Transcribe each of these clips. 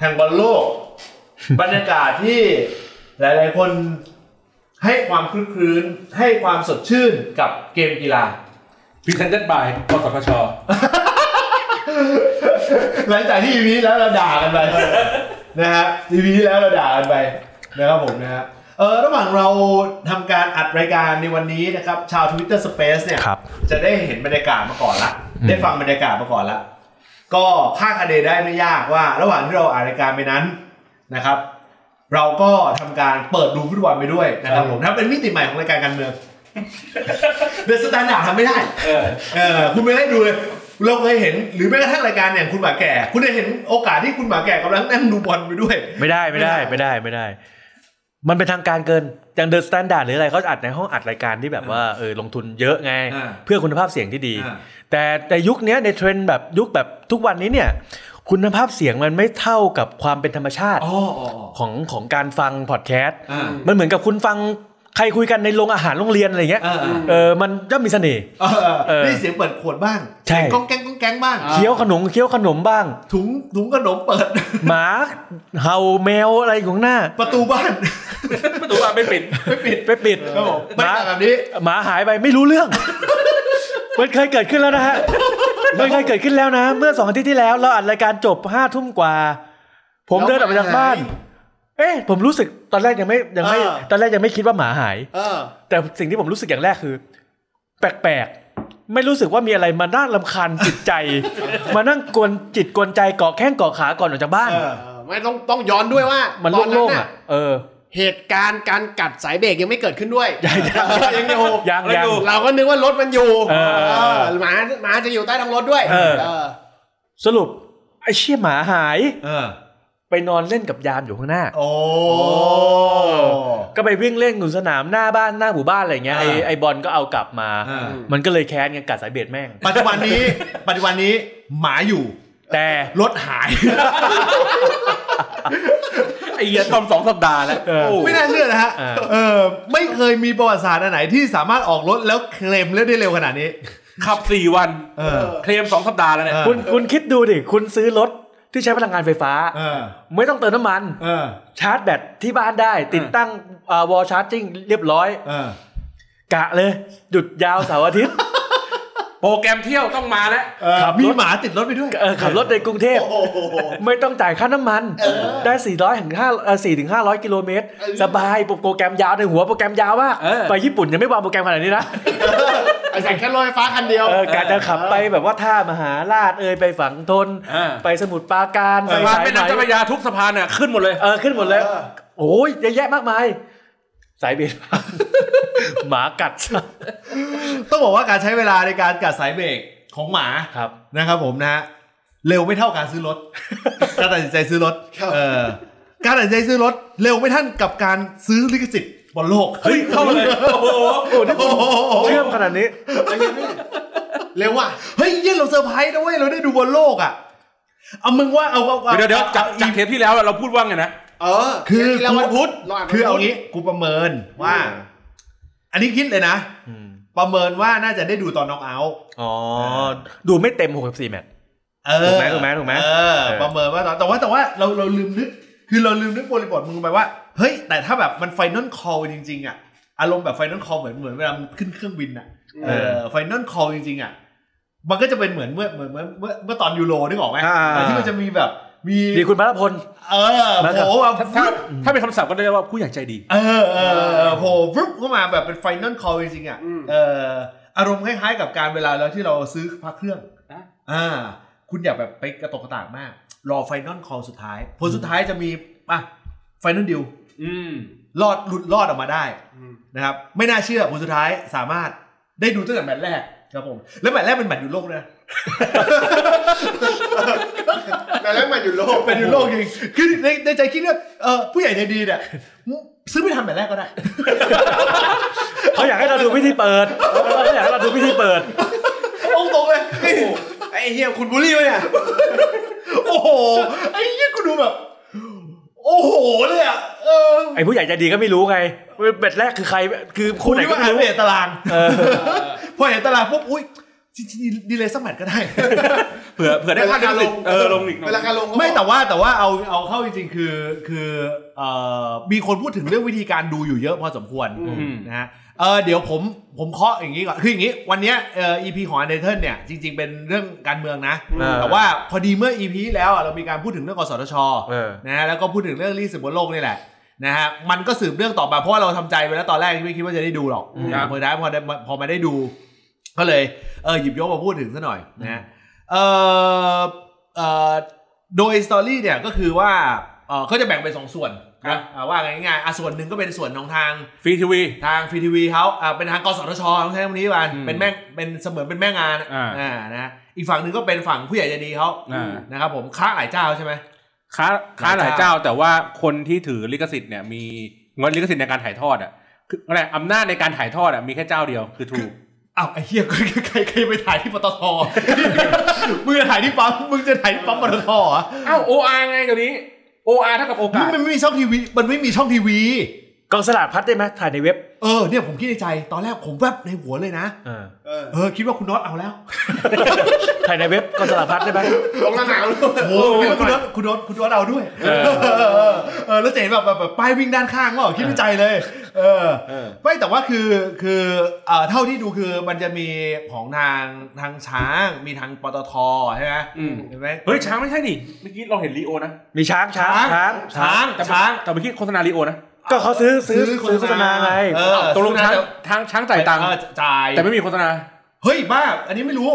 แห่งบอลโลก บรรยากาศที่หลาย ๆ คนให้ความคลึกครื้นให้ความสดชื่นกับเกมกีฬาพรีเซนต์บายกสทชหลังจากที่ EP ที่แล้วเราด่ากันไปนะฮะ EP ที่แล้วเราด่ากันไปนะครับผมนะฮะเออระหว่างเราทำการอัดรายการในวันนี้นะครับ ชาว Twitter Space เนี่ยครับจะได้เห็นบรรยากาศมาก่อนละ ได้ฟังบรรยากาศมาก่อนละ ก็คาดคะเนได้ไม่ยากว่า ระหว่างที่เราอ่านรายการไปนั้นนะครับ เราก็ทำการเปิดดูฟุตบอลไปด้วยนะครับผมถ้าเป็นมิติใหม่ของรายการการเมือง The Standard ทำไม่ได้เออเออคุณไม่ได้ดูเลยเราเคยเห็นหรือแม้กระทั่งรายการอย่างคุณหมาแก่ คุณได้เห็นโอกาสที่คุณหมาแก่กำลังนั่งดูบอลไปด้วย ไม่ได้ไม่ได้ไม่ได้ไม่ได้ มันเป็นทางการเกินอย่าง The Standard หรืออะไรเขาอัดในห้องอัดรายการที่แบบว่าเออลงทุนเยอะไงอ่าเพื่อคุณภาพเสียงที่ดีอ่าแต่ในยุคเนี้ยในเทรนด์แบบยุคแบบทุกวันนี้เนี่ย คุณภาพเสียงมันไม่เท่ากับความเป็นธรรมชาติอ๋ออ๋ออ๋อของของการฟังพอดแคสต์อ่ามันเหมือนกับคุณฟังใค รคุยกันในโรงอาหารโรงเรียนอะไรเงี้ยเออเออเออมันย่อมมีเสน่ห์เออเออเออได้เสียงเปิดขวดบ้างใช่เสียงก้องแก๊งก้องแก๊งบ้างเคี้ยวขนมเคี้ยวขนมบ้าง ถุงถุงขนมเปิด หมาเห่าแมวอะไรของหน้า ประตูบ้านประตูบ้านไม่ปิดไม่ปิดไปปิดครับผมหไม่มาต่างแบบนี้หมาหายไปไม่รู้เรื่องมันเคยเกิดขึ้นแล้วนะฮะมันเคยเกิดขึ้นแล้วนะ เมื่อสองอาทิตย์ที่แล้วเราอัดรายการจบห้าทุ่มกว่า ผมเดินออกมาจากบ้าน เอ๊ะผมรู้สึกตอนแรกยังไม่ยังไม่ เออ ตอนแรกยังไม่คิดว่าหมาหาย เออ แต่สิ่งที่ผมรู้สึกอย่างแรกคือ แปลกๆ ไม่รู้สึกว่ามีอะไรมาน่ารำคาญจิตใจ มานั่งกวนจิตกวนใจเกาะแข้งเกาะขาก่อนออกจากบ้าน เออเออไม่ต้องต้องย้อนด้วยว่ามันตอนนั้โล่นงๆน่ะอะเออ เหตุการณ์การกัดสายเบรกยังไม่เกิดขึ้นด้วยยังยังเออยังอยู่ยังยัง เราก็นึกว่ารถมันอยู่เออเออหมาหมาจะอยู่ใต้ท้องรถด้วยเออเออสรุปไอ้เชี่ยหมาหาย เออ ไปนอนเล่นกับยามอยู่ข้างหน้า โอ้ ก็ไปวิ่งเล่นอยู่สนามหน้าบ้านหน้าหมู่บ้านอะไรเงี้ยไอ้อ่าไอ้บอลก็เอากลับมา อ่ามันก็เลยแค้นกันกัดสายเบรดแม่ง ปัจจุบันนี้ ปัจจุบันนี้หมาอยู่แต่รถหาย ไอ้เหี้ยทอมสองสัปดาห์แล้วเออโอ้ไม่น่าเชื่อนะฮะอ่า เออไม่เคยมีประวัติศาสตร์อันไหนที่สามารถออกรถแล้วเคลมเรื่องได้เร็วขนาดนี้ ขับสี่วัน เออ เคลมสองสัปดาห์แล้วเนี่ย เออ คุณคุณคิดดูดิ คุณซื้อรถ ที่ใช้พลังงานไฟฟ้าเออไม่ต้องเติมน้ำมันเออชาร์จแบตที่บ้านได้ ติดตั้งวอลชาร์จิ่งเรียบร้อยเออกะเลย หยุดยาวเสาร์อาทิตย์ โปรแกรมเที่ยวต้องมาแล้วเออขับรถมีหมาติดรถไปด้วยเออขับรถในกรุงเทพไม่ต้องจ่ายค่าน้ำมัน ได้ 400ถึง5เอ่อ4ถึง500 กิโลเมตร สบายโปรแกรมยาวในหัวโปรแกรมยาวมากเออไปญี่ปุ่นยังไม่วางโปรแกรมขนาดนี้นะไอ้ใส่แค่รถไฟฟ้าคันเดียวเออกะจะขับไปแบบว่าท่ามหาราชเอยไปฝั่งทนอ่าไปสมุทรปราการสะพานสายแม่ไหมน้ำเจ้าพระยาทุกสะพานเนี่ยขึ้นหมดเลยเออขึ้นหมดเลยโอ้ยเยอะแยะมากมาย สายเบรกหมากัด ต้องบอกว่าการใช้เวลาในการกัดสายเบรกของหมาครับนะครับ ผมนะฮะเร็วไม่เท่าการซื้อรถ การตัดสินใจซื้อรถครับเออการตัดสินใจซื้อรถ เร็วไม่เท่ากับการซื้อลิขสิทธิ์บอลโลกเฮ้ยเข้ามาเลยโอ้โหโอ้นี่คุณเชื่อมขนาดนี้เร็วว่ะเฮ้ยเยี่ยเราเซอร์ไพรส์นะเว้ยเราได้ดูบอลโลกอะเอามึงว่าเอาเอาอาเดี๋ยวเดี๋ยวจากเอาจากเทปที่แล้วเราพูดว่าไงนะ เออคือที่แล้ววันพุธรดคือเอาวันพุธงี้กูประเมินว่า อันนี้คิดเลยนะประเมินว่าน่าจะได้ดูตอนน้องเอาท์อ๋อ ดูไม่เต็ม64แมตช์เออถูกไหมถูกไหมถูกไหมเออเออประเมินว่าตอนแต่ว่าแต่ว่าเราเราลืมนึก คือเราลืมนึกบริบทมึงไปว่า เฮ้ย แต่ถ้าแบบมัน final call จริง ๆ อะ อารมณ์แบบ final call เหมือนเหมือนเวลามันขึ้นเครื่องบินอะเออ final call จริง ๆ อะ มันก็จะเป็นเหมือนเมื่อเหมือนเมื่อเมื่อเมื่อตอนยูโรนึกออกไหมอ่าเออที่มันจะมีแบบ มีดีคุณพระพลเออโผล่มาถ้าถ้าถ้าเป็นคำศัพท์ก็เรียกว่าผู้ใหญ่ใจดี เออเออเออโผล่ฟึบเข้ามาแบบเป็น final call จริงๆอะเอออารมณ์คล้ายๆกับการเวลาแล้วที่เราซื้อพักเครื่องอะอ่าคุณอย่าแบบไปกระตกกระตากมาก รอ final call สุดท้าย ผลสุดท้ายจะมีอะ final deal อืมรอดหลุดรอดออกมาได้นะครับ ไม่น่าเชื่อผลสุดท้ายสามารถได้ดูตั้งแต่แมตช์แรก ครับผม แล้วแมตช์แรกเป็นแมตช์ยูโรกนะแต่แล้วมันอยู่โลกเป็นยูโรกจริงคือในในใจคิดว่าเออผู้ใหญ่ใจดีเนี่ยซื้อไม่ทันแมตช์แรกก็ได้เขาอยากให้เราดูพิธีเปิดเขาอยากให้เราดูพิธีเปิดตรงตรงๆเลยไอ้เฮียคุณบูลลี่วะเนี่ยโอ้โหไอ้เหี้ยกูดูแบบโอ้โหเลยอะเออไอ้ผู้ใหญ่ใจดีก็ไม่รู้ไงเบ็ดแรกคือใครคือคุคู่ณไหนนี่ก็ก็ไม่อ่านรู้เวทตารางเออพอเห็นตารางปุ๊บอุ้ยจริงๆดีเลยสักแมตช์ก็ได้เผื่อเผื่อได้ค่าลิขสิทธิ์เออลงอีกหน่อยเวลาการลงก็ไม่แต่ว่าแต่ว่าเอาเอาเข้าจริงๆคือคือเอ่อมีคนพูดถึงเรื่องวิธีการดูอยู่เยอะพอสมควรอืมนะฮะ เออเดี๋ยวผมผมเคาะอย่างนี้ก่อนคืออย่างนี้ วันเนี้ยเอ่อ EP ของอันเดอร์เทนเนี่ยจริง ๆ เป็นเรื่องการเมืองนะอ่าแต่ว่าพอดีเมื่อ EP ที่แล้วอะเรามีการพูดถึงเรื่องกสทชเออ นะฮะแล้วก็พูดถึงเรื่องลิขสิทธิ์บอลโลกนี่แหละนะฮะมันก็สืบเรื่องต่อมาเพราะว่าเราทำใจไปแล้วตอนแรกที่ไม่คิดว่าจะได้ดูหรอกครับ พอได้พอได้พอมาได้ดู ก็เลยเออหยิบยกมาพูดถึงซะหน่อยนะฮะเออเออโดยสตอรี่เนี่ยก็คือว่าเออเขาจะแบ่งเป็นสองส่วนครั นะบอ่าว่าง่ายๆอะส่วนหนึ่งก็เป็นส่วนของทางฟรีทีวีทางฟรีทีวีเขาอ่าเป็นทางกสทชต้องใช้คำนี้วันอืมเป็นแม่งเป็นเสมือนเป็นแม่งานอ่าอ่านะอีกฝั่งหนึ่งก็เป็นฝั่งผู้ใหญ่ใจดีเขาอ่านะครับผมค้าหลายเจ้าใช่ไหมค้าค้าหลายเจ้าแต่ว่าคนที่ถือลิขสิทธิ์เนี่ยมีเงินลิขสิทธิ์ในการถ่ายทอดอะคืออะไรอำนาจในการถ่ายทอดอะมีแค่เจ้าเดียวคือทูอ้าวไอ้เหี้ยใครใครใครไปถ่ายที่ปตทมึงจะถ่ายที่ปั๊มมึงจะถ่ายที่ปั๊มปตทเหรออ้าวโออาร์ไงเดี๋ยวนี้ โออาร์เท่ากับโอกาส มันไม่มีช่องทีวี มันไม่มีช่องทีวี กองสลากพัดได้ไหมถ่ายในเว็บ เออเนี่ยผมคิดในใจ ตอนแรกผมแวบในหัวเลยนะเออเออเออคิดว่าคุณน็อตเอาแล้ว ถ่ายในเว็บกองสลากพัดได้ไหม ลงสนามเลยโอ้โหคิดว่าคุณน็อตคุณน็อตคุณน็อตเอาด้วยเออเออเออเออแล้วจะเห็นแบบแบบแบบป้ายวิ่งด้านข้างว่าคิดในใจเลยเออเออไม่แต่ว่าคือคือเอ่อเท่าที่ดูคือมันจะมีของทางทางช้างมีทางปตทใช่ไหมอืม เห็นไหม เฮ้ยช้างไม่ใช่นี่เมื่อกี้เราเห็นลีโอนะมีช้างช้างช้างช้างแต่ช้าง แต่เมื่อกี้โฆษณาลีโอนะ ก็เขาซื้อซื้อซื้อโฆษณาไงเออตกลงช้างช้างช้างจ่ายตังค์เออจ่ายแต่ไม่มีโฆษณาเฮ้ยบ้าอันนี้ไม่รู้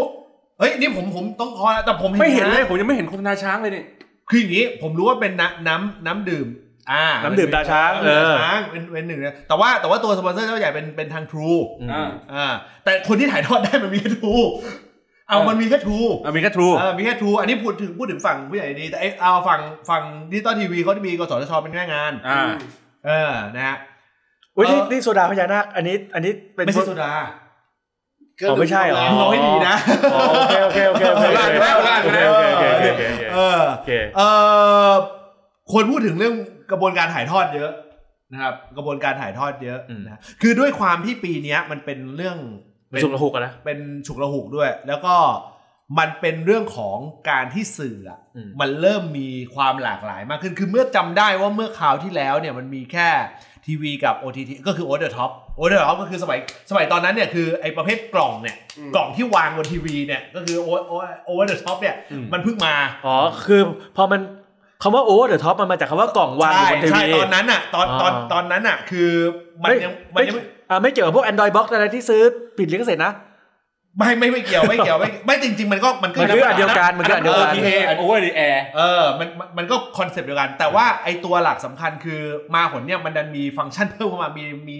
เฮ้ยนี่ผมผมต้องคอนะแต่ผมไม่เห็นเลยะผมยังไม่เห็นโฆษณาช้างเลยนี่คืออย่างนี้ผมรู้ว่าเป็นน้ำน้ำน้ำดื่มอ่าน้ำดื่มตราช้างน้ำดื่มเออตราช้างเป็นเป็นหนึ่งนะแต่ว่าแต่ว่าตัวสปอนเซอร์เจ้าใหญ่เป็นเป็นทาง True อ่าอ่าแต่คนที่ถ่ายทอดได้มันมีแค่ True เอาเออมันมีแค่ True อะมีแค่ True เออมีแค่ True อันนี้พูดถึงพูดถึงฝั่งผู้ใหญ่ดีแต่ไอ้เอาฝั่งฝั่งดิจิตอลทีวีเขาจะมีกสทชเป็นแม่งานอ่า เออนะฮะอุ้ยนี่เออนี่โซดาพญานาคอันนี้ อันนี้เป็นไม่ใช่โซดาอ๋อไม่ใช่เหรอมึงเอาให้ดีนะอ๋อโอเคโอเคโอเคโอเคลากไปแล้วลากไปแล้วโอเคโอเคโอเคโอเคเออโอเคเออคนพูดถึงเรื่องกระบวนการถ่ายทอดเยอะนะครับ กระบวนการถ่ายทอดเยอะอืมนะคือด้วยความที่ปีเนี้ยมันเป็นเรื่องเป็นสุกระหุกอะนะเป็นฉุกระหุกด้วย แล้วก็ มันเป็นเรื่องของการที่สื่ออะอืมมันเริ่มมีความหลากหลายมากขึ้น คือเมื่อจำได้ว่าเมื่อคราวที่แล้วเนี่ยมันมีแค่ทีวีกับ OTT ก็คือ Over the Top Over the Top ก็คือสมัยสมัยตอนนั้นเนี่ยคือไอ้ประเภทกล่องเนี่ยกล่องที่วางบนทีวีเนี่ยก็คือ Over Over the Top เนี่ยอืมมันเพิ่งมา อ๋อ คือพอมันคำว่า Over the Top มันมาจากคำว่ากล่องวางอยู่บนทีใช่วีตอนนั้นอะตอนตอนอ่าตอนนั้นอะคือมันไม่ยังมันไม่ยังไม่อ่าไม่เกี่ยวกับพวก Android Box อะไรที่ซื้อผิดลิขสิทธิ์นะ ไม่ไม่ไม่เกี่ยวไม่เกี่ยวไม่ไม่จริง ๆ มันก็มันก็มันคืออันเดียวกันมันคืออันเดียวกัน OTA Over the Air เออมันมันมันก็ concept เดียวกัน แต่ว่าไอตัวหลักสำคัญคือมาผลเนี่ยมันดันมีฟังก์ชันเพิ่มเข้ามามีมี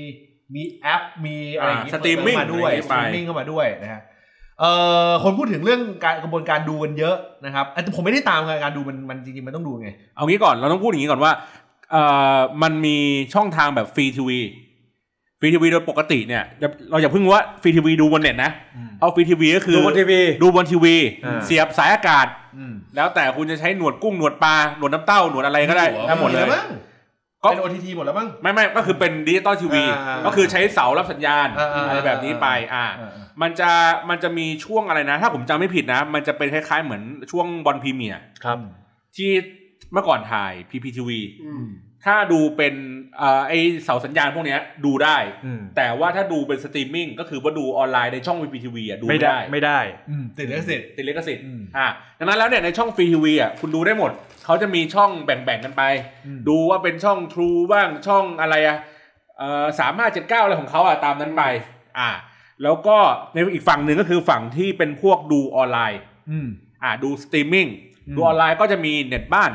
มีแอปมีอะไรอย่างงี้อ่า streaming เพิ่มาด้วยอะไรอย่างงี้สไปตรีมมิ่งเข้ามาด้วยนะฮะเอ่อคนพูดถึงเรื่องการกระบวนการดูกันเยอะนะครับแต่ผมไม่ได้ตามการดูมันมันจริงๆมันต้องดูไง เอางี้ก่อนเราต้องพูดอย่างนี้ก่อนว่าเอ่อมันมีช่องทางแบบฟรีทีวี ฟรีทีวีโดยปกติเนี่ยจะเราอย่าเพิ่งว่าฟรีทีวีดูบนเน็ตนะอืมเอาฟรีทีวีก็คือ ดูบนทีวีดูบนทีวีอ่าเสียบสายอากาศอืมแล้วแต่คุณจะใช้หนวดกุ้งหนวดปลาหนวดน้ำเต้าหนวดอะไรก็ได้ได้หมดเลยแล้วมั้งก็เป็น OTT หมดแล้วมั้งไม่ไม่ก็คือเป็นดิจิตอลทีวีอ่าก็คือใช้เสารับสัญญาณอ่าอ่าอะไรแบบนี้ไปอ่าอ่ามันจะมันจะมีช่วงอะไรนะ ถ้าผมจำไม่ผิดนะ มันจะเป็นคล้ายๆเหมือนช่วงบอลพรีเมียร์ครับที่เมื่อก่อนถ่าย PPTV อืม ถ้าดูเป็นเอ่อไอเสาสัญญาณพวกเนี้ยดูได้อืมแต่ว่าถ้าดูเป็นสตรีมมิ่งก็คือว่าดูออนไลน์ในช่อง PPTV อะดูไม่ไม่ได้ได้ไม่ได้อืมติดลิขสิทธิ์ติดลิขสิทธิ์อืมอ่าดังนั้นแล้วเนี่ยในช่องฟรีทีวีอะคุณดูได้หมด เขาจะมีช่องแบ่งๆกันไปอืมดูว่าเป็นช่อง True บ้างช่องอะไรอะเอ่อสามารถเจ็ดเก้าอะไรของเขาอะตามนั้นไปอ่า แล้วก็ในอีกฝั่งหนึ่งก็คือฝั่งที่เป็นพวกดูออนไลน์อืมอ่าดูสตรีมมิ่งอืมดูออนไลน์ก็จะมีเน็ตบ้าน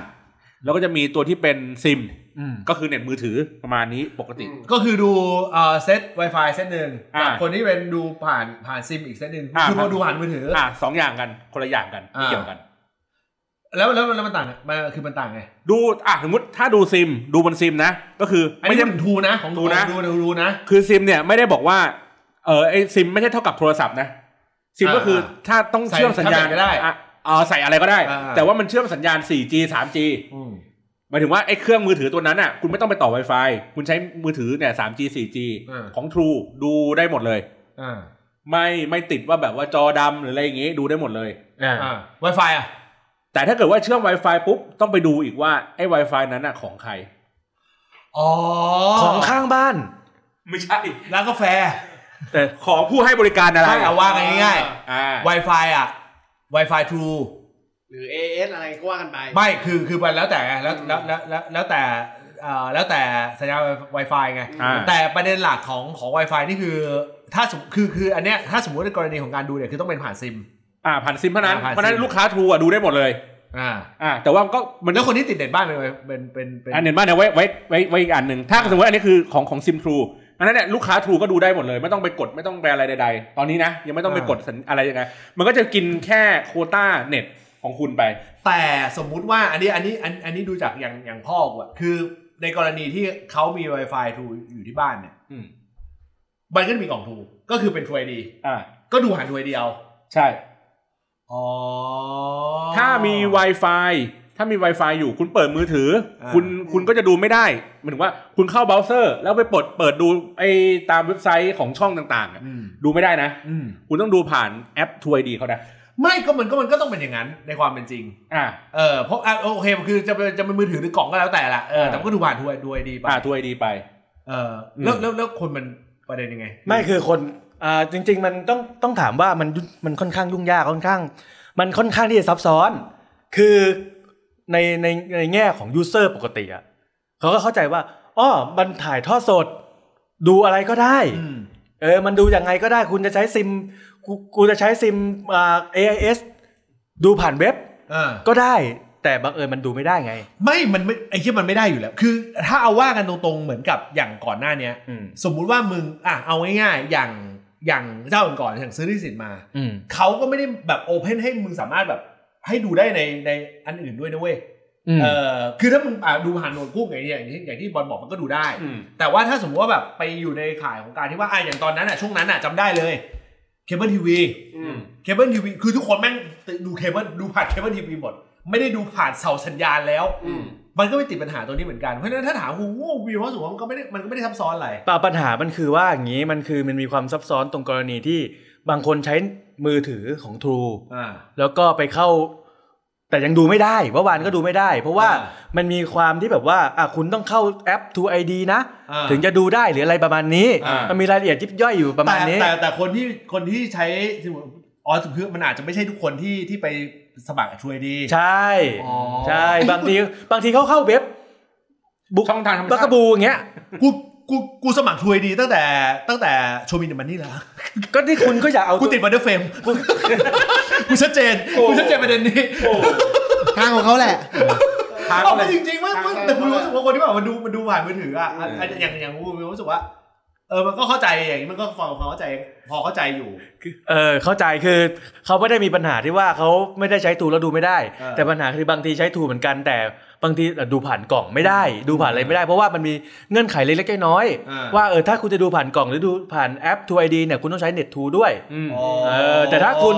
แล้วก็จะมีตัวที่เป็นซิมอืม ก็คือเน็ตมือถือประมาณนี้ปกติ ก็คือดูเอ่อเซต Wi-Fi เซตหนึ่งอ่ากับคนที่เป็นดูผ่านผ่านซิมอีกเซตหนึ่งอ่าคือมาดูผ่านมือถือออ่าสองอย่างกันคนละอย่างกันไม่อ่าเกี่ยวกัน แล้วแล้วแล้วมันต่างมันคือมันต่างไงดูอะสมมติถ้าดูซิมดูบนซิมนะ ก็คืออันไม่นี้ใช่มันทูนะของทูนะดูดูดูนะ คือซิมเนี่ยไม่ได้บอกว่าเออไอซิมไม่ใช่เท่ากับโทรศัพท์นะซิมก็คือถ้าต้องเชื่อมสัญญาณใส่ก็ได้อะเออใส่อะไรก็ได้อ่าแต่ว่ามันเชื่อมสัญญาณ 4G 3G อืม หมายถึงว่าไอ้เครื่องมือถือตัวนั้นอะคุณไม่ต้องไปต่อ Wi-Fi คุณใช้มือถือเนี่ย 3G 4G อ่าของ True ดูได้หมดเลยอ่าไม่ไม่ติดว่าแบบว่าจอดำหรืออะไรอย่างงี้ดูได้หมดเลยอ่าอ่า Wi-Fi อะ แต่ถ้าเกิดว่าเชื่อม Wi-Fi ปุ๊บ ต้องไปดูอีกว่าไอ้ Wi-Fi นั้นอะของใครอ๋อของข้างบ้าน ไม่ใช่ร้านกาแฟ แต่ของผู้ให้บริการอะไรใช่เอาว่ากันง่ายอ่าๆ Wi-Fi อะ Wi-Fi True หรือ AS อะไรก็ว่ากันไป ไม่คือคือมันแล้วแต่ไงแล้วแล้วแล้วแล้วแล้วแต่อ่าแล้วแต่สัญญาณ Wi-Fi ไง อ่า แต่ประเด็นหลักของของ Wi-Fi นี่คือถ้าสมคือคืออันเนี้ยถ้าสมมติในกรณีของการดูเนี่ยคือต้องเป็นผ่านซิม อ่าผ่านซิมเท่านั้น อ่าผ่านซิมเพราะฉะนั้นลูกค้าทรูอะดูได้หมดเลย อ่าอ่า แต่ว่าก็มันแล้วคนที่ติดเน็ตบ้านเป็นเป็นเป็นเป็นอันเน็ตบ้านเนี่ยไว้ไว้ไว้ไว้อีกอันหนึ่งถ้าสมมติว่าอันนี้คือของของซิมทรูอันนั้นเนี่ยลูกค้าทรูก็ดูได้หมดเลย ไม่ต้องไปกดไม่ต้องไปอะไรใดๆ ตอนนี้นะยังไม่ต้องไปกดสัญอะไรยังไงมันก็จะกินแค่โควต้าเน็ต ของคุณไป แต่สมมุติว่าอันนี้อันนี้อันอันนี้ดูจากอย่างอย่างพ่อกูอะคือในกรณีที่เขามี Wi-Fi True อยู่ที่บ้านเนี่ยอืมมันก็จะมีกล่อง True ก็คือเป็น True ID อ่าก็ดูผ่าน True ID เอาใช่ อ๋อ ถ้ามี Wi-Fi ถ้ามี Wi-Fi อยู่คุณเปิดมือถือ อ่า คุณคุณก็จะดูไม่ได้หมายถึงว่าคุณเข้าเบราว์เซอร์ แล้วไปเปิดเปิดดูไอ้ตามเว็บไซต์ของช่องต่างๆอะอืมดูไม่ได้นะ อืม คุณต้องดูผ่านแอป True ID เขานะ ไม่ก็มันก็มันก็ต้องเป็นอย่างนั้นในความเป็นจริง อ่า เออเพราะอะโอเคคือจะเป็นจะเป็นมือถือหรือกล่องก็แล้วแต่ละเอออ่าแต่มันก็ดูผ่าน True True ID ไปอ่า True ID ไป เออแล้วแล้วแล้วคนมันประเด็นยังไง ไม่คือคนอ่าจริง ๆ มันต้องต้องถามว่ามันยุ่งมันค่อนข้างยุ่งยากค่อนข้าง มันค่อนข้างที่จะซับซ้อน คือในในในแง่ของ user ปกติอะเขาก็เข้าใจว่าอ๋อมันถ่ายทอดสด ดูอะไรก็ได้ อืม เออ มันดูยังไงก็ได้ คุณจะใช้ซิม กูกูจะใช้ซิมอ่า AIS ดูผ่านเว็บอ่าก็ได้แต่บังเอิญมันดูไม่ได้ไง ไม่มันไม่ไอ้ที่มันไม่ได้อยู่แล้ว คือ ถ้าเอาว่ากันตรงๆเหมือนกับอย่างก่อนหน้าเนี้ยอืมสมมุติว่ามึงอะเอาง่ายๆอย่างอย่างเจ้าก่อนๆอย่างซื้อลิขสิทธิ์มาอืมเขาก็ไม่ได้แบบโอเพนให้มึงสามารถแบบให้ดูได้ในในอันอื่นด้วยนะเว้ยอืมเออคือถ้ามึงอะดูผ่านโน้ตบุ๊กอย่างที่อย่างที่อย่างที่บอลบอกมันก็ดูได้อืมแต่ว่าถ้าสมมติว่าแบบไปอยู่ในข่ายของการที่ว่าอะอย่างตอนนั้นอะช่วงนั้นอะจำได้เลย เคเบิลทีวีอืมเคเบิลทีวีคือทุกคนแม่งดูเคเบิลดูผ่านเคเบิลทีวีหมด ไม่ได้ดูผ่านเสาสัญญาณแล้วอืมมันก็ไม่ติดปัญหาตัวนี้เหมือนกันเพราะฉะนั้นถ้าถามกูโง่วีว่าสูงมันก็ไม่ได้มันก็ไม่ได้ซับซ้อนอะไรเปล่าปัญหามันคือว่าอย่างนี้มันคือมันมีความซับซ้อนตรงกรณีที่บางคนใช้มือถือของ True อ่าแล้วก็ไปเข้า แต่ยังดูไม่ได้เมื่อวานก็ดูไม่ได้ เพราะว่าอ่ามันมีความที่แบบว่าอะคุณต้องเข้าแอป True ID นะอ่าถึงจะดูได้หรืออะไรประมาณนี้อ่ามัมันมีรายละเอียดยิบย่อยอยู่ประมาณนี้แต่แต่แต่คนที่คนที่ใช้อ๋อคือมันอาจจะไม่ใช่ทุกคนที่ที่ไปสมัครช่วยดีใช่อ๋อใช่บางทีบางทีเขาเข้าเว็บบุ๊กช่องทางธรรมบักชากติบูอย่างเงี้ยกูกูกูสมัครช่วยดีตั้งแต่ตั้งแต่โชว์มินมันนี่แล้วก็ที่คุณก็อยากเอากูติดวันเดอร์เฟม กูชัดเจนกูชัดเจนประเด็นนี้ทางของเขาแหละทางเอาอะไรจริงๆมั้งมั้งแต่กูรู้สึกว่าคนที่แบบมันดูมันดูผ่านมือถืออะอะอะอย่างอย่างกูมีความรู้สึกว่าเออ มันก็เข้าใจอย่างนี้มันก็ฟังความเข้าใจ พอเข้าใจอยู่ เออ เข้าใจคือเขาไม่ได้มีปัญหาที่ว่าเขาไม่ได้ใช้ทูแล้วดูไม่ได้เออแต่ปัญหาคือบางทีใช้ทูเหมือนกัน แต่บางทีเอ่อดูผ่านกล่องไม่ได้ ดูผ่านอะไรไม่ได้เพราะว่ามันมีเงื่อนไขเล็กๆน้อยอ่าๆว่าเออถ้าคุณจะดูผ่านกล่องหรือดูผ่านแอปทูไอดีเนี่ยคุณต้องใช้เน็ตทูด้วยอืมเออแต่ถ้าคุณ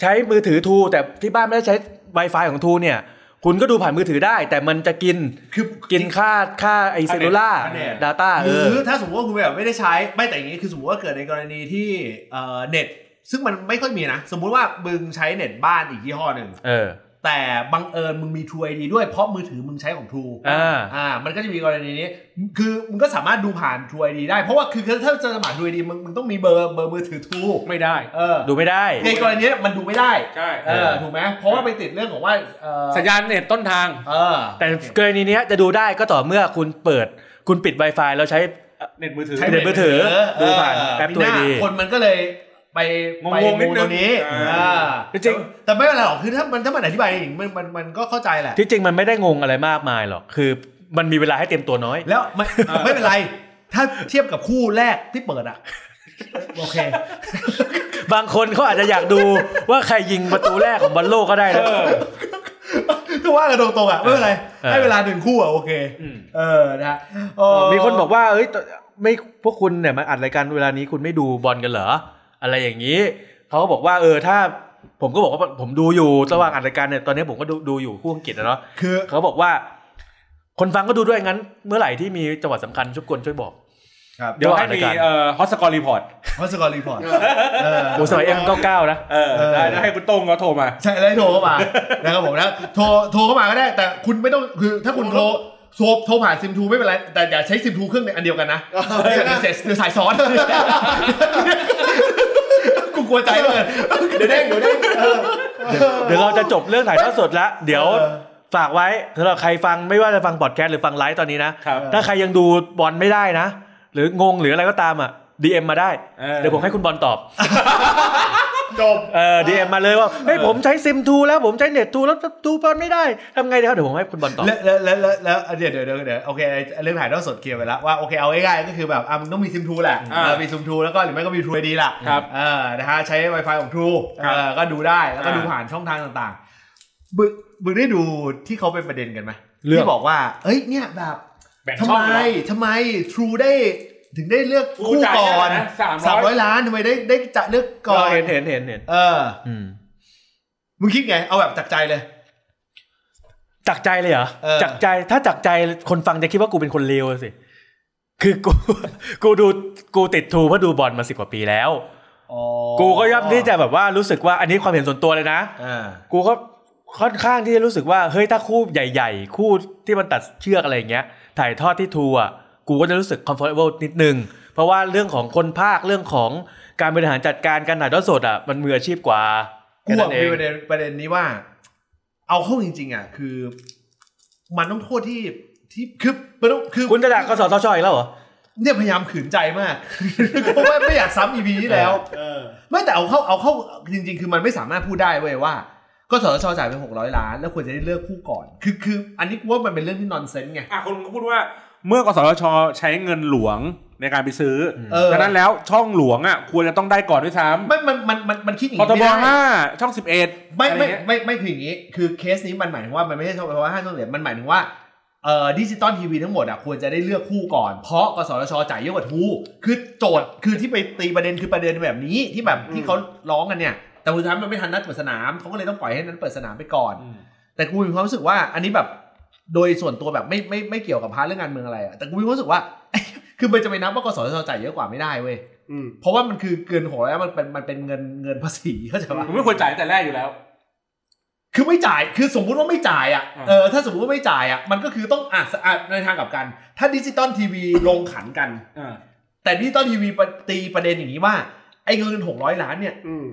ใช้มือถือ True แต่ที่บ้านไม่ได้ใช้ Wi-Fi ของ True เนี่ย คุณก็ดูผ่านมือถือได้ แต่มันจะกินคือกินค่าค่าไอ cellular ค่าเน็ต data หเอรืออถ้าสมมติว่าคุณแบบไม่ได้ใช้ไม่แต่อย่างนี้คือสมมติว่าเกิดในกรณีที่เอ่อเน็ตซึ่งมันไม่ค่อยมีนะ สมมุติว่ามึงใช้เน็ตบ้านอีกยี่ห้อหนึ่งเออ แต่บังเอิญมึงมี True ID ด้วยเพราะมือถือมึงใช้ของ True อ่าอ่ามันก็จะมีกรณีนี้ คือมึงก็สามารถดูผ่าน True ID ได้เพราะว่าคือถ้าจะสมัคร True ID มึงมึงต้องมีเบอร์เบอร์มือถือ True ไม่ได้เออดูไม่ได้ในกรณีนี้มันดูไม่ได้ใช่เออถูกไหมเพราะว่าไปติดเรื่องของว่าเออสัญญาณเน็ตต้นทางเออแต่กรณีเนี้ยจะดูได้ก็ต่อเมื่อคุณเปิดคุณปิด Wi-Fi แล้วใช้เน็ตมือถือใช้เน็ตมือถือดูผ่านแอปมีหน้า True ID คนมันก็เลย ไปงงๆไปนิดนึงตัวนี้อ่าอ่าจริงแต่ไม่เป็นไรหรอกคือถ้ามันถ้ามันอธิบายอย่างนี้มันมันมันก็เข้าใจแหละที่จริงมันไม่ได้งงอะไรมากมายหรอกคือมันมีเวลาให้เตรียมตัวน้อย แล้วไม่ไม่เป็นไร ถ้าเทียบกับคู่แรกที่เปิดอะโอเค บางคนเขาอาจจะอยากดูว่าใครยิงประตูแรกของบอลโลกก็ได้นะถ้าว่ากันตรงๆอะไม่เป็นไรเออให้เวลาหนึ่งคู่อะโอเคอืมเออนะเออมีคนบอกว่า เอ้ยตไม่พวกคุณเนี่ยมาอัดรายการเวลานี้คุณไม่ดูบอลกันเหรอ อะไรอย่างนี้เขาก็บอกว่าเออถ้าผมก็บอกว่าผมดูอยู่ระหว่างอัดรายการเนี่ยตอนนี้ผมก็ดูดูอยู่คู่อังกฤษนะเนาะคือเขาบอกว่า คนฟังก็ดูด้วยงั้น เมื่อไหร่ที่มีจังหวะสำคัญชุบกวนช่วยบอกครับเดี๋ยวให้มีเอ่อ hot score report hot score report เออโอ้สมัยเอ็มเก้าเก้านะเออได้ได้ให้คุณโต้งเขาโทรมา ใช่เลยโทรเข้ามานะครับผมนะโทรโทรเข้ามาก็ได้ แต่คุณไม่ต้องคือถ้าคุณโทรโทรโทรผ่านซิม True ไม่เป็นไร แต่อย่าใช้ซิม True เครื่องในอันเดียวกันนะเดี๋ยวเสร็จเดี๋ยวสายซ้อน กูกลัวใจเลยเดี๋ยวเด้งเดี๋ยวเด้งเออเดี๋ยวเราจะจบเรื่องถ่ายทอดสดแล้วเดี๋ยวเออฝากไว้สำหรับใครฟังไม่ว่าจะฟังพอดแคสต์หรือฟังไลฟ์ตอนนี้นะครับถ้าใครยังดูบอลไม่ได้นะ หรืองงหรืออะไรก็ตามอะ DM มาได้เออเดี๋ยวผมให้คุณบอลตอบ จบเออ DM มาเลยว่าเฮ้ยผมใช้ซิม True แล้วผมใช้เน็ต True แล้วดูบอลไม่ได้ทำไงดีครับเดี๋ยวผมให้คุณบอลตอบแล้วแล้วแล้วแล้วแล้วเดี๋ยวเดี๋ยวเดี๋ยวเดี๋ยวโอเคเรื่องถ่ายทอดสดเคลียร์ไปแล้วว่าโอเคเอาง่ายๆก็คือแบบอะมึงต้องมีซิม True แหละอ่าเออมีซิม True แล้วก็หรือไม่ก็มี True ID ล่ะครับเออนะฮะใช้ Wi-Fi ของ True ครับเออก็ดูได้แล้วก็อ่าดูผ่านช่องทางต่างๆบึกบึกได้ดูที่เขาเป็นประเด็นกันไหมเรื่องที่บอกว่าเอ้ยเนี่ยแบบแบ่งทำช่องไมเหรอทำไม True ได้ ถึงได้เลือก True คู่จ่ายก่อนเท่าไหร่นะ300สามร้อยล้านทำไมได้ได้จะเลือกก่อนเห็นเห็นเห็นเห็นเอออืมมึงคิดไง เอาแบบจากใจเลยจากใจเลยเหรอเออจากใจถ้าจากใจคนฟังจะคิดว่ากูเป็นคนเลวสิคือกูกูดูกูติดทูเพราะดูบอลมาสิบกว่าปีแล้วอ๋อกูก็ย่อมที่จะแบบว่ารู้สึกว่าอันนี้ความเห็นส่วนตัวเลยนะอ่ากูก็ค่อนข้างที่จะรู้สึกว่าเฮ้ยถ้าคู่ใหญ่ ๆ คู่ที่มันตัดเชือกอะไรอย่างเงี้ย ถ่ายทอดที่ทูอะ กูก็จะรู้สึก comfortable นิดนึง เพราะว่าเรื่องของคนภาคเรื่องของการบริหารจัดการการถ่ายทอดสดอะมันมืออาชีพกว่ากูแค่อะนั้นเอมีงประเด็นประเด็นนี้ว่า เอาเข้าจริง ๆ อะ คือ มันต้องโทษที่ที่คือมันต้องคือคุณจะด่ากสทชอีกแล้วเหรอเนี่ยพยายามขืนใจมากเพราะว่าไม่อยากซ้ำอีพีที่แล้วเออไม่แต่เอาเข้าเอาเข้าจริง ๆ คือมันไม่สามารถพูดได้เว้ยว่า ก็สทชจ่ายไปหกร้อยล้าน แล้วควรจะได้เลือกคู่ก่อน คือคือ อันนี้กูว่ามันเป็นเรื่องที่ nonsense ไงอะคนก็พูดว่า เมื่อกสทชใช้เงินหลวงในการไปซื้อเออดังนั้นแล้วช่องหลวงอะควรจะต้องได้ก่อนด้วยซ้ไม่มันมันมันมันคิดอย่างำพนี้ทบไม่ได้ห้าช่องสิบเอ็ดไม่ไม่ไม่ไม่คืออย่างนี้ คือเคสนี้มันหมายถึงว่ามันไม่ใช่ช่องเพราะว่าห้าช่องเหรียญมันหมายถึงว่าเอ่อดิจิตอลทีวีทั้งหมดอะควรจะได้เลือกคู่ก่อน เพราะกสทชจ่ายเยอะกว่า Trueคือโจทย์คือที่ไปตีประเด็นคือประเด็นแบบนี้ที่แบบที่เขาร้องกันเนี่ย แต่สุดท้ายมันไม่ทันนัดเปิดสนามเขาก็เลยต้องปล่อยให้นั้นเปิดสนามไปก่อน แต่กูมีความรู้สึกว่าอันนี้แบบ โดยส่วนตัวแบบไม่ไม่ไม่เกี่ยวกับพาร์ทเรื่องการเมืองอะไรอะแต่กูมีความรู้สึกว่า คือมันจะไปนับว่ากสทชจ่ายเยอะกว่าไม่ได้เว้ยอืมเพราะว่ามันคือเกินหกร้อยล้านมันเป็นมันเป็นเงินเงินภาษีเข้าใจปะผมไม่ควรจ่ายตั้งแต่แรกอยู่แล้ว คือไม่จ่าย คือสมมุติว่าไม่จ่ายอะ อ่า เออ ถ้าสมมติว่าไม่จ่ายอะ มันก็คือต้องอะอะในทางกลับกัน ถ้าดิจิตอลทีวีลงขันกัน อ่าแต่ดิจิตอลทีวีตีประเด็นอย่างนี้ว่า ไอ้เงินหกร้อยล้านเนี่ย อืม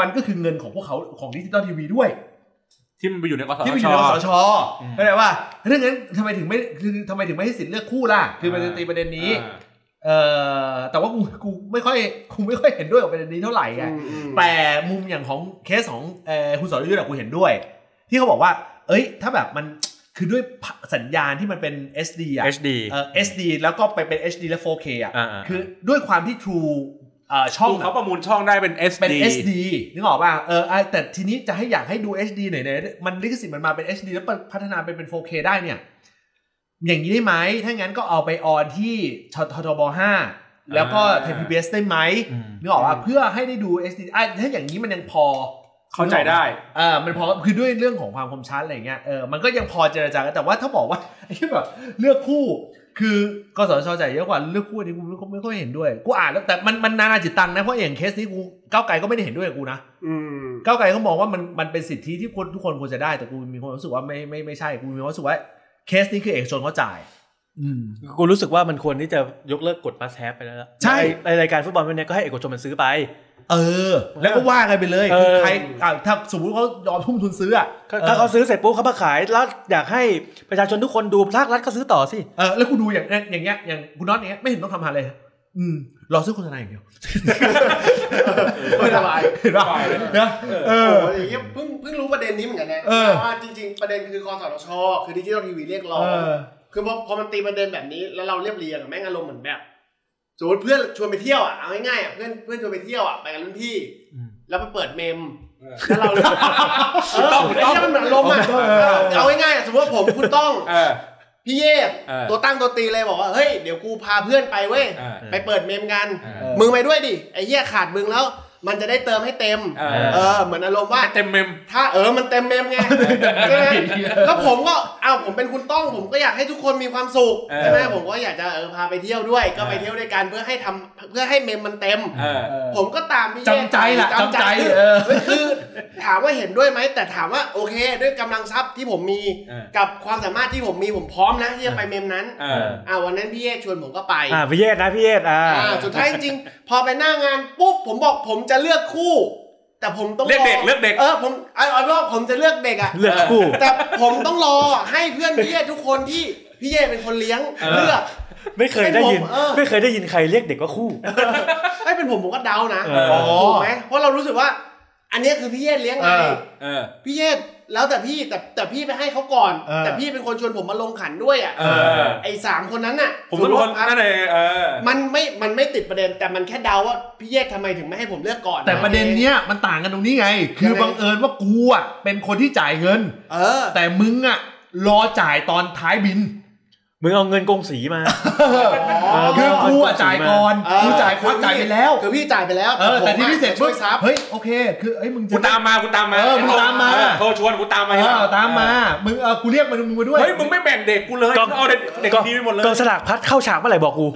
มันก็คือเงินของพวกเขาของดิจิตอลทีวีด้วย ที่มันไปอยู่ในกสทที่ไปอชยู่ในกสชอืมเข้าใจว่าเรื่องนั้นทำไมถึงไม่คือทำไมถึงไม่ให้สิทธิ์เลือกคู่ล่ะ คือมันจะตีประเด็นนี้อ่าเออแต่ว่ากูกูไม่ค่อยกูไม่ค่อยเห็นด้วยกับประเด็นนี้เท่าไหร่ไงอืมอืมแต่มุมอย่างของเคสของเออคุณสรยุทธ์อะกูเห็นด้วย ที่เขาบอกว่า เอ้ย ถ้าแบบมันคือด้วยสัญญาณที่มันเป็น SD อะ HD เออ SD แล้วก็ไปเป็น HD และ 4K อะอ่าๆคือด้วยความที่ True เอ่อ ช่องเขาอะประมูลช่องได้เป็น SD เป็น SD นึกออกป่ะเอออะแต่ทีนี้จะให้อยากให้ดู HD หน่อยเนี่ยมันลิขสิทธิ์มันมาเป็น HD แล้วพัฒนาเป็นเป็น 4K ได้เนี่ย อย่างนี้ได้ไหมถ้างั้นก็เอาไปออนที่ทททบ5แล้วก็ไทยพีบีเอสได้ไหมอืมนึกออกป่ะเพื่อให้ได้ดู SD อะถ้าอย่างนี้มันยังพอเข้าใจได้เออมันพอคือด้วยเรื่องของความคมชัดอะไรเงี้ยเออมันก็ยังพอเจรจากันแต่ว่าถ้าบอกว่าไอ้ที่แบบเลือกคู่ คือกสทชจ่ายเยอะกว่าเลือกคู่อันนี้กูไม่ค่อยไม่ค่อยเห็นด้วยกูอ่านแล้วแต่มันมันนานาจิตตังนะเพราะอย่างเคสนี้กูก้าวไกลก็ไม่ได้เห็นด้วยกับกูนะอืมก้าวไกลก็มองว่ามันมันเป็นสิทธิที่คนทุกคนควรจะได้แต่กูมีความรู้สึกว่าไม่ไม่ไม่ใช่กูมีความรู้สึกว่าเคสนี้คือเอกชนเขาจ่ายอืมกูรู้สึกว่ามันควรที่จะยกเลิกกฎมาแซฟไปแล้วล่ะใช่ในรายการฟุตบอลวันนี้ก็ให้เอกชนมันซื้อไป เออ แล้วก็ว่ากันไปเลยเออคือใครอะถ้าสมมติเขายอมทุ่มทุนซื้ออะถ้าเขาซื้อเสร็จปุ๊บเขามาขายแล้วอยากให้ประชาชนทุกคนดูภาครัฐก็ซื้อต่อสิเออแล้วกูดูอย่างอย่างเงี้ยอย่างคุณน็อตอย่างเงี้ยไม่เห็นต้องทำอะไรเลยอืมรอซื้อโฆษณาอย่างเดียวไม่สบายเห็นป่ะนะเอเออออย่างเงี้ยเพิ่งเพิ่งรู้ประเด็นนี้เหมือนกันนะเออว่าจริง ๆ ประเด็นคือคอสทชคือดิจิทัลทีวีเรียกร้องเออคือพอพอมันตีประเด็นแบบนี้แล้วเราเรียบเรียงอะแม่งอารมณ์เหมือนแบบ สมมติเพื่อนชวนไปเที่ยวอะเอาง่ายๆอะเพื่อนเพื่อนชวนไปเที่ยวอะไปกับรุ่นพี่อืมแล้วไปเปิดเมมเออแล้วเราเลยเออต้องไอ้เนี่ยมันเหมือนอารมณ์อะเออเออเอาง่ายๆอะสมมติว่าผมคุณต้องเออพี่เยศเออตัวตั้งตัวตีเลยบอกว่าเฮ้ยเดี๋ยวกูพาเพื่อนไปเว้ยเออไปเปิดเมมกันเออมึงไปด้วยดิไอ้เหี้ยขาดมึงแล้ว มันจะได้เติมให้เต็ม เออ เออ เหมือนอารมณ์ว่า เต็มเมม ถ้าเออมันเต็มเมมไงใช่ไหมแล้วผมก็เอาผมเป็นคุณต้องผมก็อยากให้ทุกคนมีความสุขเออ ใช่ไหมผมก็อยากจะเออพาไปเที่ยวด้วย ก็ไปเที่ยวด้วยกันเพื่อให้ทำเพื่อให้เมมมันเต็ม เออ ผมก็ตามพี่จำใจล่ะเย่จำใจคือเออ คือถามว่าเห็นด้วยไหมแต่ถามว่าโอเค ด้วยกำลังทรัพย์ที่ผมมีเออ กับความสามารถที่ผมมีผมพร้อมนะที่จะไปเมมนั้นเออ อ่าวันนั้นพี่เอชวนผมก็ไป อ่าพี่เยศนะพี่เยศอ่า อ่าสุดท้ายจริงๆพอไปหน้างานปุ๊บผมบอกผมจะเลือกคู่ แต่ผมต้องเลือกเด็กรเลือกเด็ก เออผมเอาเอาเป็นว่าผมจะเลือกเด็กอะเลือกคู่ แต่ผมต้องรอให้เพื่อนพี่เย่ทุกคนที่พี่เย่เป็นคนเลี้ยงเออเลือก ไม่เคยได้ยิน เป็นผมเออ ไม่เคยได้ยินใครเรียกเด็กว่าคู่ให้เป็นผมผมก็เดานะเออ ถูกไหมเพราะเรารู้สึกว่า อันเนี้ยคือพี่เย่เลี้ยงไงเออ เออ พี่เย่ แล้วแต่พี่แต่แต่พี่ไปให้เขาก่อน เออ แต่พี่เป็นคนชวนผมมาลงขันด้วยอะเออ ไอ้สามคนนั้นน่ะผมเป็นคนส่วนั่นเลยเออ มันไม่มันไม่ติดประเด็นแต่มันแค่เดาว่าพี่เย่ทำไมถึงไม่ให้ผมเลือกก่อน แต่ประเด็นเนี้ยมันต่างกันตรงนี้ไง คือบังเอิญว่ากูอะเป็นคนที่จ่ายเงิน เออ แต่มึงอะรอจ่ายตอนท้ายบิน มึงเอาเงินกงสีมา คือกูอะจ่ายก่อนเออกูจ่ายควักจ่ายไปแล้วคือพี่จ่ายไปแล้วเออแต่ที่พิเศษช่วยซับเฮ้ยโอเค คือเอ้ยมึงกูจะตามมากูตามมาเออมึงตามมาเออโทรชวนกูตามมาเออตามมามึงเออกูเรียกมันมึงมาด้วยเฮ้ยมึงไม่แบ่งเด็กกูเลยก็มึงเอาเด็กเด็กดีไปหมดเลยกองสลากพัดเข้าฉากเมื่อไหร่บอกกู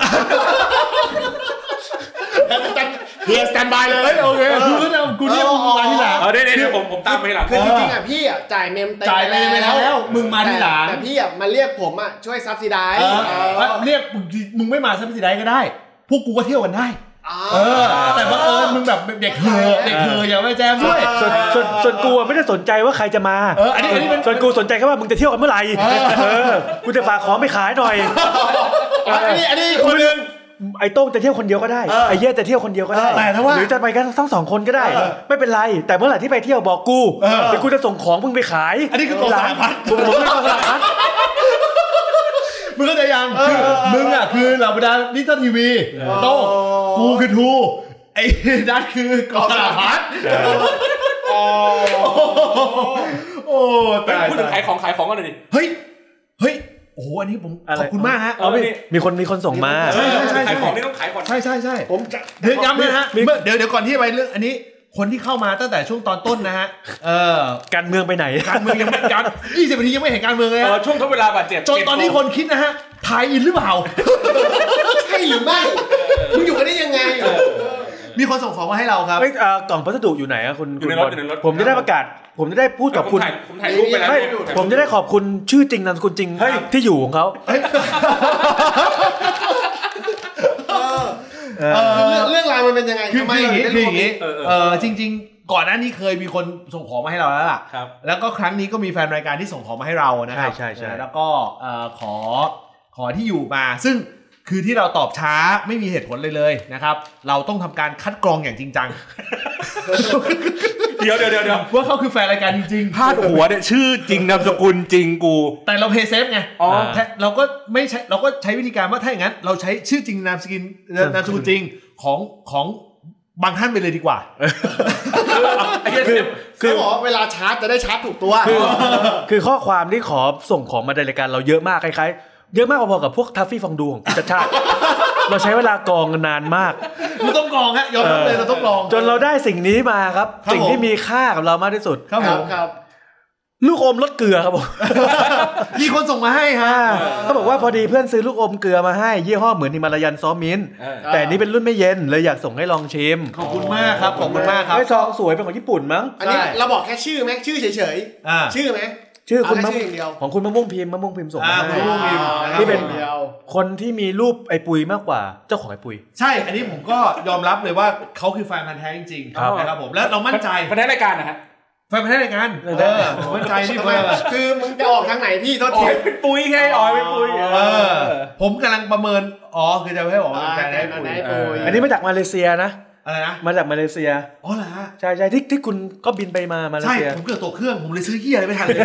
เฮีย standby เลยเฮ้ยโอเคกูก็จะกูเรียกมึงมาทีหลังเออเดี๋ยวเดี๋ยวผมผมตามไปหลัง คือจริงๆอะพี่อะจ่ายแม่งเต็มจ่ายไปไปแล้ว มึงมาทีหลังแต่แต่พี่อะมาเรียกผมอะช่วย subsidize เออเอ้ยเรียกมึงมึงไม่มา subsidize ก็ได้ พวกกูก็เที่ยวกันได้เออแต่บังเอิญมึงแบบเด็กเธอเด็กเธออย่ามาแจมด้วยส่วนส่วนส่วนกูอะไม่ได้สนใจว่าใครจะมาเอออันนี้อันนี้เป็นส่วนกูสนใจแค่ว่ามึงจะเที่ยวกันเมื่อไหร่เออกูจะฝากของไปขายหน่อยอันนี้อันนี้คนหนึง ไอ้โต้งจะเที่ยวคนเดียวก็ได้เออไอ้เย่จะเที่ยวคนเดียวก็ได้แต่ถ้าว่าหรือจะไปกันทั้งสองคนก็ได้ ไม่เป็นไร แต่เมื่อไหร่ที่ไปเที่ยวบอกกูเออเดี๋ยวกูจะส่งของมึงไปขาย อันนี้คือกองสลากพลัสผมผมไม่กองสลากพลัสมึงเข้าใจยังคือมึงอะคือเหล่าบรรดาดิจิตอลทีวีโต้งกูคือ True ไอ้นัทคือกองสลากพลัสโอ้ตายพูดถึงขายของขายของกันหน่อยดิเฮ้ยเฮ้ย โอ้โหอันนี้ผมอะไรขอบคุณมากฮะเอามีมีคนมีคนส่งมาใช่ใช่ใช่ขายของนี่ต้องขายก่อนใช่ใช่ใช่ผมจะเดี๋ยวย้ำเลยนะฮะมีเมื่อเดี๋ยวเดี๋ยวก่อนที่จะไปเรื่องอันนี้คนที่เข้ามาตั้งแต่ช่วงตอนต้นนะฮะ เออ การเมืองไปไหน การเมืองยังไม่การ20นาทียังไม่เห็นการเมืองเลยเออฮะช่วงทดเวลาบาดเจ็บจนตอนนี้คนคิดนะฮะทายอินหรือเปล่า ใช่หรือไม่ มึงอยู่กันได้ยังไง มีคนส่งของมาให้เราครับเอ้ยเอ่อกล่องพัสดุอยู่ไหนอะคุณอยู่ในคุณรถบอลอยู่ในรถ ผมจะได้ประกาศ ผมจะได้พูดกับผมคุณถ่ายผมถ่ายรูปไปแล้วไม่เนี่ยผมจะได้ขอบคุณชื่อจริงนามสกุลจริงเฮ้ยที่อยู่ของเขาเออเรื่องเรื่องราวมันเป็นยังไงคือทำไมคืออย่างเรานี้ถึงคือได้อย่างรู้นี้เออเออเออจริง ๆ ก่อนหน้านี้เคยมีคนส่งของมาให้เราแล้วล่ะครับแล้วก็ครั้งนี้ก็มีแฟนรายการที่ส่งของมาให้เรานะครับใช่ใช่ใช่แล้วก็เอ่อขอขอที่อยู่มาซึ่ง คือที่เราตอบช้าไม่มีเหตุผลเลยเลยนะครับ เราต้องทำการคัดกรองอย่างจริงจัง เดี๋ยวเดี๋ยวเดี๋ยวเดี๋ยวว่าเขาคือแฟนรายการจริงพาดหัวเนี่ยชื่อจริงนามสกุลจริงกูๆแต่เรา play safe ไงอ๋อแท้เราก็ไม่ใช้เราก็ใช้วิธีการว่าถ้าอย่างนั้น เราใช้ชื่อจริงนามสกุลนามสกุลจริงของของบางท่านไปเลยดีกว่าไอ้เหี้ยคือคือบอกว่าเวลาชาร์จจะได้ชาร์จถูกตัวคือคือข้อความที่ขอส่งของมาในรายการเราเยอะมากคล้ายๆ เยอะมากพอๆกับพวก Traffy Fondue ของคุณชัชชาติ เราใช้เวลากรองกันนานมาก เราต้องกรองฮะยอมรับเลยเราต้องกรอง จนเราได้สิ่งนี้มาครับ ครับสิ่งผมที่มีค่ากับเรามากที่สุด ครับคผรับมครับลูกอมรสเกลือครับผม มีคนส่งมาให้ฮะเขาบอกว่าพอดีเพื่อนซื้อลูกอมเกลือมาให้ ยี่ห้อเหมือนฮิมาลายันซอสมินท์เออ แต่อันนี้เป็นรุ่นไม่เย็นเลยอยากส่งให้ลองชิมขอบคุณมากครับขอบคุณมากครับ ไอ้ซองสวยเป็นของญี่ปุ่นมั้ง อันนี้ใช่ เราบอกแค่ชื่อไหมชื่อเฉยอ่า ๆ ชื่อไหม ชื่อคุณเอามะแค่ชื่ออย่างเดียวของคุณมะม่วงพิมพ์มะม่วงพิมพ์ส่งมาอ่าให้มะม่วงพิมพ์อ่าที่เป็นเดียวคนที่มีรูปไอ้ปุยมากกว่าเจ้าของไอ้ปุย ใช่ อันนี้ผมก็ยอมรับเลยว่าเขาคือแฟนพันธ์แท้จริงครับๆนะครับผมแล้วเรามั่นใจประเด็นรายการนะฮะแฟนพันธ์แท้รายการเออเออผมมั่นใจนี่ทำเบไมอร์คือมึงจะออกทางไหนพี่โทษอ๋อทีเป็นปุ้ยไงอ๋อเป็นปุ้ยเออผมกำลังประเมินอ๋อคือจะให้บอกว่าเป็นแฟนอ่าแท้ไหนปุ๋ยๆปุยอันนี้มาจากมาเลเซียนะ อะไรนะมาจากมาเลเซียอ๋อเหรอฮะใช่ใช่ที่ที่คุณก็บินไปมามาเลใช่เซีย ผมเกิดตกเครื่องผมเลยซื้อเฮียอะไรไม่ทันเลย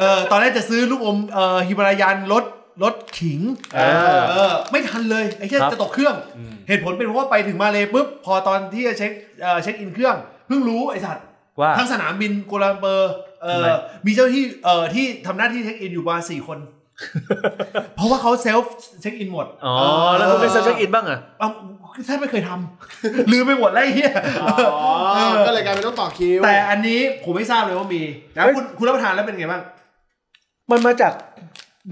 เออตอนแรกจะซื้อลูกอมเอ่อ Himalayan รสรสขิงเออเออไม่ทันเลยไอ้เหี้ยครับ จะตกเครื่อง เหตุผลเป็นเพราะว่าไปถึงมาเลยปุ๊บพอตอนที่จะเช็คเอ่อเช็คอินเครื่องเพิ่งรู้ไอ้สัตว์ ว่า ทั้งสนามบินกัวลาลัมเปอร์เอ่ทำไมอมีเจ้าหน้าที่เอ่อที่ทำหน้าที่เช็คอินอยู่ประมาณสี่คน เพราะว่าเขา self check-in หมด อ๋อ แล้วคุณไม่เช็คอินบ้างอะเอ้าแทบไม่เคยทำลืมไปหมดแล้วไอ้เหี้ยอ๋อก็เลยกลายเป็นต้องต่อคิว แต่อันนี้ผมไม่ทราบเลยว่ามีนะเฮ้ยคุณคุณรับประทานแล้วเป็นไงบ้าง มันมาจาก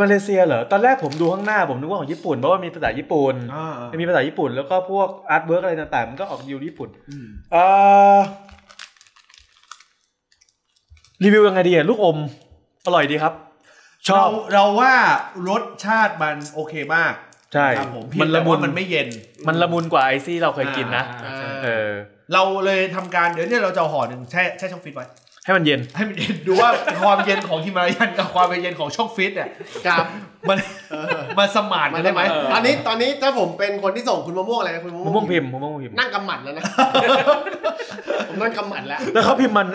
มาเลเซียเหรอ ตอนแรกผมดูข้างหน้าผมนึกว่าของญี่ปุ่นเพราะว่ามีภาษาญี่ปุ่นอ่ามันมีภาษาญี่ปุ่นแล้วก็พวก artwork อะไรต่างๆ มันก็ออกยูญี่ปุ่นอืมเอ่อรีวิวยังไงดีอะลูกอม อร่อยดีครับ ชอเราบเราว่ารสชาติมันโอเคมากใช่ ครับผมมัมันนละละมุมุนนมันไม่เย็น มันละมุนกว่าไอซี่เราเคยกินนะ อ่า เออ เราเลยทำการเดี๋ยวเนี่ยเราจะเอาห่อหนึ่งแช่แช่ช่องฟิตไว้ ให้มันเย็น ให้มันเย็นดูว่า ความเย็นของฮิมาลายันกับความเย็นของช่องฟิตเนี่ยครับมันมันสมานกันได้ไหม เออ ตอนนี้ตอนนี้ถ้าผมเป็นคนที่ส่งคุณมะม่วงอะไรนะคุณมะมะม่ม่ววงงพิมพ์มะม่วงพิมพ์ นั่งกำหมัดแล้วนะ ผมนั่งกำหมัดแล้ว แล้วเขาพิมพ์มัน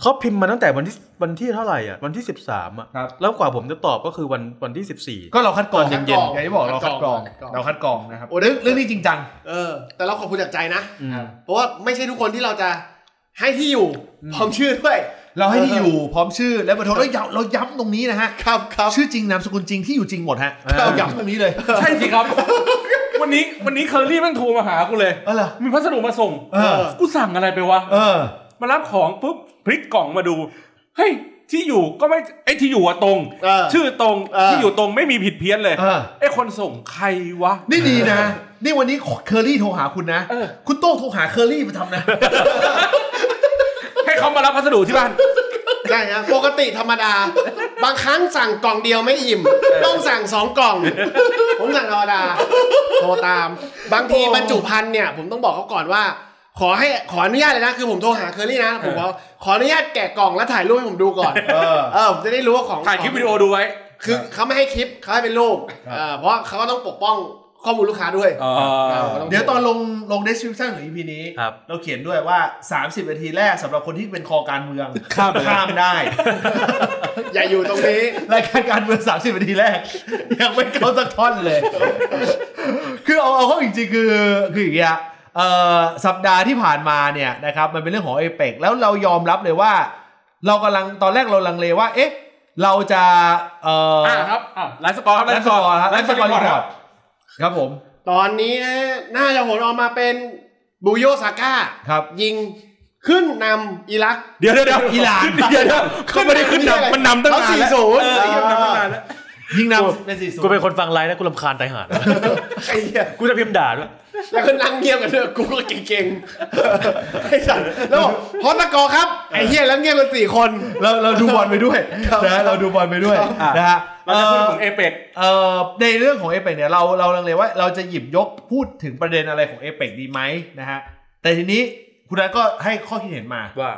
เขาพิมพ์มาตั้งแต่วันที่วันที่เท่าไหร่อะวันที่สิบสามอะครับ แล้วกว่าผมจะตอบก็คือวันวันที่สิบสี่ก็เราคัดกรองตอนเย็นๆอย่างที่บอกเราคัดกรองคัดกรอง เราคัดกรองนะครับโอ้เรื่องเรื่องนี้จริงจังเออ แต่เราขอบคุณจากใจนะอืมเพราะว่าไม่ใช่ทุกคนที่เราจะให้ที่อยู่พร้อมชื่อด้วยเราให้ที่อยู่พร้อมชื่อและเบอร์โทรแล้วย้ำเราย้ำตรงนี้นะฮะครับครับชื่อจริงนามสกุลจริงที่อยู่จริงหมดฮะเราย้ำตรงนี้เลยใช่สิครับวันนี้วันนี้เคอรี่แม่งโทรมาหากูเลยเออเหรอมีพัสดุมาส่งเออกูสั่งอะไรไปวะเออ มารับของปุ๊บพลิกกล่องมาดูเฮ้ยที่อยู่ก็ไม่ไอ้ที่อยู่อะตรง เออ ชื่อตรงเออที่อยู่ตรงไม่มีผิดเพี้ยนเลยเออ ไอ้คนส่งใครวะ นี่ดีนะ นี่วันนี้เคอรี่โทรหาคุณนะ เออ คุณโต้งโทรหาเคอรี่มาทำนะ ให้เขามารับพัสดุที่บ้านใช่ฮะปกติธรรมดา บางครั้งสั่งกล่องเดียวไม่อิ่ม ต้องสั่งสองกล่อง ผมสั่งธรรมดาโทรตาม บางทีบรรจุภัณฑ์เนี่ย ผมต้องบอกเขาก่อนว่า ขอให้ขออนุญาตเลยนะคือผมโทรหาเคอรี่นะผมขอขออนุญาตแกะกล่องแล้วถ่ายรูปให้ผมดูก่อนเออเออผมจะได้รู้ว่าของถ่ายคลิปวิดีโอดูไว้ คือเขาไม่ให้คลิปเขาให้เป็นรูปเออเพราะเขาก็ต้องปกป้องข้อมูลลูกค้าด้วยอ๋อก็ต้งเดี๋ยวตอนลงลง description ของ EP นี้ครับเราเขียนด้วยว่า 30 นาทีแรกสำหรับคนที่เป็นคอการเมือง ข้ามไปเลยข้ามได้ อย่าอยู่ตรงนี้ รายการการเมือง 30 นาทีแรก ยังไม่เข้าสักท่อนเลย คือเอาเอาเข้าจริงๆคือคืออย่างเงี้ยเอ่อ สัปดาห์ที่ผ่านมาเนี่ยนะครับมันเป็นเรื่องของเอเปกแล้วเรายอมรับเลยว่า เรากำลังตอนแรกเราลังเลว่า เอ๊ะ เราจะเอ่ออ่าครับอ่า live score ครับ live score ครับ live score report ครับผม ตอนนี้น่าจะผลออกมาเป็นบูกาโยซาก้าครับ ยิงขึ้นนำอิรัก เดี๋ยวเดี๋ยวเดี๋ยวอิหร่านเดี๋ยวเดี๋ยวเขาไม่ได้ขึ้นนำมันนำตั้งนานแล้วเขา4-0เออไอ้เหี้ยมันนำตั้งนานแล้วยิงนำเป็นสี่ศูนย์ กูเป็นคนฟังไลน์นะกูรำคาญตายหาดไอ้เหี้ยกูจะพิมพ์ด่าด้วย แล้วก็นั่งเงียบกันเถอะกูก็เก่งๆไอ้สัตว์แล้วบอกฮอตตะกอครับไอ้เหี้ยแล้วเงียบกันสี่คนเราเราดูบอลไปด้วยนะฮะเราดูบอลไปด้วยนะฮะเราจะพูดถึงเอเปกเอ่อในเรื่องของเอเปกเนี่ยเราเราลังเลว่าเราจะหยิบยกพูดถึงประเด็นอะไรของเอเปกดีไหมนะฮะแต่ทีนี้คุณนัทก็ให้ข้อคิดเห็นมาว่า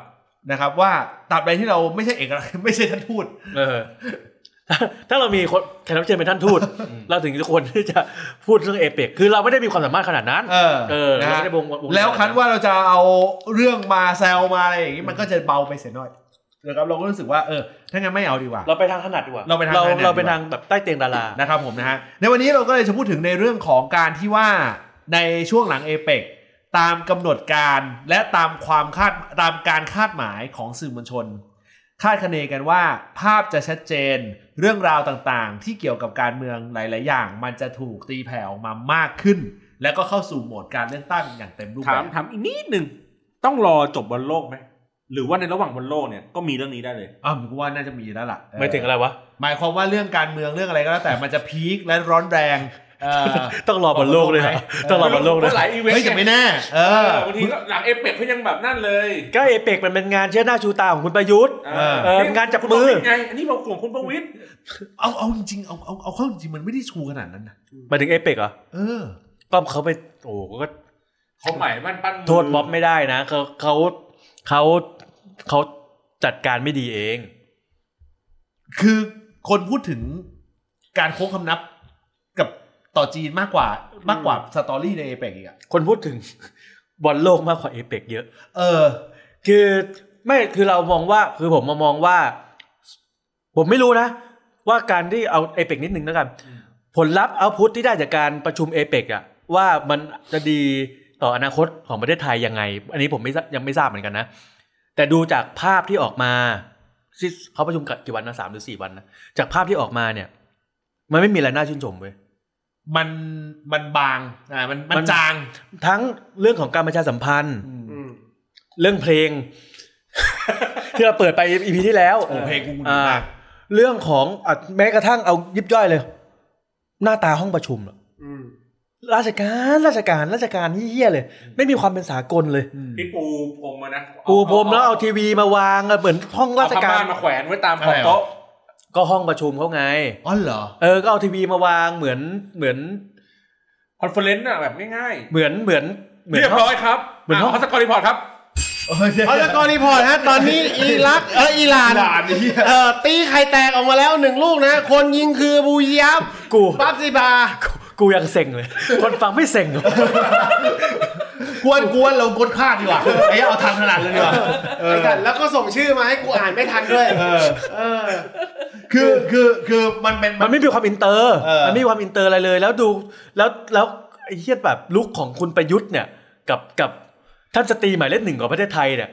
นะครับว่าตราบใดที่เราไม่ใช่เอกลักษณ์ไม่ใช่ท่านทูตเออ ถ้าเรามีคนแขกรับเชิญเป็นท่านทูตเราถึงจะควรที่จะพูดเรื่องเอเปกคือเราไม่ได้มีความสามารถขนาดนั้น เออเออนะเราฮะไม่ได้วงวงแล้วคันว่าเราจะเอาเรื่องมาแซวมาอะไรอย่างนี้มันก็จะเบาไปเสียหน่อยนะครับเราก็รู้สึกว่าเออถ้างั้นไม่เอาดีกว่า เราไปทางถนัดดีกว่าเราไปทางเราถนัดดีกว่าเราไปทางแบบใต้เตียงดารานะครับผมนะฮะในวันนี้เราก็เลยจะพูดถึงในเรื่องของการที่ว่าในช่วงหลังเอเปกตามกำหนดการและตามความคาดตามการคาดหมายของสื่อมวลชน คาดคะเนกันว่าภาพจะชัดเจนเรื่องราวต่างๆ ที่เกี่ยวกับการเมืองหลาย ๆ อย่าง มันจะถูกตีแผ่ออกมามากขึ้น แล้วก็เข้าสู่โหมดการเลือกตั้งอย่างเต็มรูปถาแบมบถามอีกนิดหนึ่งต้องรอจบบอลโลกไหมหรือว่าในระหว่างบอลโลกเนี่ยก็มีเรื่องนี้ได้เลย อ้าวผมว่าน่าจะมีแล้วล่ะไม่ถึงอะไรวะ หมายความว่าเรื่องการเมืองเรื่องอะไรก็แล้วแต่มันจะ peak และร้อนแรงเออ ต้องรอบอลโลกเลยเหรอเออต้องรอบอลโลกเลยเพราะหลายอีเวนเฮ้ยแต่ไม่แน่เอเอออบางทีก็หลังเอเปกเขายังแบบนั่นเลย ก็เอเปกมันเป็นงานเชิดหน้าชูตาของคุณประยุทธ์เออเอองานจับมือคุณประวิตรไงอันนี้เรากลุ่มคุณประวิตรเอาเอาจริงๆเอาเอาเอาเข้าจริงๆมันไม่ได้ชูขนาดนั้นนะหมายถึงเอเปกเหรอเออก็เขาไปโอ้โหก็เขาใหม่บ้านปั้นมือโทษบ๊อบไม่ได้นะเขาเขาเขาเขาจัดการไม่ดีเอง คือคนพูดถึงการโค้งคำนับกับ ต่อจีนมากกว่ามากกว่าสตอรี่ในเอเปกอีกอะคนพูดถึงบอลโลกมากกว่าเอเปกเยอะ เออ คือไม่คือเรามองว่าคือผมมามองว่า ผมไม่รู้นะ ว่าการที่เอาเอเปกนิดนึงแล้วกัน ผลลัพธ์เอาพุทที่ได้จากการประชุมเอเปกอะว่ามันจะดีต่ออนาคตของประเทศไทยยังไง อันนี้ผมไม่ทรายังไม่ทราบเหมือนกันนะ แต่ดูจากภาพที่ออกมาที่เขาประชุมกันกี่วันนะสามหรือสี่วันนะจากภาพที่ออกมาเนี่ย มันไม่มีอะไรน่าชื่นชมเว้ย มันมันบางอ่ามันมันมันจาง ทั้งเรื่องของการประชาสัมพันธ์อืมเรื่องเพลง ที่เราเปิดไปอีพีที่แล้วโอ้เพลงกูดีอ่ามากเรื่องของอะแม้กระทั่งเอายิบย่อยเลย หน้าตาห้องประชุมอะอืมราชการราชการราชการเฮี้ยๆเลย ไม่มีความเป็นสากลเลยพี่ปูพรมมานะปูพรมแล้วเอาทีวีมาวางอะเหมือนห้องราเอาชผ้าการม่านมาแขวนไว้ตามขอบโต๊ะ ก็ห้องประชุมเขาไงอ๋อเหรอเออก็เอาทีวีมาวางเหมือนเหมือนคอนเฟอเรนซ์อะแบบง่ายเหมือนเหมือนเหๆมือนเรียบห้องร้อยครับเหมือนห้องเขาสกอร์รีพอร์ตครับเอาแล้วก็รีพอร์ตฮะตอนนี้อิรักเอออิหร่านอิหร่านไอ้เหี้ยเออตีไข่แตกออกมาแล้วหนึ่งลูกนะ คนยิงคือบูยับกูปั๊บซิบา กูกูยังเซ็งเลย คนฟังไม่เซ็งหรอ กกวนกวนเรากดคาดดีกว่าไอ้เอาทางถนัดเลยดีกว่าเอไอ้อสัตว์แล้วก็ส่งชื่อมาให้กูอ่านไม่ทันด้วยเออเออคือคือคือมันเป็นมันไม่มีความอินเตอร์เออมันไม่มีความอินเตอร์อะไรเลย แล้วดูแล้วแล้วไอ้เหี้ยแบบ look ของคุณประยุทธ์เนี่ย กับกับท่านสตรีหมายเลขหนึ่งของประเทศไทยเนี่ย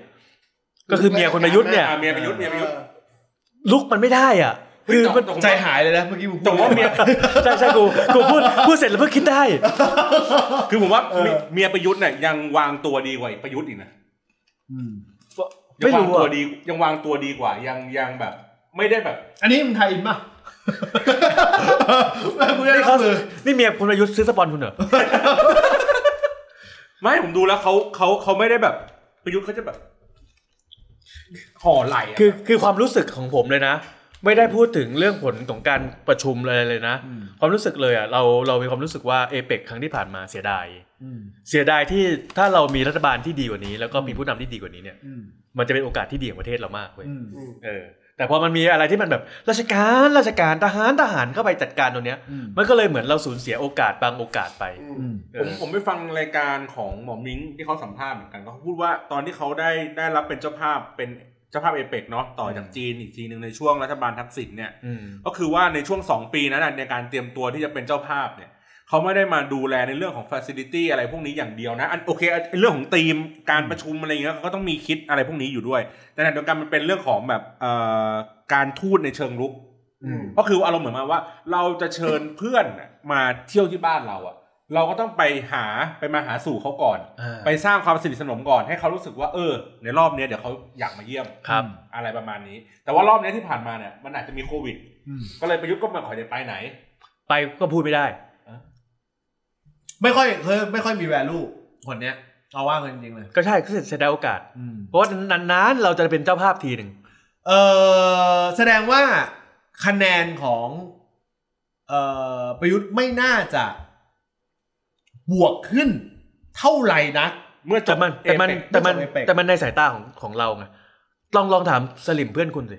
ก็คือเมียคุณประยุทธ์เนี่ยอะเมียประยุทธ์เมียประยุทธ์ look มันไม่ได้อะ คือมันตรงใจหายเลยนะเมื่อกี้มึงพูดตรงว่าเมียใช่ใช่กูกูพูดพูดเสร็จแล้วเพิ่งคิดได้ คือผมว่าเมียเมียประยุทธ์เนี่ยยังวางตัวดีกว่าประยุทธ์อีกนะอืมยังไม่วางรู้ตัวอะดียังวางตัวดีกว่า ยังยังแบบ ไม่ได้แบบ อันนี้มึงไทยอินป่ะมึงได้นี่ข้อเขามือนี่เมียคุณประยุทธ์ซื้อสปอนคุณเหรอไม่ผมดูแล้วเขาเขาเขาไม่ได้แบบประยุทธ์เขาจะแบบห่อไหล่ะคือคือความรู้สึกของผมเลยนะ ไม่ได้พูดถึงเรื่องผลของการประชุมอะไรเลยนะ ความรู้สึกเลยอะเราเรามีความรู้สึกว่าเอเปกครั้งที่ผ่านมาเสียดายอืมเสียดายที่ถ้าเรามีรัฐบาลที่ดีกว่านี้ แล้วก็มีผู้นำที่ดีกว่านี้เนี่ยอืมมันจะเป็นโอกาสที่ดีของประเทศเรามากเว้ยอืมเออ แต่พอมันมีอะไรที่มันแบบราชการราชการทหารทหารเข้าไปจัดการตรงเนี้ยอืมมันก็เลยเหมือนเราสูญเสียโอกาสบางโอกาสไปอืมเอผมอผมไปฟังรายการของหมอมิงที่เขาสัมภาษณ์เหมือนกันเขาพูดว่าตอนที่เขาได้ได้รับเป็นเจ้าภาพเป็นเจ้าภาพเอเปกเนาะต่อจากจีนอีกทีหนึ่งในช่วงรัฐบาลทักษิณเนี่ยอืมก็คือว่าในช่วง 2 ปีนั้นนะในการเตรียมตัวที่จะเป็นเจ้าภาพเนี่ยเขาไม่ได้มาดูแลในเรื่องของฟ a ซิลิตี้อะไรพวกนี้อย่างเดียวนะอันโอเคเรื่องของธีมการประชุมอะไรอย่างเงี้ยเขาก็ต้องมีคิดอะไรพวกนี้อยู่ด้วย แต่ในเดียวกันมันเป็นเรื่องของแบบเอ่อการทูตในเชิงรุกอืมก็คืออารมณ์เหมือนมาว่า เราจะเชิญเพื่อนน่ะมาเที่ยวที่บ้านเราอะ เราก็ต้องไปหาไปมาหาสู่เขาก่อนอ่าไปสร้างความสนิทสนมก่อนให้เขารู้สึกว่าเออ ในรอบเนี้ยเดี๋ยวเขาอยากมาเยี่ยมครับอะไรประมาณนี้ แต่ว่ารอบเนี้ยที่ผ่านมาเนี่ยมันอาจจะมีโควิดอืมก็เลยประยุทธ์ก็ไม่ค่อยได้ไปไหน ไปก็พูดไม่ได้ ไม่ค่อยเคยไม่ค่อยมี value คนเนี้ยเอาว่ากันจริงๆเลย ก็ใช่ก็เสียดายโอกาสอืมเพราะว่านานๆเราจะเป็นเจ้าภาพทีหนึ่งเออแสดงว่าคะแนนของเอ่อประยุทธ์ไม่น่าจะ บวกขึ้นเท่าไหร่นัก เมื่อจแต่บมันแต่มันเอเปกแต่มันเอเปกแต่มันในสายตาของของเราไงลองลองถามสลิ่มเพื่อนคุณสิ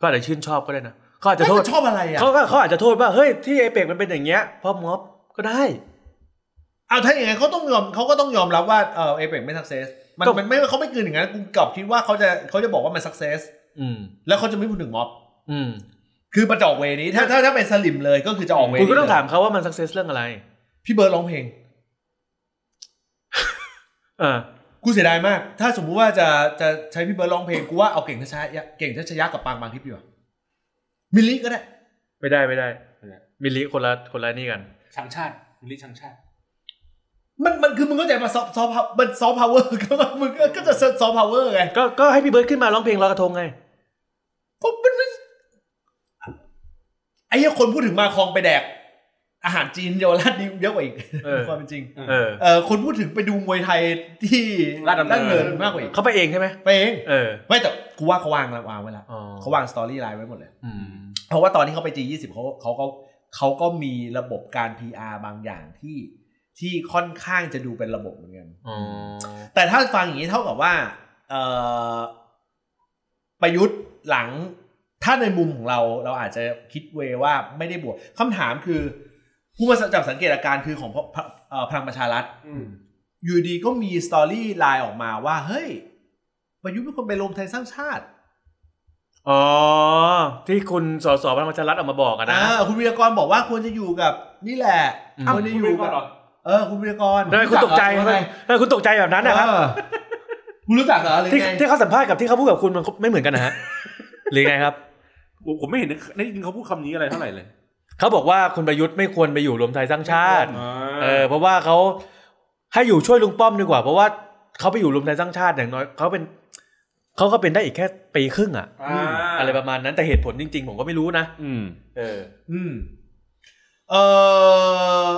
ก็อาจจะชื่นชอบก็ได้นะเขาอาจจะโทษไม่ชอบอะไรอะเขาก็เขาอาจจะโทษว่าเฮ้ยที่เอเปกมันเป็นอย่างเงี้ยเพราะม็อบก็ได้เอาถ้าอย่างไงเขาต้องยอมเขาก็ต้องยอมรับว่าเออเอเปกไม่ success มันก็มันไม่เขาไม่คืนอย่างนั้นกูกลับคิดว่าเขาจะเขาจะบอกว่ามัน success อืม แล้วเขาจะไม่พูดถึงม็อบ อืม คือมันจะออก way นี้ถ้าถ้าถ้าเป็นสลิ่มเลยก็คือจะออก way คุณนี้ก็ต้องเลยถามเขาว่ามัน success เรื่องอะไร พี่เบิร์ดร้องเพลงเออกูเสียดายมาก ถ้าสมมุติว่าจะจะใช้พี่เบิร์ดร้องเพลงกูว่าเอาเก่งทัชยะเก่งทัชยะกับปางบางทิพย์ดีกว่ามิลลิก็ได้ ไม่ได้ไม่ได้ มิลลิคนละคนละนี่กันชังชาติมิลลิชังชาติ มันมันคือมึงเข้าใจมาซอฟซอฟมันซอฟพาวเวอร์ก็ว่ามึงก็ก็จะซอฟพาวเวอร์ไงก็ก็ให้พี่เบิร์ดขึ้นมาร้องเพลงลอยกระทงไงผมมันไม่ไอ้เหี้ยคนพูดถึงมาคลองไปแดก อาหารจีนเยาวราชนี่เยอะกว่าอีกเออความเป็นจริงเออเออคนพูดถึงไปดูมวยไทยที่ลาดดำเนินเนินมากกว่าอีกเขาไปเองใช่ไหมไปเองเออไม่แต่กูว่าเขาวางแล้ววางไว้แล้วอ๋อเขาวางสตอรี่ไลน์ไว้หมดเลยอืมเพราะว่าตอนที่เขาไป G20 เขาเขาก็เขาก็มีระบบการ PR บางอย่างที่ที่ค่อนข้างจะดูเป็นระบบเหมือนกันอ๋อแต่ถ้าฟังอย่างนี้เท่ากับว่าเอ่อประยุทธ์หลังถ้าในมุมของเราเราอาจจะคิด way ว่าไม่ได้บวกคำถามคือ ผู้มาจับสังเกตอาการคือของพพเอ่อพลังประชารัฐอืมอยู่ดีก็มี storyline ออกมาว่า เฮ้ยประยุทธ์เป็นคนไปรวมไทยสร้างชาติ อ๋อ ที่คุณสสพลังประชารัฐออกมาบอกอะนะอ่าคุณวีรกรบอกว่าควรจะอยู่กับ นี่แหละอืมควรจะอยู่กับเออคุณวีรกรทำไมคุณตกใจรู้ทำไมจักเหรอทำไมคุณตกใจแบบนั้นนะครับเออคุณรู้จักเหรอหรือที่ไงที่เขาสัมภาษณ์กับที่เขาพูดกับคุณมันไม่เหมือนกันนะฮะหรือไงครับ ผมผมไม่เห็นได้ยินเขาพูดคำนี้อะไรเท่าไหร่เลย เขาบอกว่าคุณประยุทธ์ไม่ควรไปอยู่รวมไทยสร้างชาติอ่าเออ เพราะว่าเขาให้อยู่ช่วยลุงป้อมดีกว่า เพราะว่าเขาไปอยู่รวมไทยสร้างชาติอย่างน้อยเขาเป็นเขาก็เป็นได้อีกแค่ปีครึ่งอะอ่าอะไรประมาณนั้นแต่เหตุผลจริง ๆ ผมก็ไม่รู้นะอืม เออ อืมเอ่อ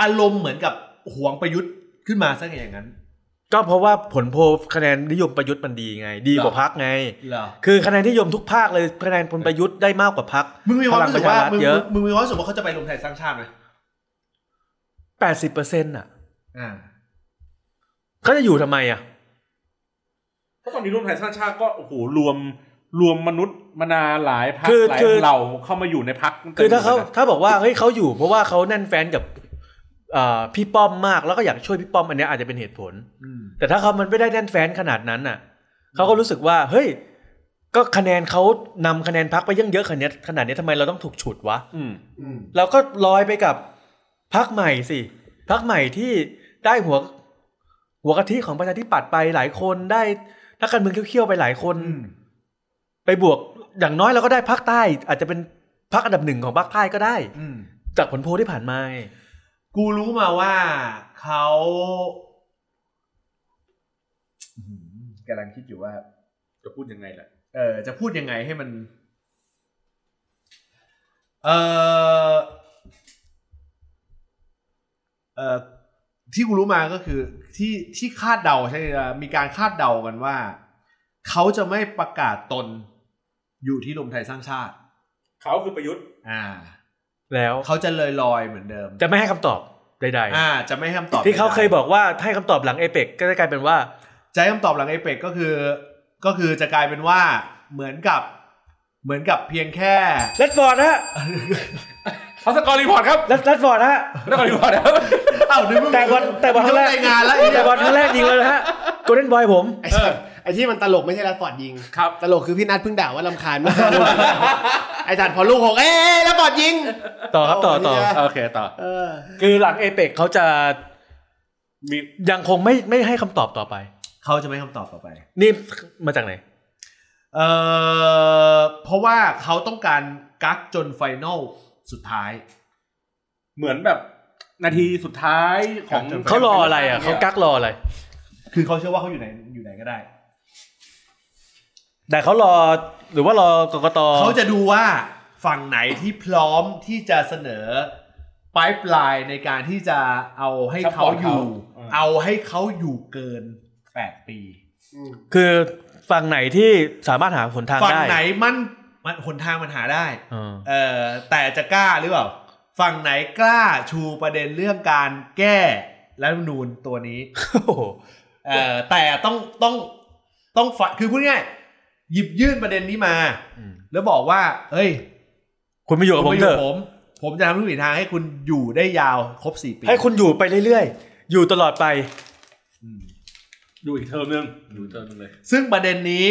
อารมณ์เหมือนกับหวงประยุทธ์ขึ้นมาสักอย่างนั้น ก็เพราะว่าผลโพลคะแนนนิยมประยุทธ์มันดีไง ดีกว่าพักไงเหรอคือคะแนนนิยมทุกภาคเลยคะแนนพลประยุทธ์ได้มากกว่าพักมึงมีความรู้สึกว่าพลังประชารัฐมึงเยอะมึงมีความรู้สึกว่าเขาจะไปรวมไทยสร้างชาติไหมแปดสิบเปอร์เซ็นต์อะอ่าเขาจะอยู่ทำไมอะเพราะตอนนี้รวมไทยสร้างชาติก็โอ้โหรวมรวมมนุษย์มนาหลายพักคือหลายคือเหล่าเข้ามาอยู่ในพักคือถ้าเขาถ้าบอกว่าเฮ้ยเขาอยู่เพราะว่าเขาแน่นแฟนกับอ่า พี่ป้อมมากแล้วก็อยากช่วยพี่ป้อมอันเนี้ยอาจจะเป็นเหตุผลอืมแต่ถ้าเขามันไม่ได้แน่นแฟนขนาดนั้นน่ะเขาก็รู้สึกว่า เฮ้ย ก็คะแนนเขานำคะแนนพักไปเยอะเยอะขนาดเนี้ยขนาดนี้ทำไมเราต้องถูกฉุดวะอืมอืมเราก็ลอยไปกับพักใหม่สิพักใหม่ที่ได้หัว หัวกะทิของประชาธิปัตย์ไปหลายคนได้นักการเมืองเขี้ยวๆไปหลายคนอืมไปบวกอย่างน้อยเราก็ได้ภาคใต้ อาจจะเป็นพักอันดับหนึ่งของภาคใต้ก็ได้อืมจากผลโพลที่ผ่านมาไง กูรู้มาว่าเขาอื้อหือกำลังคิดอยู่ว่า จะพูดยังไงล่ะ เออ จะพูดยังไงให้มัน เออเออที่กูรู้มาก็คือ ที่ที่คาดเดาใช่ไหมมีการคาดเดากันว่า เขาจะไม่ประกาศตนอยู่ที่รวมไทยสร้างชาติ เขาคือประยุทธ์ อ่า แล้วเขาจะเลยลอยเหมือนเดิม จะไม่ให้คำตอบใดๆ อ่า จะไม่ให้คำตอบใดๆที่เขาเคยบอกว่าให้คำตอบหลังเอเปกก็จะกลายเป็นว่าจะให้คำตอบหลังเอเปกก็คือ ก็คือจะกลายเป็นว่าเหมือนกับเหมือนกับเพียงแค่แรชฟอร์ดฮะเขา score report ครับแรชแรชฟอร์ดฮะscore report ครับเอ้าเดี๋ยวมึงแต่บอลแต่บอลครั้งแรกรายงานแล้วไอ้แต่เนี่ยบอลครั้งแรกยิงเลยนะฮะ golden boy ผมไอ้สัสไอ้ ที่มันตลกไม่ใช่แรดฟอร์ดยิงครับตลกคือพี่นัทเพิ่งด่าว่ารำคาญมากไอ้สัตว์พอลูกหกเอ้ยแรดฟอร์ดยิง ต่อครับต่อต่อโอ้ยโอเคต่อเออคือหลังเอเปกเขาจะมียังคงไม่ไม่ให้คำตอบต่อไป เขาจะไม่ให้คำตอบต่อไป นี่มาจากไหนเออเพราะว่าเขาต้องการกักจนไฟนอลสุดท้าย เหมือนแบบนาทีสุดท้ายของเขารออะไรอะเขากักรออะไร คือเขาเชื่อว่าเขาอยู่ไหนอยู่ไหนก็ได้ แต่เขารอหรือว่ารอกกตเขาจะดูว่าฝั่งไหนที่พร้อมที่จะเสนอปลายปลายในการที่จะเอาให้เขาอยู่ เอาให้เขาอยู่เกินแปดปี คือฝั่งไหนที่สามารถหาหนทางฝั่งได้ไหนมันมันหนทางมันหาได้เออเออแต่จะกล้าหรือเปล่า ฝั่งไหนกล้าชูประเด็นเรื่องการแก้รัฐธรรมนูญตัวนี้โอ้โหเออแต่ต้องต้องต้องฝคือพูดง่ายๆ หยิบยื่นประเด็นนี้มาอืมแล้วบอกว่าเฮ้ย คุณไม่อยู่กับผมาเถยู่อะผม ผมจะทำทุกวิถีทางให้คุณอยู่ได้ยาวครบสี่ปี ให้คุณอยู่ไปเรื่อยๆ อยู่ตลอดไปอืมอยู่อีกเทอมนึงอยู่อีกเทอมนึงเลย ซึ่งประเด็นนี้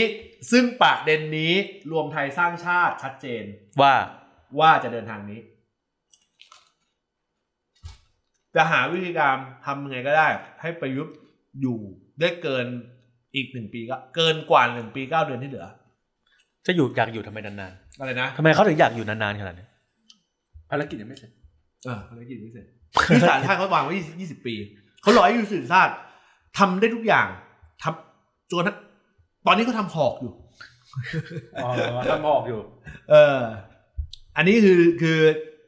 ซึ่งประเด็นนี้รวมไทยสร้างชาติชัดเจน ว่าว่าจะเดินทางนี้ จะหาวิธีการทำยังไงก็ได้ ให้ประยุทธ์อยู่ได้เกิน อีกหนึ่งปีก็เกินกว่าหนึ่งปีเก้าเดือนที่เหลือ จะอยู่อยากอยู่ทำไมนานอะไรนะๆทำไมเขาถึงอยากอยู่นานๆขนาดนี้ภารกิจยังไม่เสร็จเออภารกิจไม่เสร็จที่สารชาติเขาวางไว้ยี่สิบปีเขารอให้ยูสื่อชาติทำได้ทุกอย่างทำจนตอนนี้เขาทำหอกอยู่อ๋อทำออกอยู่ เออ อันนี้คือคือ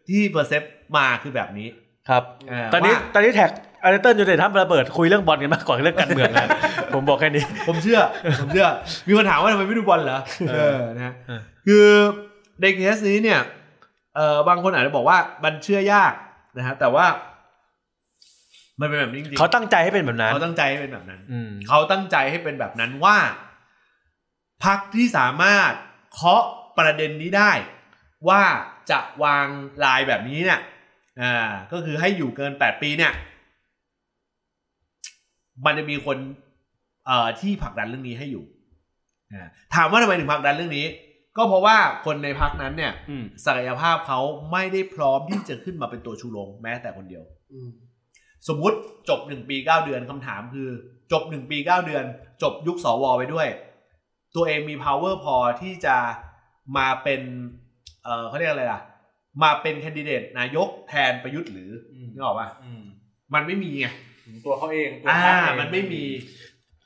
ที่เปอร์เซปมาคือแบบนี้ครับเตอนนี้ว่าตอนนี้แท็ก อาร์เตอร์ยูไนเต็ดทำระเบิดคุยเรื่องบอลกันมากกว่าเรื่องการเมืองนะผมบอกแค่นี้ ผมเชื่อ ผมเชื่อ มีคนถามว่าทำไมไม่ดูบอลเหรอเออนะฮะเออคือในเคสนี้เนี่ยเออบางคนอาจจะบอกว่ามันเชื่อยากนะฮะแต่ว่า มันเป็นแบบนี้จริงๆเขาตั้งใจให้เป็นแบบนั้นเขาตั้งใจให้เป็นแบบนั้นอืมเขาตั้งใจให้เป็นแบบนั้นว่าพักที่สามารถเคาะประเด็นนี้ได้ ว่าจะวางลายแบบนี้เนี่ยอ่าก็คือให้อยู่เกินแปดปีเนี่ย มันจะมีคนเอ่อที่ผลักดันเรื่องนี้ให้อยู่อ่าถามว่าทำไมถึงผลักดันเรื่องนี้ ก็เพราะว่าคนในพักนั้นเนี่ยอืมศักยภาพเขาไม่ได้พร้อมที่จะขึ้นมาเป็นตัวชูโรงแม้แต่คนเดียวสมมุติจบหนึ่งปีเก้าเดือนคำถามคือ จบหนึ่งปีเก้าเดือน จบยุคสวไปด้วย ตัวเองมี power พอที่จะมาเป็นเออเขาเรียกอะไรล่ะ มาเป็นแคนดิเดตนายกแทนประยุทธ์หรืออมนึกออกปะมันไม่มีไง ตัวเขาเองตัวอ่าพรรคเองมันไม่มี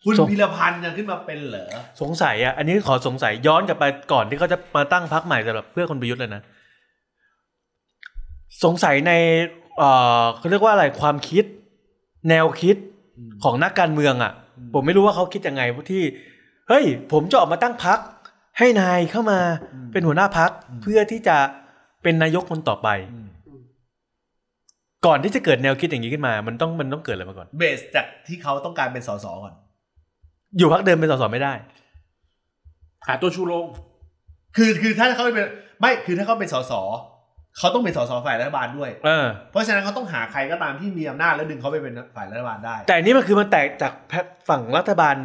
คุณส่งพิรพันธ์จะขึ้นมาเป็นเหรอสงสัยอะอันนี้ขอสงสัยย้อนกลับไปก่อนที่เขาจะมาตั้งพักใหม่สำหรับเพื่อคนประยุทธ์เลยนะ สงสัยในเอ่อเขาเรียกว่าอะไรความคิด แนวคิดของนักการเมืองอะ ผมไม่รู้ว่าเขาคิดยังไงที่เฮ้ย ผมจะออกมาตั้งพักให้นายเข้ามาเป็นหัวหน้าพักเพื่อที่จะเป็นนายกคนต่อไป ก่อนที่จะเกิดแนวคิดอย่างนี้ขึ้นมา มันต้องมันต้องเกิดอะไรมาก่อน เบสจากที่เขาต้องการเป็นสสก่อน อยู่พักเดิมเป็นสสไม่ได้ หาตัวชูโรงคือคือถ้าเขาเป็นไม่คือถ้าเขาเป็นสสเขาต้องเป็นสสฝ่ายรัฐบาลด้วย เออ เพราะฉะนั้นเขาต้องหาใครก็ตามที่มีอำนาจแล้วดึงเขาไปเป็นฝ่ายรัฐบาลได้ แต่อันนี้มันคือมันแตกจากแพทฝั่งรัฐบาล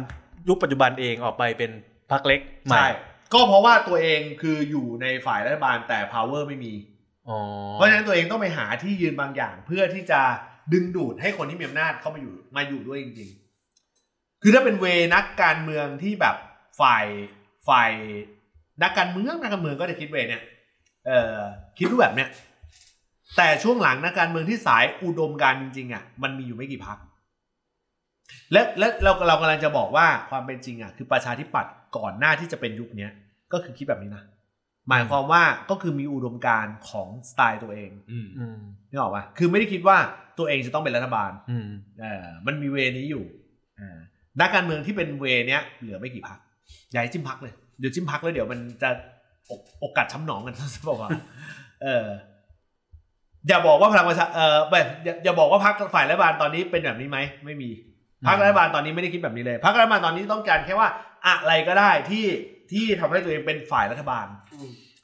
ยุคปัจจุบันเองออกไปเป็นพักเล็กใหม่ใช่ก็เพราะว่าตัวเองคืออยู่ในฝ่ายรัฐบาลแต่ power ไม่มีอ๋อ เพราะฉะนั้นตัวเองต้องไปหาที่ยืนบางอย่าง เพื่อที่จะดึงดูดให้คนที่มีอำนาจเข้ามาอยู่มาอยู่ด้วยจริง ๆ คือถ้าเป็นเวนักการเมืองที่แบบฝ่ายฝ่ายนักการเมืองนักการเมืองก็จะคิดเวเนี่ยเออคิดรูปแบบเนี้ยแต่ช่วงหลังนักการเมืองที่สายอุดมการจริงๆอะมันมีอยู่ไม่กี่พักและและเราเรากำลังจะบอกว่าความเป็นจริงอะคือประชาธิปัตย์ก่อนหน้าที่จะเป็นยุคเนี้ยก็คือคิดแบบนี้นะ หมายความว่าก็คือมีอุดมการณ์ของสไตล์ตัวเองอืมอืมนึกออกปะคือไม่ได้คิดว่าตัวเองจะต้องเป็นรัฐบาลอืมเออมันมีเวนี้อยู่อ่านักการเมืองที่เป็นเวเนี้ยเหลือไม่กี่พักอย่าให้จิ้มพักเลยเดี๋ยวจิ้มพักแล้วเดี๋ยวมันจะอกอกกัดช้ำหนองกันจะบอกว่าเอออย่าบอกว่าพลังประชาเออแบบอย่าอย่าบอกว่าพักฝ่ายรัฐบาลตอนนี้เป็นแบบนี้ไหมไม่มีพักรัฐบาลตอนนี้ไม่ได้คิดแบบนี้เลยพักรัฐบาลตอนนี้ต้องการแค่ว่าอะไรก็ได้ที่ ที่ทำให้ตัวเองเป็นฝ่ายรัฐบาล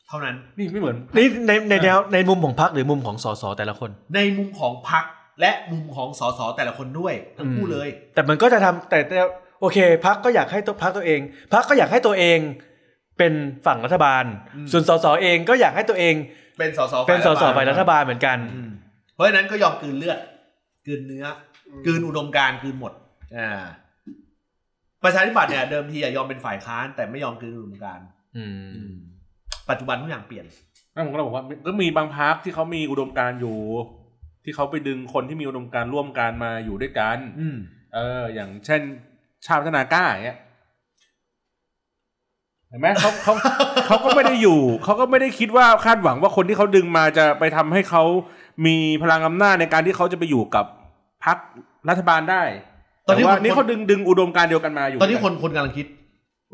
เท่านั้นนี่ไม่เหมือนนี่ในในแนวในมุมของพักหรือมุมของสสแต่ละคน ในมุมของพักและมุมของสสแต่ละคนด้วยทั้งคู่เลย แต่มันก็จะทำแต่แต่โอเคพักก็อยากให้ตัวพักตัวเองพักก็อยากให้ตัวเองเป็นฝั่งรัฐบาลอืมส่วนสสเองก็อยากให้ตัวเอง เป็นสสเป็นสสฝ่ายรัฐบาลเหมือนกันอืมเพราะฉะนั้นก็ยอมกลืนเลือดกลืนเนื้ออมกลืนอุดมการณ์กลืนหมดอ่า ประชาธิปัตย์เนี่ยเดิมทีอะยอมเป็นฝ่ายค้านแต่ไม่ยอมกลืนอุดมการณ์อืมปัจจุบันทุกอย่างเปลี่ยนนั่นผมก็เลยบอกว่าก็มีบางพักที่เขามีอุดมการณ์อยู่ ที่เขาไปดึงคนที่มีอุดมการณ์ร่วมกันมาอยู่ด้วยกันอืมเออ อย่างเช่น ชาติพัฒนากล้าอย่างเงี้ยเห็นไหมเขาเขาเขาก็ไม่ได้อยู่ เขาก็ไม่ได้คิดว่าคาดหวังว่าคนที่เขาดึงมาจะไปทำให้เขามีพลังอำนาจในการที่เขาจะไปอยู่กับพรรครัฐบาลได้ ตอนนี้แต่ว่าคนนี่เขาดึงดึงอุดมการณ์เดียวกันมาอยู่ ตอนนี้คนคนกำลังคิด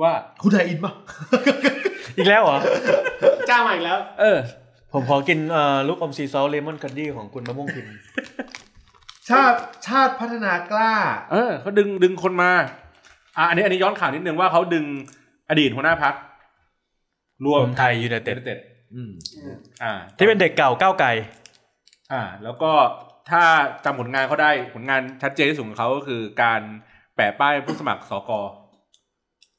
ว่าคุณไทยอินปะอีกแล้วเหรอจ้างมาอีกแล้ว เออ ผมขอกินเอ่อลูกอมซีซอลเลมอนคันดี้ของคุณมะม่วงพิมพ์ชาติชาติพัฒนากล้า เออเขาดึงดึงคนมา อะอันนี้อันนี้ย้อนข่าวนิดนึงว่าเขาดึงอดีตหัวหน้าพักรวรมวมไทยยูไนเต็ดเต็ดอืมอ่า ที่เป็นเด็กเก่าก้าวไกลอ่า แล้วก็ ถ้าจำผลงานเขาได้ผลงานชัดเจนที่สุดของเขาก็คือการแปะป้ายผู้สมัครสก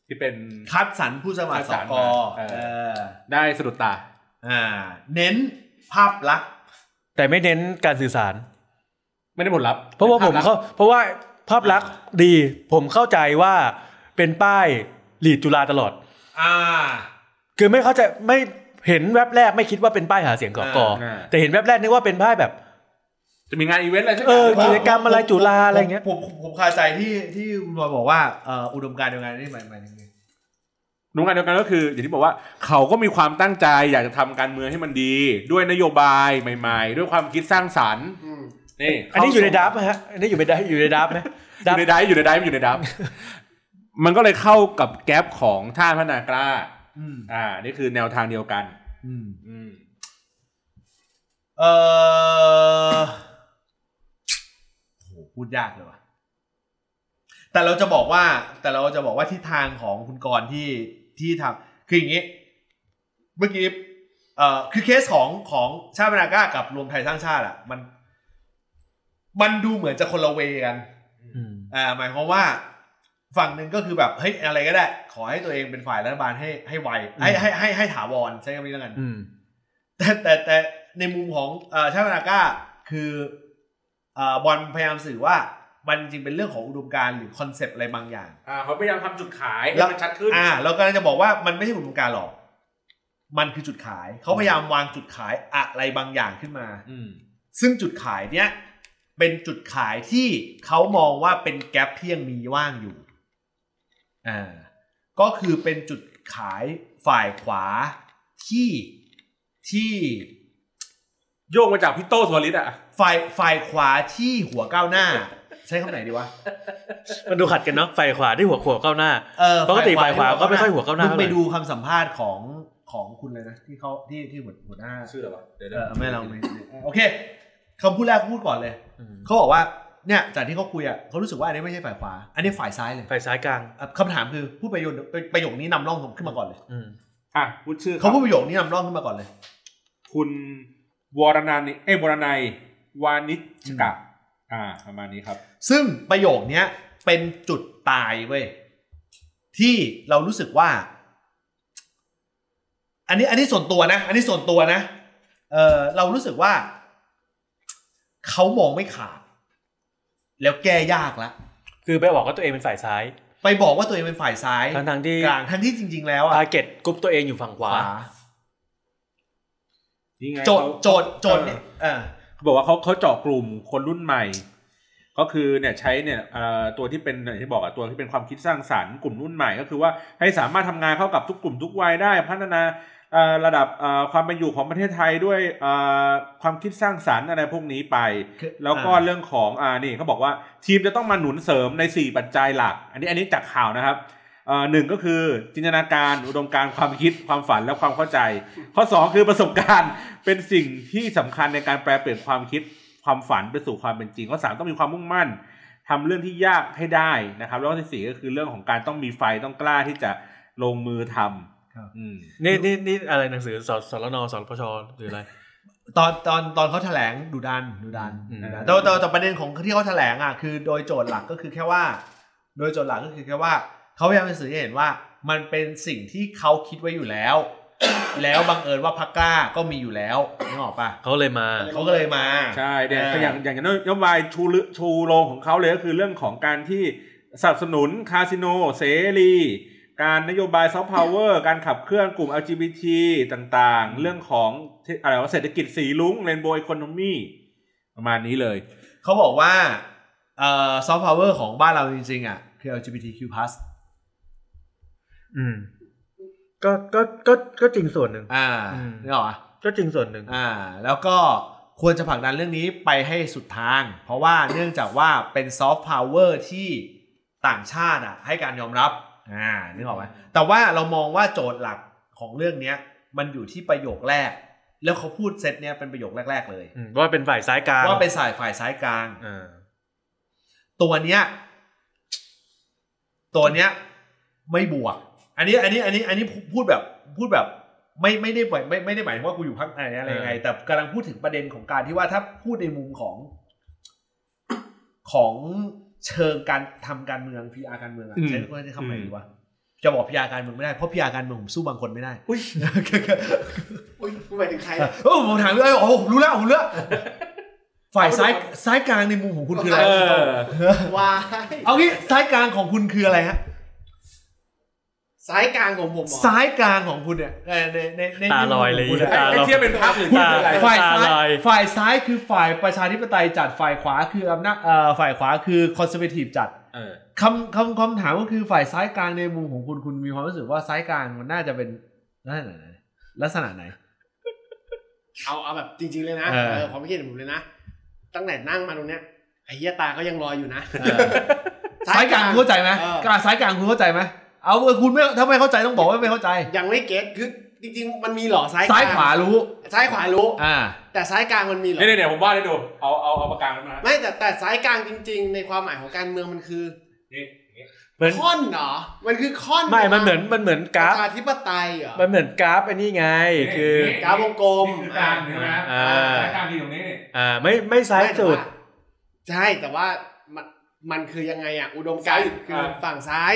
ที่เป็นคัดสรรผู้สมัครคัดสสรรกมาเออเออได้สะดุดตาอ่า เน้นภาพลักษณ์แต่ไม่เน้นการสื่อสาร ไม่ได้ผลลัพธ์เพราะว่าผมภพลักษณ์เขาเพราะว่าภาพลักษณ์ดีผมเข้าใจว่าเป็นป้ายลีดจุฬาตลอด อ่า คือไม่เข้าใจไม่เห็นแว็บแรกไม่คิดว่าเป็นป้ายหาเสียงกอกออ่าแต่เห็นแว็บแรกนึกว่าเป็นป้ายแบบ จะมีงานอีเวนต์อะไรสักอเอย่างอหรือกิเปจล่ากรรมอะไรจุฬาอะไรเงี้ยผมผมผมคาใจที่ที่คุณบอยบอกว่าเอ่ออุดมการณ์เดียวกันนี่หมายหมายถึงไงดูงานเดียวกันก็คืออย่างที่บอกว่าเขาก็มีความตั้งใจอยากจะทำการเมืองให้มันดี ด้วยนโยบายใหม่ๆ ด้วยความคิดสร้างสรรค์อืมนี่อันนี้อยู่ในดับไหมฮะอันนี้อยู่ในดับอยู่ในดับไหมอยู่ในไดฟ์อยู่ในไดฟ์อยู่ในดับ มันก็เลยเข้ากับแก๊ปของท่าพฒนากล้า อืมอ่า นี่คือแนวทางเดียวกัน อืม อืม เออโห พูดยากเลยว่ะแต่เราจะบอกว่า แต่เราจะบอกว่าทิศทางของคุณกรณ์ที่ที่ทำคืออย่างนี้ เมื่อกี้เอ่อคือเคสของของชาติพนาก้ากับรวมไทยสร้างชาติอะ มัน มันดูเหมือนจะคนละ way กันอืมอ่าหมายความว่าฝั่งหนึ่งก็คือแบบเฮ้ยอะไรก็ได้ ขอให้ตัวเองเป็นฝ่ายรัฐบาลให้ให้ไวให้ให้ให้ให้ถาวรใช้คำนี้แล้วกันอืมแต่แต่แต่ในมุมของเอ่อชาติพัฒนากล้าคือเอ่อ บอลพยายามสื่อว่ามันจริงเป็นเรื่องของอุดมการณ์หรือ concept อะไรบางอย่างอ่าเขาพยายามทำจุดขายให้แล้วมันชัดขึ้นอ่าเรากำลังจะบอกว่ามันไม่ใช่อุดมการณ์หรอก มันคือจุดขายเขาพยายามวางจุดขายอะไรบางอย่างขึ้นมาอืมซึ่งจุดขายเนี้ยเป็นจุดขายที่เขามองว่าเป็นแกลบที่ยังมีว่างอยู่อ่าก็คือเป็นจุดขายฝ่ายขวาที่ที่ โยงมาจากพี่โต้สวริตอะฝ่ายฝ่ายขวาที่หัวก้าวหน้า ใช้คำไหนดีวะ มันดูขัดกันเนาะฝ่ายขวาที่หัวขวาก้าวหน้าเออปกติฝ่ายขวาก็ไม่ค่อยหัวก้าวหน้ามึงเท่าไหร่ไปดูคำสัมภาษณ์ของของคุณเลยนะที่เขาที่ที่หัวหัวหน้าชื่ออะไรวะเดี๋ยวเออไม่เราไม่โอเคคำพูดแรกพูดก่อนเลยเขาบอกว่าเนี่ยจากที่เขาคุยอะเขารู้สึกว่าอันนี้ไม่ใช่ฝ่ายขวา อันนี้ฝ่ายซ้ายเลยฝ่ายซ้ายกลางอะคำถามคือพูดประโยคประโยคนี้นำร่องขึ้นมาก่อนเลยอืมอะพูดชื่อเขาพูดประโยคนี้นำร่องขึ้นมาก่อนเลย คุณ วรนันท์เอ้ยวรนัยวานิชกะอ่าประมาณนี้ครับ ซึ่งประโยคเนี้ยเป็นจุดตายเว้ยที่เรารู้สึกว่า อันนี้อันนี้ส่วนตัวนะ อันนี้ส่วนตัวนะ เออเรารู้สึกว่าเขามองไม่ขาด แล้วแก้ยากละคือไปบอกว่าตัวเองเป็นฝ่ายซ้าย ไปบอกว่าตัวเองเป็นฝ่ายซ้ายทั้งทางๆที่กลางทั้งที่จริง ๆ แล้วอะ target group ตัวเองอยู่ฝั่งขวา นี่ไงโจทย์เขาโจทย์โจทย์เนี่ยเออเขาบอกว่าเขาเขาเจาะกลุ่มคนรุ่นใหม่ ก็คือเนี่ยใช้เนี่ยเอ่อตัวที่เป็นอย่างที่บอกอะตัวที่เป็นความคิดสร้างสรรค์กลุ่มรุ่นใหม่ ก็คือว่าให้สามารถทำงานเข้ากับทุกกลุ่มทุกวัยได้พัฒนาเอ่อระดับเอ่อความเป็นอยู่ของประเทศไทยด้วยเอ่อความคิดสร้างสรรค์อะไรพวกนี้ไปคือแล้วก็อ่าเรื่องของอ่านี่เขาบอกว่าทีมจะต้องมาหนุนเสริมใน 4 ปัจจัยหลัก อันนี้อันนี้จากข่าวนะครับเอ่อ หนึ่งก็คือจินตนาการอุดมการณ์ความคิดความฝันและความเข้าใจ ข้อ 2 คือประสบการณ์เป็นสิ่งที่สำคัญในการแปลเปลี่ยนความคิดความฝันไปสู่ความเป็นจริง ข้อสามต้องมีความมุ่งมั่นทำเรื่องที่ยากให้ได้นะครับ แล้วก็ที่สี่ก็คือเรื่องของการต้องมีไฟต้องกล้าที่จะลงมือทำอืมนี่นี่นี่อะไรหนังสือสสรนสรพชหรืออะไรตอนตอนตอนเขาแถลงดูดันดูดันอืมดูดันแต่แต่แต่ประเด็นของที่เขาแถลงอะคือโดยโจทย์หลักก็คือแค่ว่า โดยโจทย์หลักก็คือแค่ว่า เขาพยายามจะสื่อให้เห็นว่า มันเป็นสิ่งที่เขาคิดไว้อยู่แล้ว แล้วบังเอิญว่าพรรคกล้าก็มีอยู่แล้วนึกออกปะเขาเลยมา เขาก็เลยมา ใช่เดี๋ยวเอออย่างอย่างนโยบายชูลึชูโรงของเขาเลยก็คือเรื่องของการที่สนับสนุนคาสิโนเสรีการนโยบายซอฟต์พาวเวอร์การขับเคลื่อนกลุ่ม LGBT ต่างๆ เรื่องของที่อะไรว่าเศรษฐกิจสีรุ้ง rainbow economy ประมาณนี้เลย เขาบอกว่าเอ่อซอฟต์พาวเวอร์ของบ้านเราจริงๆอะคือ LGBTQ+ อืม ก็ก็ก็ก็จริงส่วนหนึ่งอ่าอืมนึกออกปะก็จริงส่วนหนึ่งอ่า แล้วก็ควรจะผลักดันเรื่องนี้ไปให้สุดทาง เพราะว่าเนื่องจากว่าเป็นซอฟต์พาวเวอร์ที่ต่างชาติอะ ให้การยอมรับ อ่านึกออกไหมแต่ว่าเรามองว่าโจทย์หลักของเรื่องเนี้ย มันอยู่ที่ประโยคแรก แล้วเขาพูดเซตเนี้ยเป็นประโยคแรก ๆ เลยอืมว่าเป็นฝ่ายซ้ายกลางว่าเป็นสายฝ่ายซ้ายกลางอ่าตัวเนี้ย ตัวเนี้ย ไม่บวก อันนี้อันนี้อันนี้อันนี้พูดแบบพูดแบบไม่ไม่ได้หมายไม่ไม่ได้หมายถึงว่ากูอยู่พักไหนอะไรยังไง แต่กำลังพูดถึงประเด็นของการที่ว่าถ้าพูดในมุมของของเชิงการทำการเมืองพีอาการเมืองอะอืมใช้ใช้คำไหนดีวะจะบอกพีอาการเมืองไม่ได้เพราะพีอาการเมืองผมสู้บางคนไม่ได้อุ้ยอุ้ยกูหมายถึงใครเออผมถามเลยโอ้ผมรู้แล้วผมรู้แล้วฝ่ายซ้ายซ้ายกลางในมุมของคุณคืออะไรเออวายเอางี้ซ้ายกลางของคุณคืออะไรฮะ ซ้ายกลางของผมเหรอซ้ายกลางของคุณเนี่ยเอ่อในในในตาลอยเลยในมุมของคุณตาอะไอ้เทียบเป็นพับหรือเทียบเป็นอะไรตาฝ่ายซ้าลอยยฝ่ายซ้ายคือฝ่ายประชาธิปไตยจัดฝ่ายขวาคืออำนาจเอ่อฝ่ายขวาคือคอนเซอร์เวทีฟจัดเออคำคำคำถามก็คือฝ่ายซ้ายกลางในมุมของคุณคุณมีความรู้สึกว่าซ้ายกลางมันน่าจะเป็นลักษณะไหนลักษณะไหน เอาเอาแบบจริง ๆเลยนะเออเออความคิดเห็นผมเลยนะตั้งแต่นั่งมาตรงเนี้ยไอ้เหี้ยตาก็ยังลอยอยู่นะเออซ้ายกลางคุณเข้าใจไหมเออกลางซ้ายกลางคุณเข้าใจไหม เอาเออคุณไม่ถ้าไม่เข้าใจต้องบอกว่าไม่เข้าใจ ยังไม่เก็ตคือจริงๆ มันมีเหรอซ้ายซ้ายกลงขวารู้ซ้ายขวารู้อ่าแต่ซ้ายกลางมันมีเหรอเนี่ยเนี่ยผมว่าได้ดูเอาเอาเอาปากกามาไม่แต่แต่ซ้ายกลางจริง ๆ ในความหมายของการเมืองมันคือนี่อย่างงี้เหมือนค่อนเหรอ มันคือค่อนไม่มันเหมือนมันเหมือนปกราฟระชาธิปไตยเหรอ มันเหมือนกราฟอันนี้ไง คือกราฟวงกลมนี่คือกลางใช่ไหมอ่าสายกลางคือตรงนี้นี่อ่าไม่ไม่ซ้ายสุด ใช่แต่ว่ามันมันคือยังไงอะอุดมการณ์คือฝั่งซ้าย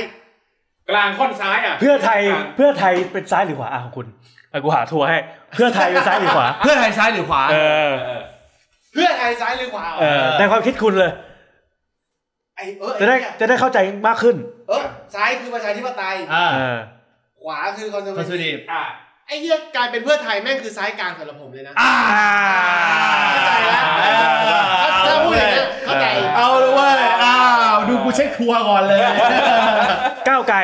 กลางค่อนซ้ายอะเพื่อไทยกลางเพื่อไทยเป็นซ้ายหรือขวาอะของคุณอะกูหาทัวร์ให้ เพื่อไทยเป็นซ้ายหรือขวา เพื่อไทยซ้ายหรือขวา เออเออเพื่อไทยซ้ายหรือขวาเออในความคิดคุณเลยไอเออจะได้ไอ้เนี่ยจะได้เข้าใจมากขึ้น เออซ้ายคือประชาธิปไตยอ่าเออขวาคือ conser conservative อะไอ้เหี้ยกลายเป็นเพื่อไทยแม่งคือซ้ายกลางสำหรับผมเลยนะอ่าเข้าใจแล้ว ถ้าถ้าพูดอย่างนี้ยเข้าใจเอาเลยเว้ยอ้าวดูกูเช็ค sure ก่อนเลย ก้าวไกล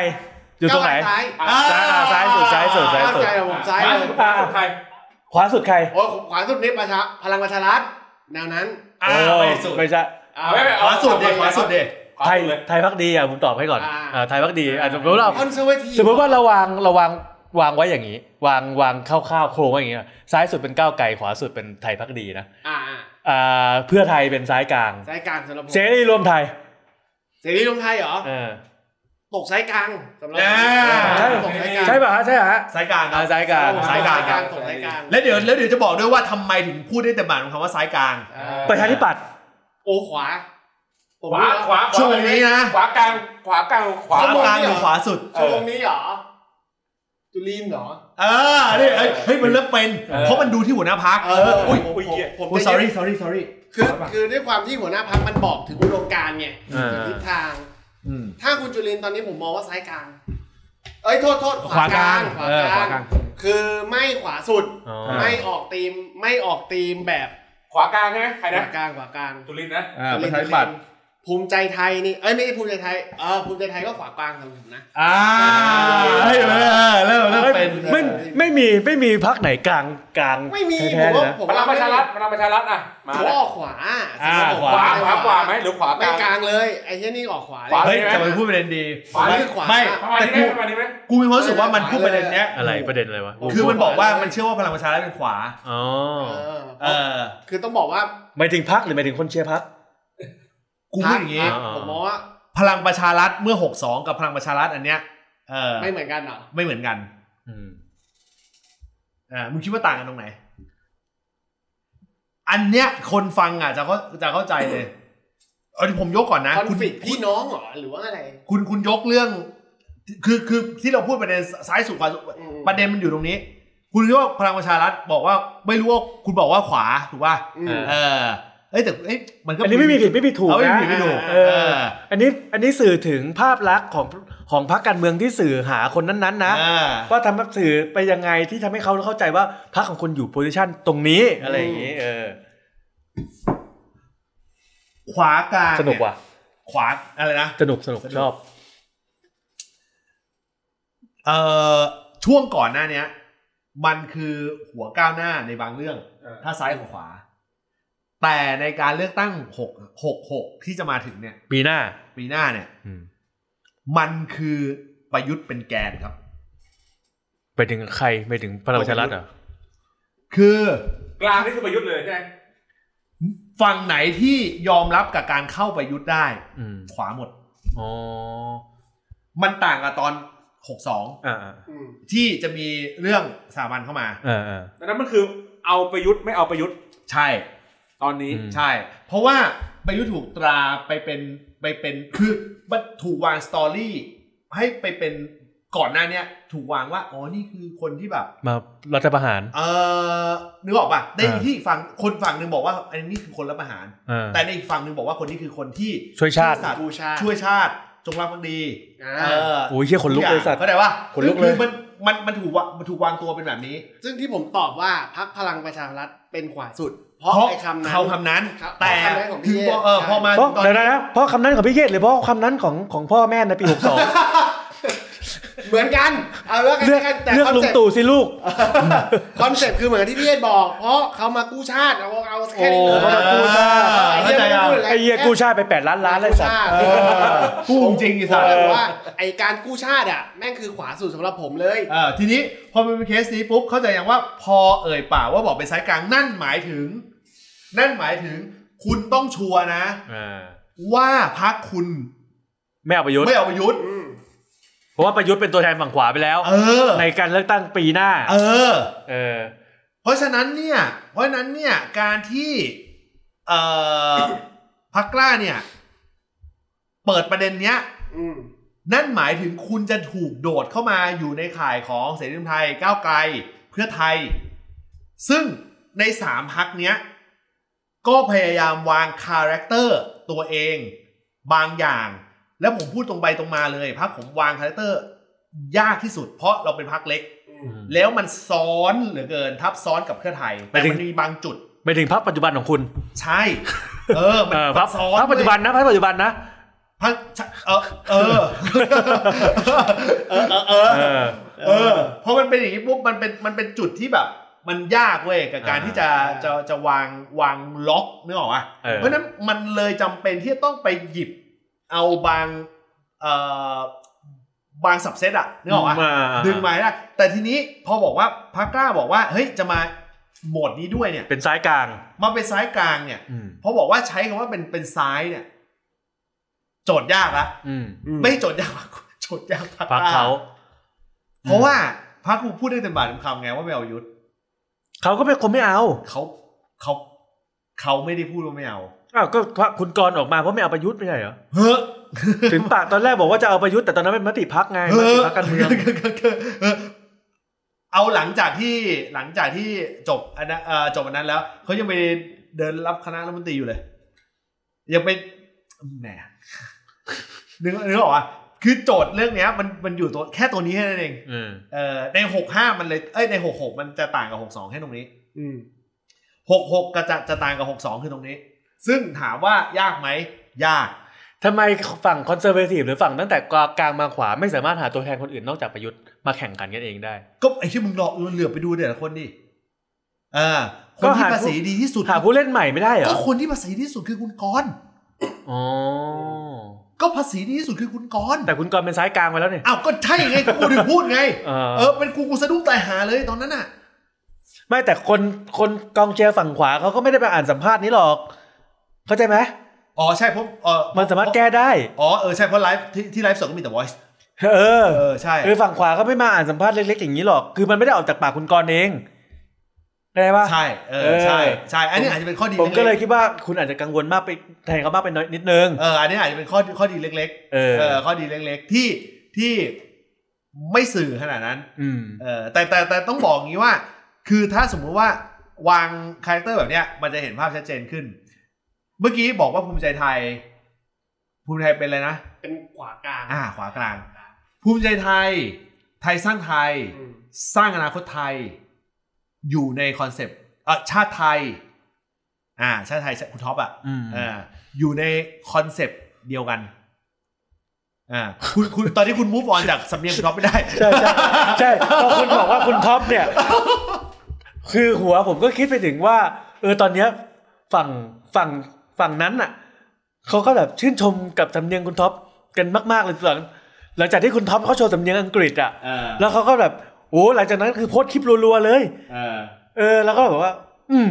อยู่ตรงไหนซ้ายอ่าซ้ายสุดซ้ายสุดซ้ายสุดเข้าใจแล้วผมซ้ายซ้ายสุดเลยซ้ายสุดใครขวาสุดใครโอ้ยขวาสุดนี่ประชาพลังประชารัฐแนวนั้นอ่าโอ้ไม่สุดไม่ใช่อ่าไม่ไม่ขวาสุดเด็ขวาสุดเด็ขวาไทยสุดเลยไทยพักดีอะผมตอบให้ก่อนอ่าอ่าไทยพักดีอะสมมติว่าคอนเซอร์เวทีฟสมมติว่าเราวางเราวางวางไว้อย่างนี้ วางวางคร่าวๆโครงไว้อย่างนี้นะซ้ายสุดเป็นก้าวไกลขวาสุดเป็นไทยพักดีนะอ่าอ่าอ่า เพื่อไทยเป็นซ้ายกลาง ซ้ายกลางสำหรับผมเสรีรวมไทย เสรีรวมไทยเหรอเออตกซ้ายกลางสำหรับอ่าใช่ตกซ้ายกลางใช่ป่ะฮะใช่ป่ะฮะสายกลางคอ่ารับซ้ายกลางซ้ายกลางกลางตกซ้ายกลางแล้วเดี๋ยวแล้วเดี๋ยวจะบอกด้วยว่าทำไมถึงพูดได้แต่บานของคำว่าซ้ายกลางอ่าประชาธิปัตย์โอ้ขวาผมขวาขวาช่วงนี้นะขวากลางขวากลางขวาขวากลางหรือขวาสุดชั่วโมงนี้เหรอจุลินทร์เหรอ เออนี่เอ้ยเฮ้ยมันเริ่มเป็น เพราะมันดูที่หัวหน้าพักเอออุ้ยผมอุ้ยผมผมโอ้จะ sorry sorry sorry คือคือด้วยความที่หัวหน้าพักมันบอกถึงอุดมการณ์ไงอ่าถึงทิศทางอืมถ้าคุณจุลินทร์ตอนนี้ผมมองว่าซ้ายกลาง เอ้ยโทษโทษขวากลางขวาเออกขวาลางกลางคือไม่ขวาสุดอ๋อไม่ออกตีมไม่ออกตีมแบบขวากลางใช่ไหมใครขนะวากลางขวากลางจุลินทร์นะอ่าประชาธิปัตย์ ภูมิใจไทยนี่เอ้ยไม่ใช่ภูมิใจไทยเออภูมิใจไทยก็ขวากลางสำหรับผมนะอ่าเฮ้ยเออเริ่มเริ่มเป็นไม่ไม่มีไม่มีพักไหนกลางกลางไม่มีแท้ผมๆเลยว่านะผมพลัว่างประชารัฐพลังประชารัฐอะมาผมแล้ว่าวออกขวาอ่าสำหรับผมขวาขวากว่าไหมหรือขวากไม่ลางกลางเลยไอ้เหี้ยนี่ออกขวาขวาเฮ้ยใช่ไหมจะไปพูดประเด็นดีขวาไม่คือขวาไม่ประมาณแต่นี้ไหมกูประมาณนี้ไหมกูมีความรู้สึกว่ามันพูดประเด็นเนี้ยอะไรประเด็นอะไรวะคือมันบอกว่ามันเชื่อว่าพลังประชารัฐเป็นขวาอ๋อเออเออคือต้องบอกว่าหมายถึงพักหรือหมายถึงคนเชียร์พัก กูพูดอย่างนี้พรรคผมมองว่าพลังประชารัฐเมื่อ62กับพลังประชารัฐอันเนี้ยเออไม่เหมือนกันเหรอไม่เหมือนกัน อืมอ่ามึงคิดว่าต่างกันตรงไหน อันเนี้ยคนฟังอะจะเขาจะเข้าใจเลยเอาที่ผมยกก่อนนะคอนคุณฟ lict พี่น้องเหรอหรือว่าอะไร คุณคุณยกเรื่อง คือคือที่เราพูดประเด็นซ้ายสุดขวาสุดอืมประเด็นมันอยู่ตรงนี้ คุณคิดว่าพลังประชารัฐบอกว่าไม่รู้ว่าคุณบอกว่าขวาถูกป่ะอืมเออ เอ้ยแต่เอ้ยมันก็อันนี้ไม่มีผิดไม่มีถูกเอาไม่นะมีผิดไม่ถูกเอออันนี้อันนี้สื่อถึงภาพลักษณ์ของของพรรคการเมืองที่สื่อหาคนนั้นๆนะเออว่าทำสื่อไปยังไงที่ทำให้เขาเข้าใจว่าพรรคของคนอยู่โพซิชันตรงนี้อะไรอย่างนี้เออ ขวากลางสนุกว่ะขวาอะไรนะสนุกสนุกชอบ เอ่อช่วงก่อนหน้าเนี้ย มันคือหัวก้าวหน้าในบางเรื่องเออถ้าซ้ายกับขวา แต่ในการเลือกตั้งหกหกหกที่จะมาถึงเนี่ย ปีหน้า ปีหน้าเนี่ยอืมมันคือประยุทธ์เป็นแกนครับ ไปถึงใครไปถึงพลังประชารัฐเหรอคือกลางนี่คือประยุทธ์เลยใช่ไหมฝั่งไหนที่ยอมรับกับการเข้าประยุทธ์ได้อืมขวาหมดอ๋อมันต่างกับตอนหกสองอ่าอืมที่จะมีเรื่องสามัญเข้ามาอ่าอ่าดังนั้นมันคือเอาประยุทธ์ไม่เอาประยุทธ์ ใช่ ตอนนี้อืมใช่ เพราะว่าประยุทธ์ถูกตราไปเป็นไปเป็นคือมันถูกวางสตอรี่ให้ไปเป็นก่อนหน้าเนี้ยถูกวางว่าอ๋อนี่คือคนที่แบบมารัฐประหาร เออนึกออกป่ะในอ่าที่ฝั่งคนฝั่งหนึ่งบอกว่าอันนี้คือคนรับประหารอ่าแต่ในอีกฝั่งหนึ่งบอกว่าคนนี้คือคนที่ช่วยชาติซื่อสัตย์บูชาช่วยชาติจงรักภักดีอ่าเออโอ้ยเชี่ยขนลุกเลยสัตว์เข้าใจป่ะขนลุกเลยคือมันมันมันถูกวางมันถูกวางตัวเป็นแบบนี้ ซึ่งที่ผมตอบว่าพักพลังประชารัฐเป็นขวาสุด เพราะเพราะไอ้คำนั้นเขาคำนั้นครับแต่เพราะคำนั้นของพี่ถึงพอเออใช่พอมาเพราะตอนเดี๋ยวนี้นะเพราะคำนั้นของพี่เกศหรือเพราะคำนั้นของของพ่อแม่ในปีหกสองเหมือนกันเอาแล้วกันเลือกกันแต่เลือกคอนลุงเซ็ปต์ตู่สิลูกคอนเซ็ปต์คือเหมือนที่พี่เอ็ดบอก เพราะเขามากู้ชาติเอาเอาแค่นี้โอ้เลยเขามากู้ชาติไอ้เหี้ยไม่พูดะรไอ้เหี้ยกู้ชาติไปแปดล้านล้านเลยสัตว์กู้ชาติกู้จริงๆไอ้สัผตมว์เลยบอกว่าไอ้การกู้ชาติอะแม่งคือขวาสุดสำหรับผมเลยเออทีนี้พอมันเป็นเคสนี้ปุ๊บเข้าใจยังว่าพอเอ่ยปากว่าบอกเป็นสายกลางนั่นหมายถึง นั่นหมายถึงคุณต้องชัวร์นะอ่าว่าพักคุณ ไม่เอาประยุทธ์ไม่เอาประยุทธ์อืมเพราะว่าประยุทธ์เป็นตัวแทนฝั่งขวาไปแล้ว เออ ในการเลือกตั้งปีหน้า เออ เออ เพราะฉะนั้นเนี่ย เพราะฉะนั้นเนี่ยการที่ เอ่อพักกล้าเนี่ย เปิดประเด็นเนี้ยอืมนั่นหมายถึงคุณจะถูกโดดเข้ามาอยู่ในข่ายของเสรีรวมไทยก้าวไกลเพื่อไทย ซึ่งในสามพรรคเนี้ย ก็พยายามวาง character ตัวเองบางอย่าง แล้วผมพูดตรงไปตรงมาเลยพรรคผมวาง character ยากที่สุด เพราะเราเป็นพรรคเล็กอืมแล้วมันซ้อนเหลือเกินทับซ้อนกับเพื่อไทยแต่มันมีบางจุดไปถึงพรรคปัจจุบันของคุณ ใช่ เออมันเออพรรคมันซ้อนพรรคปัจจุบันนะพรรคปัจจุบันนะพรรคเออเออเออเออเออเออเออพอมันเป็นอย่างนี้ปุ๊บมันเป็นมันเป็นจุดที่แบบ มันยากเว้ยกับการอ่าที่จะจะจะวางวางล็อกนึกออกปะเออเพราะฉะนั้นมันเลยจำเป็นที่จะต้องไปหยิบเอาบางเอ่อบางสับเซตอะนึกออกปะมาดึงมาให้ได้แต่ทีนี้พอบอกว่าพักกล้าบอกว่าเฮ้ยจะมาโหมดนี้ด้วยเนี่ยเป็นซ้ายกลางมาเป็นซ้ายกลางเนี่ยอืมพอบอกว่าใช้คำว่าเป็นเป็นซ้ายเนี่ย โจทย์ยากละอืมไม่โจทย์ยากกว่าโจทย์ยากพักพักกล้าเขาเพราะว่าพักกูพูดได้เต็มปากเต็มคำไงว่าไม่เอายุทธ เขาก็เป็นคนไม่เอาเขาเขาเขาไม่ได้พูดว่าไม่เอาอ้าวก็คุณกรณ์ออกมาเพราะไม่เอาประยุทธ์ไม่ใช่เหรอเฮ้อถึงปากตอนแรกบอกว่าจะเอาประยุทธ์แต่ตอนนั้นเป็นมติพักไงมเฮ้ติอพักการเมืองเออเอาหลังจากที่หลังจากที่จบอันนั้นเอ่อจบอันนั้นแล้วเขายังไปเดินรับคณะรัฐมนตรีอยู่เลย ยังไปแหมนึกนึกออกอะ คือโจทย์เรื่องเนี้ยมันมันอยู่ตัวแค่ตัวนี้แค่นั้นเองอืมเอ่อในหกห้ามันเลยเอ้ยในหกหกมันจะต่างกับหกสองแค่ตรงนี้หกหกก็จะจะต่างกับหกสองคือตรงนี้ ซึ่งถามว่ายากไหมยากทำไมฝั่งคอนเซอร์เวทีฟหรือฝั่งตั้งแต่กลางมาขวาไม่สามารถหาตัวแทนคนอื่นนอกจากประยุทธ์มาแข่งกันกันเองได้ ก็ไอ้ที่มึงรอเหลือบไปดูแต่ละคนดิเอ่าคก็นที่หาภาษีดีที่สุดหาผู้เล่นใหม่ไม่ได้เหรอก็คนที่ภาษีดีที่สุดคือคุณกรณ์อ๋อ ก็ภาษีดีที่สุดคือคุณกรณ์แต่คุณกรณ์เป็นซ้ายกลางไปแล้วเนี่ยอ้าวก็ใช่ไงกูถึงพูดไงเออเออเป็นกูกูสะดุ้งตายหาเลยตอนนั้นน่ะ ไม่แต่คนคนกองเชียร์ฝั่งขวาเขาก็ไม่ได้ไปอ่านสัมภาษณ์นี้หรอก เข้าใจไหมอ๋อใช่เพราะเออมันสามารถแก้ได้ อ๋อเออใช่เพราะไลฟ์ที่ที่ไลฟ์สดก็มีแต่ voice เออเออใช่เออฝั่งขวาเขาไม่มาอ่านสัมภาษณ์เล็กๆอย่างนี้หรอก คือมันไม่ได้ออกจากปากคุณกรณ์เอง ได้ปะใช่เออเออใช่ใช่อันนี้อาจจะเป็นข้อดีผมก็เลยๆคิดว่าคุณอาจจะกังวลมากไปแทนเขามากไปน้อยนิดนึงเอออันนี้อาจจะเป็นข้อข้อดีเล็กเออๆเออข้อดีเล็ก ๆ ที่ที่ไม่สื่อขนาดนั้นอืมเออแต่แต่แต่ต้องบอกงี้ว่า คือถ้าสมมุติว่าวาง character แบบเนี้ยมันจะเห็นภาพชัดเจนขึ้น เมื่อกี้บอกว่าภูมิใจไทย ภูมิใจไทยเป็นอะไรนะ เป็นขวากลาง อ่า ขวากลาง ภูมิใจไทย ไทยสร้างไทยอืมสร้างอนาคตไทย อยู่ใน concept เออชาติไทย อ่า ชาติไทยคุณท็อปอะอืมอ่าอยู่ใน concept เดียวกันอ่าคุณคุณตอนนี้คุณ move on จากสำเนียงคุณท็อปไม่ได้ ใช่ใช่ใช่พอคุณบอกว่าคุณท็อปเนี่ย คือหัวผมก็คิดไปถึงว่า เออตอนเนี้ยฝั่งฝั่งฝั่งนั้นน่ะเขาก็แบบชื่นชมกับสำเนียงคุณท็อปกันมาก ๆเลยหลังหลังจากที่คุณท็อปเขาโชว์สำเนียงอังกฤษอะเออแล้วเขาก็แบบ โอ้หลังจากนั้นคือโพสต์คลิปรัวๆเลยเออเออ แล้วก็แบบว่า อืม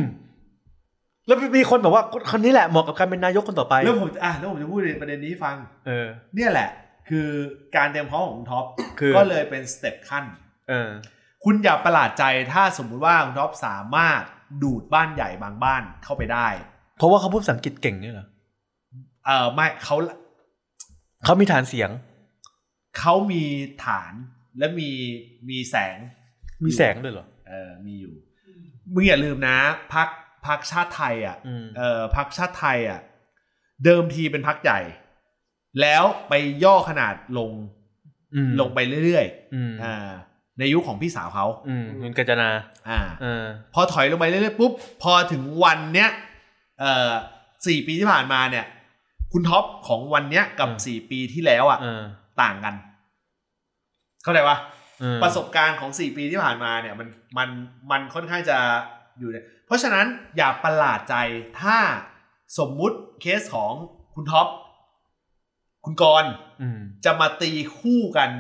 แล้วมีคนบอกว่าคนนี้แหละเหมาะกับการเป็นนายกคนต่อไปแล้วผมอะแล้วผมจะพูดในประเด็นนี้ให้ฟัง เออ เนี่ยแหละ คือการเตรียมพร้อมของคุณท็อปคือก็เลยเป็น step ขั้น เออ คุณอย่าประหลาดใจถ้าสมมุติว่าคุณท็อปสามารถดูดบ้านใหญ่บางบ้านเข้าไปได้ เพราะว่าเขาพูดภาษาอังกฤษเก่งเนี่ยเหรอเออไม่เขาเขามีฐานเสียง เขามีฐาน และมีมีแสง มีแสงด้วยเหรอเออมีอยู่มึงอย่าลืมนะพักพักชาติไทยอะอืมเออพักชาติไทยอะเดิมทีเป็นพักใหญ่ แล้วไปย่อขนาดลงอืมลงไปเรื่อยอืมๆอ่าในยุคของพี่สาวเขาอืมคุณกัญจนา อ่าเออพอถอยลงไปเรื่อยๆปุ๊บ พอถึงวันเนี้ยเอ่อสี่ปีที่ผ่านมาเนี่ย คุณท็อปของวันเนี้ยกับอืมสี่ปีที่แล้วอะเออต่างกัน เข้าใจปะเออประสบการณ์ของสี่ปีที่ผ่านมาเนี่ยมันมันมันค่อนข้างจะอยู่เนี่ยเพราะฉะนั้นอย่าประหลาดใจถ้าสมมุติเคสของคุณท็อปคุณกรณ์อืมจะมาตีคู่กัน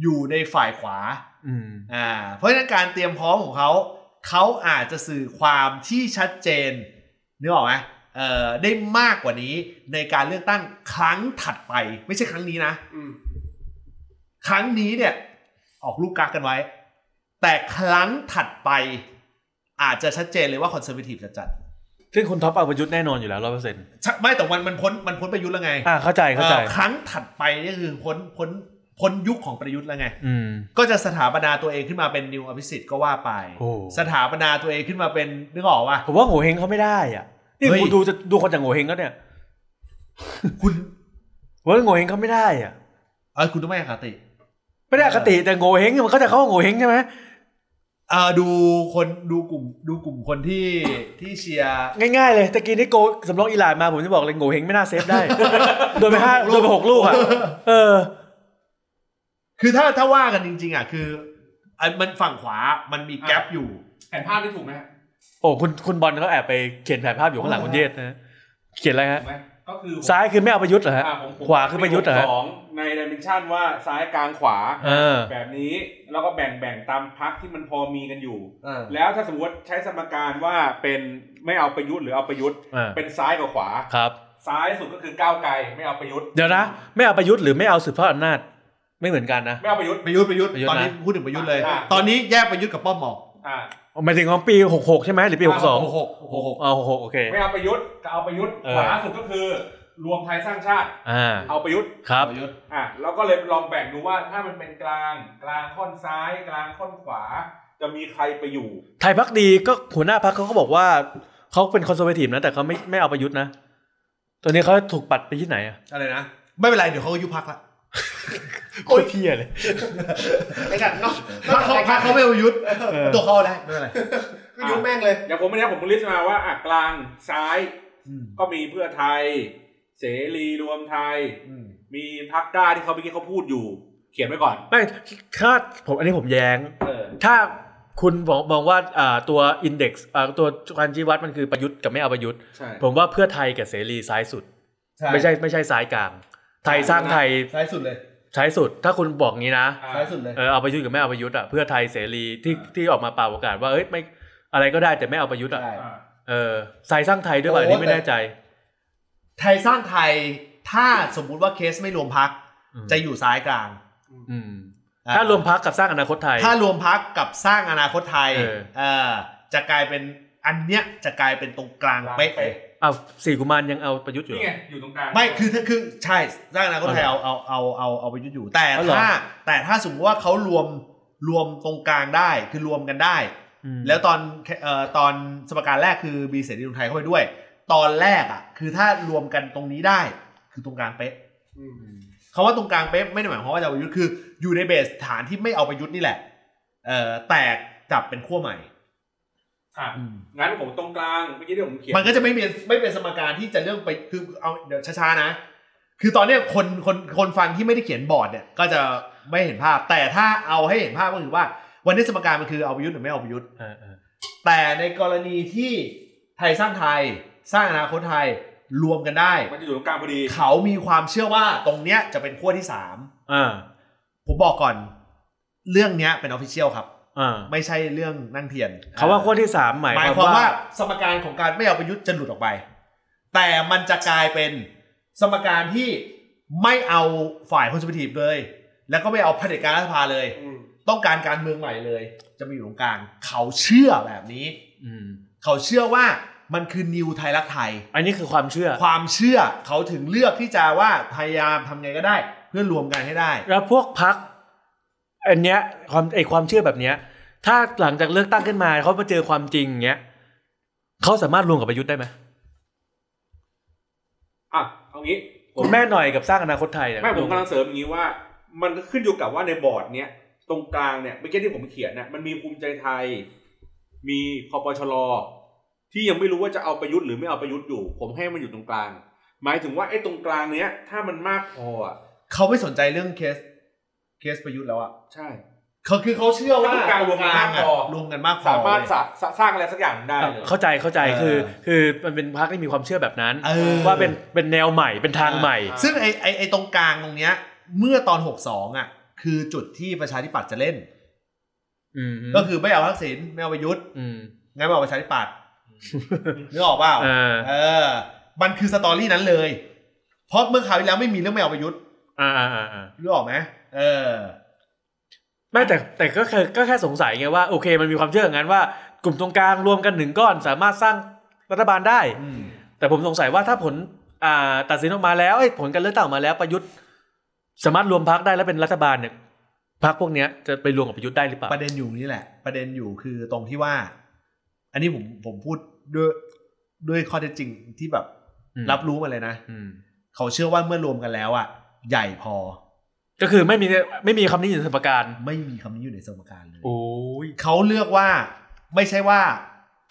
อยู่ในฝ่ายขวาอืมอ่า เพราะฉะนั้นการเตรียมพร้อมของเขาเขาอาจจะสื่อความที่ชัดเจนนึกออกไหมเอ่อได้มากกว่านี้ในการเลือกตั้งครั้งถัดไป ไม่ใช่ครั้งนี้นะอืม ครั้งนี้เนี่ย ออกลูกกักกันไว้ แต่ครั้งถัดไปอาจจะชัดเจนเลยว่าคอนเซอร์ i ทีฟจะจัดซึ่งคุณท็อปเอาประยุทธ์แน่นอนอยู่แล้วร้อยเปอร์เซ็นต์ใช่ไม่แต่วันมันพ้นมันพ้นประยุทธ์แล้วไง อ่าเข้าใจเข้าใจเอ่อครั้งถัดไปนี่คือพ้นพ้นพ้นยุคของประยุทธ์แล้วไงอืมก็จะสถาปนาตัวเองขึ้นมาเป็น new อภิสิทธิ์ก็ว่าไปโอ้สถาปนาตัวเองขึ้นมาเป็นนึกออกว่าผมว่าโหงวเฮ้งเขาไม่ได้อะนี่เฮ้ยกูดูจะดูคนจากโหงวเฮ้งแล้วเนี่ยคุณผมว่าโหงวเฮ้งเขาไม่ได้อะเออคุณต้องไม่อคติ ไม่ได้อคติแต่โง่เฮงมันเขาใจะเขาว่าโง่เฮงใช่ไหมเออดูคนดูกลุ่มดูกลุ่มคนที่ที่เชียร์ง่ายๆเลยตะกี้นี่โกสำรองอิหร่านมาผมจะบอกเลยโง่เฮงไม่น่าเซฟได้ โดนไปห้าโดนไปหกลูกอะเออ คือถ้าถ้าว่ากันจริง ๆ อะ คือไอ้มันฝั่งขวามันมีแกลบอยู่แผนภาพที่ถูกไหมฮะโอ้คุณคุณบอลเขาแอบไปเขียนแผนภาพอยู่ข้างหลังคุณเยศนะเขียนอะไรถูฮะ กไหมก็คือซ้ายคือไม่เอาประยุทธ์เหรอฮะอะผมผมขวาคือประยุทธ์เหรอฮะสองในดิเมนชันว่าซ้ายกลางขวาเออแบบนี้แล้วก็แบ่งแบ่งตามพักที่มันพอมีกันอยู่เออแล้วถ้าสมมติใช้สมการว่าเป็นไม่เอาประยุทธ์หรือเอาประยุทธ์อ่าเป็นซ้ายกับขวาครับซ้ายสุดก็คือก้าวไกลไม่เอาประยุทธ์เดี๋ยวนะไม่เอาประยุทธ์หรือไม่เอาสืบทอดอำนาจไม่เหมือนกันนะไม่เอาประยุทธ์ประยุทธ์ประยุทธ์ประยุทธ์ตอนนี้นะพูดถึงประยุทธ์เลยอะตอนนี้แยกประยุทธ์กับป้อมออกอ่า หมายถึงของปีหกหกใช่ไหมหรือปีหกสองหกหกหกหกเอาหกหกโอเค ไม่เอาประยุทธ์ก็เอาประยุทธ์เออ ขวาสุดก็คือ รวมไทยสร้างชาติ อ่าเอาประยุทธ์ครับ ประยุทธ์อะแล้วก็เลยลองแบ่งดูว่าถ้ามันเป็นกลางกลางค่อนซ้าย กลางค่อนขวา จะมีใครไปอยู่ ไทยภักดีก็หัวหน้าพรรคเขาก็บอกว่าเขาเป็น conservative นะ แต่เขาไม่ไม่เอาประยุทธ์นะ ตอนนี้เขาถูกปัดไปที่ไหนอะอะไรนะ ไม่เป็นไร เดี๋ยวเขาก็ยุบพรรคละ โคตรเหี้ยเลยไอ้สัตว์เนาะพรรคเขาพรรคเขาไม่เอาประยุทธ์เออตัวเขาได้ไม่เป็นไรก็ยุบแม่งเลย อย่างผมไม่ได้ผม list มาว่าอะกลางซ้ายก็มีเพื่อไทย เสรีรวมไทยมีพักกล้าที่เขาเมื่อกี้เขาพูดอยู่ เขียนไว้ก่อน ไม่ถ้าผมอันนี้ผมแย้ง เออ ถ้าคุณบอกมองว่าอ่าตัวอินเด็กซ์ตัวการชี้วัดมันคือประยุทธ์กับไม่เอาประยุทธ์ ใช่ ผมว่าเพื่อไทยกับเสรีซ้ายสุด ไม่ใช่ไม่ใช่ซ้ายกลาง ไทยสร้างไทยซ้ายสุดเลย ซ้ายสุดถ้าคุณบอกงี้นะอ่าซ้ายสุดเลยเออเอาประยุทธ์กับไม่เอาประยุทธ์อะเพื่อไทยเสรีที่ที่ออกมาเป่าประกาศว่าเอ้ยไม่อะไรก็ได้แต่ไม่เอาประยุทธ์อะใช่อ่าเออไทยสร้างไทยด้วยป่ะอันนี้ไม่แน่ใจ ไทยสร้างไทยถ้าสมมุติว่าเคสไม่รวมพักอืมจะอยู่ซ้ายกลางอืมถ้ารวมพักกับสร้างอนาคตไทย ถ้ารวมพักกับสร้างอนาคตไทยเออเออจะกลายเป็นอันเนี้ยจะกลายเป็นตรงกลางเป๊ะ เลยอ้าวสี่กุมารยังเอาประยุทธ์อยู่นี่เหรไงออยู่ตรงกลางไม่คือถ้าคือใช่สร้างอนาคตไทยเอาเอาเอาเอาเอาไปยุดอยู่ แต่อ๋อเหรอถ้าแต่ถ้าสมมติว่าเขารวมรวมตรงกลางได้คือรวมกันได้อืมแล้วตอนเอ่อตอนสมการแรกคือมีเสรีรวมไทยเข้าไปด้วย ตอนแรกอะ คือถ้ารวมกันตรงนี้ได้ คือตรงกลางเป๊ะอืมคาว่าตรงกลางเป๊ะไม่ได้หมายความว่าจะเอาประยุทธ์คือ อยู่ในเบสฐานที่ไม่เอาประยุทธ์นี่แหละเอ่อแตกจับเป็นขั้วใหม่อะ งั้นผมตรงกลางเมื่อกี้ที่ผมเขียนมันก็จะไม่เป็นไม่เป็นสมการที่จะเรื่องไปคือเอาเดี๋ยวช้าๆนะ คือตอนเนี้ยคนคนคนฟังที่ไม่ได้เขียนบอร์ดเนี่ย ก็จะไม่เห็นภาพ แต่ถ้าเอาให้เห็นภาพก็คือว่า วันนี้สมการมันคือเอาประยุทธ์หรือไม่เอาประยุทธ์เออเออแต่ในกรณีที่ไทยสร้างไทยสร้างอนาคตไทยรวมกันได้มันจะอยู่ตรงกลางพอดี เขามีความเชื่อว่าตรงเนี้ยจะเป็นขั้วที่สามอ่าผมบอกก่อน เรื่องเนี้ยเป็นออฟฟิเชียลครับอ่า ไม่ใช่เรื่องนั่งเทียนเขาว่าขั้วที่สามหมายหมายความความว่าว่าสมการของการไม่เอาประยุทธ์จะหลุดออกไป แต่มันจะกลายเป็นสมการที่ไม่เอาฝ่าย conservative เลย แล้วก็ไม่เอาเผด็จการรัฐสภาเลยอืมต้องการการเมืองใหม่เลย จะมาอยู่ตรงกลาง เขาเชื่อแบบนี้ อืมเขาเชื่อว่ามันคือ new ไทยรักไทย อันนี้คือความเชื่อ ความเชื่อเขาถึงเลือกที่จะว่าพยายามทำไงก็ได้ เพื่อรวมกันให้ได้ แล้วพวกพรรค อันเนี้ยความไอความเชื่อแบบเนี้ย ถ้าหลังจากเลือกตั้งขึ้นมาเขามาเจอความจริงอย่างเงี้ยเขาสามารถรวมกับประยุทธ์ได้ไหมอะเอางี้ผคุณแม่หน่อยกับสร้างอนาคตไทยเนี่ยไม่ผมกำลังเสริมอย่างนี้ว่า มันก็ขึ้นอยู่กับว่าในบอร์ดเนี้ยตรงกลางเนี่ยเมื่อกี้ที่ผมเขียนเนี่ยมันมีภูมิใจไทย มีพปชรที่ยังไม่รู้ว่าจะเอาประยุทธ์หรือไม่เอาประยุทธ์อยู่ ผมให้มันอยู่ตรงกลาง หมายถึงว่าไอ้ตรงกลางเนี้ยถ้ามันมากพออะเขาไม่สนใจเรื่อง case case ประยุทธ์แล้วอะใช่เขาคือเขาเชื่อว่าตรงกลางรวมกันมากพอรวมกันมากพอสามารถเลยสะสะสร้างอะไรสักอย่างได้เลยเข้าใจเข้าใจเออคือ คือมันเป็นพักที่มีความเชื่อแบบนั้นเออว่าเป็นเป็นแนวใหม่เป็นทางใหม่อ่าซึ่งไอไอไอตรงกลางตรงเนี้ย เมื่อตอน62อะ คือจุดที่ประชาธิปัตย์จะเล่นอืมก็คือไม่เอาทักษิณไม่เอาประยุทธ์อืมงั้นมาเอาประชาธิปัตย์นึกออกเปล่าเออเออ มันคือสตอรี่นั้นเลย เพราะเมื่อคราวที่แล้วไม่มีเรื่องไม่เอาประยุทธ์อ่าอ่าอ่าอ่านึกออกไหม เออไม่แต่แต่ก็แค่ก็แค่สงสัยไงว่าโอเค มันมีความเชื่ออย่างนั้นว่า กลุ่มตรงกลางรวมกันหนึ่งก้อนสามารถสร้างรัฐบาลได้อืมแต่ผมสงสัยว่าถ้าผลอ่าตัดสินออกมาแล้วเอ้ยผลการเลือกตั้งออกมาแล้วประยุทธ์ สามารถรวมพักได้แล้วเป็นรัฐบาลเนี่ยพักพวกเนี้ยจะไปรวมกับประยุทธ์ได้หรือเปล่าประเด็นอยู่นี่แหละ ประเด็นอยู่คือตรงที่ว่า อันนี้ผมผมพูดด้วยด้วยข้อเท็จจริงที่แบบอืมรับรู้มาเลยนะอืมเขาเชื่อว่าเมื่อรวมกันแล้วอะ ใหญ่พอ ก็คือไม่มีไม่มีคำนี้อยู่ในสมการไม่มีคำนี้อยู่ในสมการเลยโอ้ยเขาเลือกว่าไม่ใช่ว่า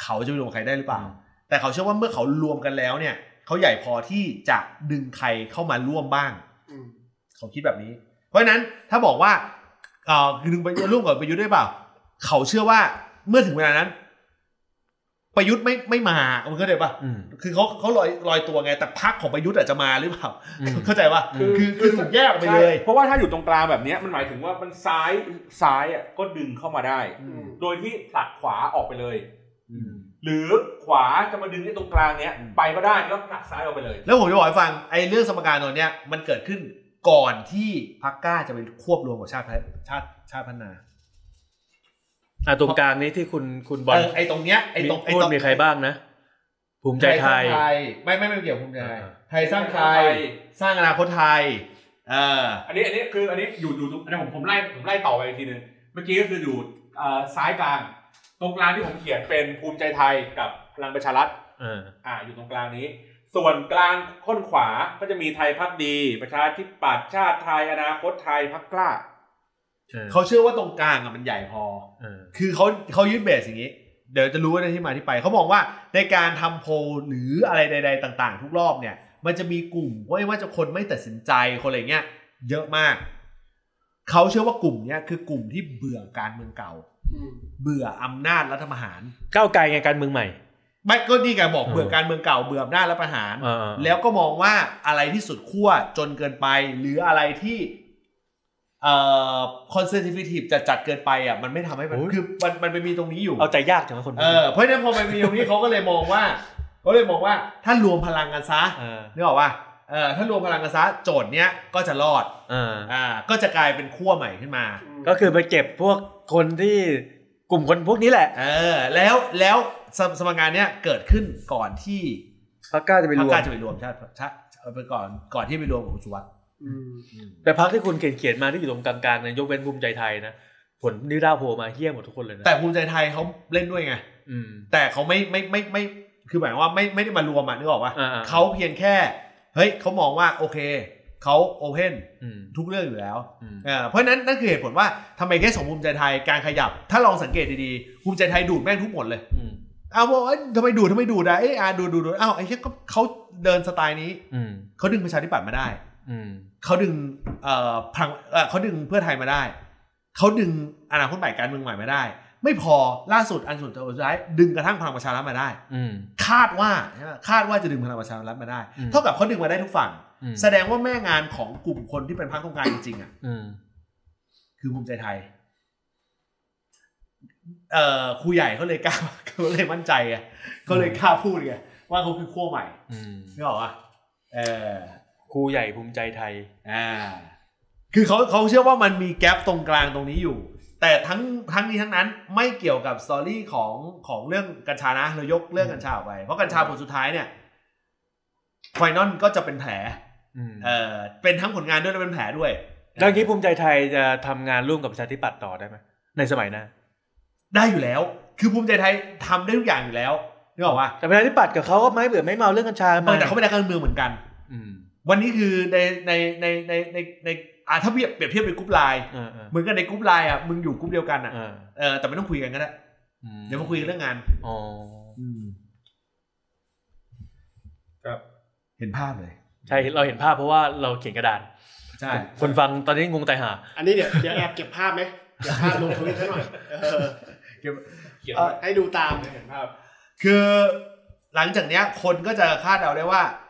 เขาจะไปรวมกับใครได้หรือเปล่า แต่เขาเชื่อว่าเมื่อเขารวมกันแล้วเนี่ยเขาใหญ่พอที่จะดึงใครเข้ามาร่วมบ้างอืมเขาคิดแบบนี้ เพราะฉะนั้นถ้าบอกว่าเอ่อดึงไปร่วมกับประยุทธ์ได้เปล่า เขาเชื่อว่าเมื่อถึงเวลานั้น ประยุทธ์ไม่ไม่มามันก็เลยป่ะอืมคือเขาเขาลอยลอยตัวไงแต่พักของประยุทธ์อาจจะมาหรือเปล่าอืมเข้าใจป่ะคือคือคือถูกแยกออกไปเลยใช่เพราะว่าถ้าอยู่ตรงกลางแบบเนี้ยมันหมายถึงว่ามันซ้ายซ้ายอะก็ดึงเข้ามาได้อืมโดยที่ผลักขวาออกไปเลยอืมหรือขวาจะมาดึงที่ตรงกลางเนี้ยอืมไปก็ได้แล้วผลักซ้ายออกไปเลย แล้วผมจะบอกให้ฟังไอ้เรื่องสมการตัวเนี้ยมันเกิดขึ้นก่อนที่พักกล้าจะไปควบรวมกับชาติพัฒชาติชาติพัฒนา อะตรงกลางนี้ที่คุณคุณบอเอลอไอ้ตรงเนี้ยไอ้มีตรงไอ้พูดตรงมีใครบ้างนะ ภูมิใจไทยสร้างไทยไม่ไม่ไม่เกี่ยวกับภูมิใจไทยอ่าไทยสร้างไทย สร้างอนาคตไทยเอออันนี้อันนี้คืออันนี้อยู่อยู่ตรงอันนี้ผมผมไล่ผมไล่ต่อไปอีกทีนึงเมื่อกี้ก็คืออยู่เอ่อซ้ายกลาง ตรงกลางที่ผมเขียนเป็นภูมิใจไทยกับพลังประชารัฐเอออ่าอยู่ตรงกลางนี้ ส่วนกลางค้นขวาก็จะมีไทยพักดี ประชาธิปัตย์ชาติไทยอนาคตไทยพักกล้า เออเขาเชื่อว่าตรงกลางอะมันใหญ่พอเออคือเขาเขายึดเบสอย่างนี้ เดี๋ยวจะรู้ว่าในที่มาที่ไป เขาบอกว่าในการทำโพลหรืออะไรใด ๆ ต่าง ๆ ทุกรอบเนี่ย มันจะมีกลุ่มว่าว่าจะคนไม่ตัดสินใจคนอะไรเงี้ยเยอะมาก เขาเชื่อว่ากลุ่มเนี้ยคือกลุ่มที่เบื่อการเมืองเก่าอืมเบื่ออำนาจรัฐประหารก้าวไกลไงการเมืองใหม่ไม่ก็นี่ไงบอกเออเบื่อการเมืองเก่าเบื่ออำนาจรัฐประหารเออเออแล้วก็มองว่าอะไรที่สุดขั้วจนเกินไป หรืออะไรที่ เอ่อคอนเซน i ิทีฟจะจัดเกินไปอะมันไม่ทำให้มันคือมันมันไปมีตรงนี้อยู่เอาใจยากจังวะคนเออเพราะฉะนั้นพอมันมีตรงนี้เขาก็เลยมองว่าเขาเลยมองว่าถ้ารวมพลังกันซะเออนึกออกว่าเออถ้ารวมพลังกันซะโจทย์เนี้ยก็จะรอดเอออ่าก็จะกลายเป็นขั้วใหม่ขึ้นมา ก็คือไปเก็บพวกคนที่กลุ่มคนพวกนี้แหละเออแล้วแล้วสมสมการเนี้ยเกิดขึ้นก่อนที่พรรคกล้าจะไปพรรรควม กล้าจะไปรวมชาติชาติเอาไปก่อนก่อนที่ไปรวมของคุณสุวัสด์อืม แต่พรรคที่คุณเขียนเขียนมาที่อยู่ตรงกลางๆเนี่ยยกเว้นภูมิใจไทยนะผลนิราโพลมาเฮี้ยหมดทุกคนเลยนะแต่ภูมิใจไทยเขาเล่นด้วยไงอืมแต่เขาไม่ไม่ไม่ไม่คือหมายว่าไม่ไม่ได้มารวมอะนึกออกปะอ่าๆเขาเพียงแค่เฮ้ยเขามองว่าโอเคเขาโอเพนอืมทุกเรื่องอยู่แล้วอืมเออเพราะฉะนั้นนั่นคือเหตุผลว่าทำไมแค่สองภูมิใจไทยการขยับ ถ้าลองสังเกตดีๆภูมิใจไทยดูดแม่งทุกหมดเลยอืมเอาบอกเอ้ยทำไมดูดทำไมดูดอะเอ้ยอ่าดูดดูดดูดอ้าวไอ้แค่ก็เขาเดินสไตล์นี้อืมเขาดึงประชาธิปัตย์มาได้อืม เขาดึงเอ่อพลังเอ่อเขาดึงเพื่อไทยมาได้ เขาดึงอนาคตใหม่การเมืองใหม่มาได้ ไม่พอล่าสุดอันสุดท้ายดึงกระทั่งพลังประชารัฐมาได้อืมคาดว่าคาดว่าจะดึงพลังประชารัฐมาได้อืมเท่ากับเขาดึงมาได้ทุกฝั่งอืมแสดงว่าแม่งานของกลุ่มคนที่เป็นพรรคตรงกลางจริงๆอะอืมคือภูมิใจไทยเอ่อครูใหญ่เขาเลยกล้าเขาเลยมั่นใจไงเขาเลยกล้าพูดไงว่าเขาคือขั้วใหม่อืมไม่บอกว่าเออ ครูใหญ่ภูมิใจไทย อ่า คือเขาเขาเชื่อว่ามันมีแกลบตรงกลางตรงนี้อยู่ แต่ทั้งทั้งนี้ทั้งนั้นไม่เกี่ยวกับสตอรี่ของของเรื่องกัญชานะเรายกเรื่องกัญชาออกไป เพราะกัญชาผลสุดท้ายเนี่ยไฟนอลก็จะเป็นแผลอืมเออเป็นทั้งผลงานด้วยและเป็นแผลด้วยแล้วอย่างนี้ภูมิใจไทยจะทำงานร่วมกับประชาธิปัตย์ต่อได้ไหมในสมัยหน้าได้อยู่แล้ว คือภูมิใจไทยทำได้ทุกอย่างอยู่แล้วนึกออกปะแต่ประชาธิปัตย์กับเขาก็ไม่เบื่อไม่เมาเรื่องกัญชาเออแต่เขาไม่ได้การเมืองเหมือนกัน อืม วันนี้คือในในในในในในอ่าถ้าเปรียบเปรียบเทียบเป็น group LINE เออเออเหมือนกันใน group LINE อะมึงอยู่กรุ๊ปเดียวกันอะเออเออแต่ไม่ต้องคุยกันก็ได้อืมเดี๋ยวมาคุยกันเรื่องงานอ๋อเห็นภาพเลย ใช่เราเห็นภาพเพราะว่าเราเขียนกระดานใช่คนฟังตอนนี้งงตายหา อันนี้เดี๋ยวเดี๋ยวแอบเก็บภาพไหมเก็บภาพลงทวิตให้หน่อยเออเขียนเอ่อให้ดูตามเห็นภาพ คือหลังจากเนี้ยคนก็จะคาดเดาได้ว่าเออ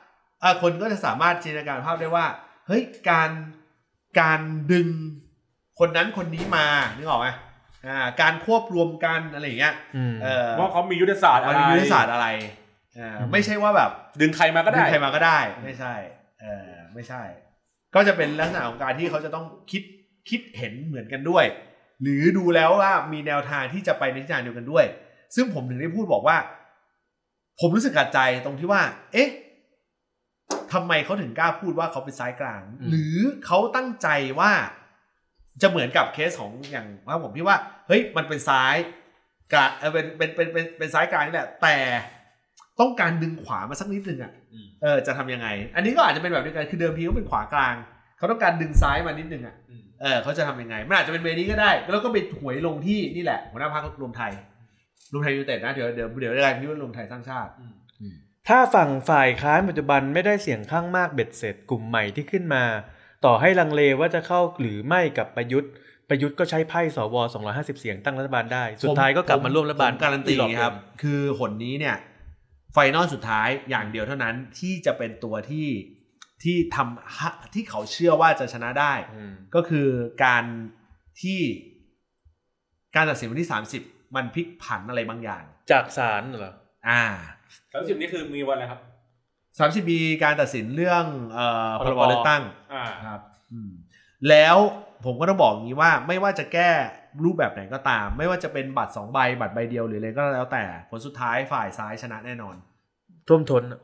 คนก็จะสามารถจินตนาการภาพได้ว่า เฮ้ย การการดึงคนนั้นคนนี้มานึกออกไหมอ่าการควบรวมกันอะไรอย่างเงี้ยอืมเออว่าเขามียุทธศาสตร์มัอะนไรมียุทธศาสตร์อะไรอ่าอืมไม่ใช่ว่าแบบ ดึงใครมาก็ได้ดึงใครมาก็ได้ ไม่ใช่เออไม่ใช่ ก็จะเป็นลักษณะของการที่เขาจะต้องคิดคิดเห็นเหมือนกันด้วย หรือดูแล้วว่ามีแนวทางที่จะไปในทิศทางเดียวกันด้วย ซึ่งผมถึงได้พูดบอกว่า ผมรู้สึกกัดใจตรงที่ว่า เอ๊ะ ทำไมเขาถึงกล้าพูดว่าเขาเป็นซ้ายกลางอืมหรือเขาตั้งใจว่าจะเหมือนกับเคสของอย่างว่าผมพี่ว่า เฮ้ยมันเป็นซ้ายกลางเออเป็นเป็นเป็นเป็นเป็นซ้ายกลางนี่แหละแต่ต้องการดึงขวามาสักนิดนึงอะอืมเออจะทำยังไง อันนี้ก็อาจจะเป็นแบบเดียวกันคือเดิมทีก็เป็นขวากลาง เขาต้องการดึงซ้ายมานิดนึงอะอืมเออเขาจะทำยังไงมันอาจจะเป็นเวนี้ก็ได้ แล้วก็ไปหวยลงที่นี่แหละหัวหน้าพรรครวมไทยรวมไทยยูไนเต็ดนะเดี๋ยวเดี๋ยวเดี๋ยวอะไรที่ว่ารวมไทยสร้างชาติ ถ้าฝั่งฝ่ายค้านปัจจุบันไม่ได้เสียงข้างมากเบ็ดเสร็จกลุ่มใหม่ที่ขึ้นมา ต่อให้ลังเลว่าจะเข้าหรือไม่กับประยุทธ์ประยุทธ์ก็ใช้ไพ่สว250 เสียงตั้งรัฐบาลได้ สุดท้ายก็กลับมาร่วมรัฐบาลผมการันตีอีกอบหงครับ คือหนนี้เนี่ย ไฟนอลสุดท้ายอย่างเดียวเท่านั้นที่จะเป็นตัวที่ที่ทำฮะที่เขาเชื่อว่าจะชนะได้อืมก็คือการที่การตัดสินวันที่ 30 มันพลิกผันอะไรบางอย่าง จากศาลเหรออ่า สามสิบนี่คือมีวันอะไรครับ30มีการตัดสินเรื่องเอ่อพพรรบบเลือกตั้งอ่าครับอืมแล้วผมก็ต้องบอกอย่างนี้ว่าไม่ว่าจะแก้รูปแบบไหนก็ตาม ไม่ว่าจะเป็นบัตรสองใบบัตรใบเดียวหรืออะไรก็แล้วแต่ผลสุดท้ายฝ่ายซ้ายชนะแน่นอน ท่วมท้นอะ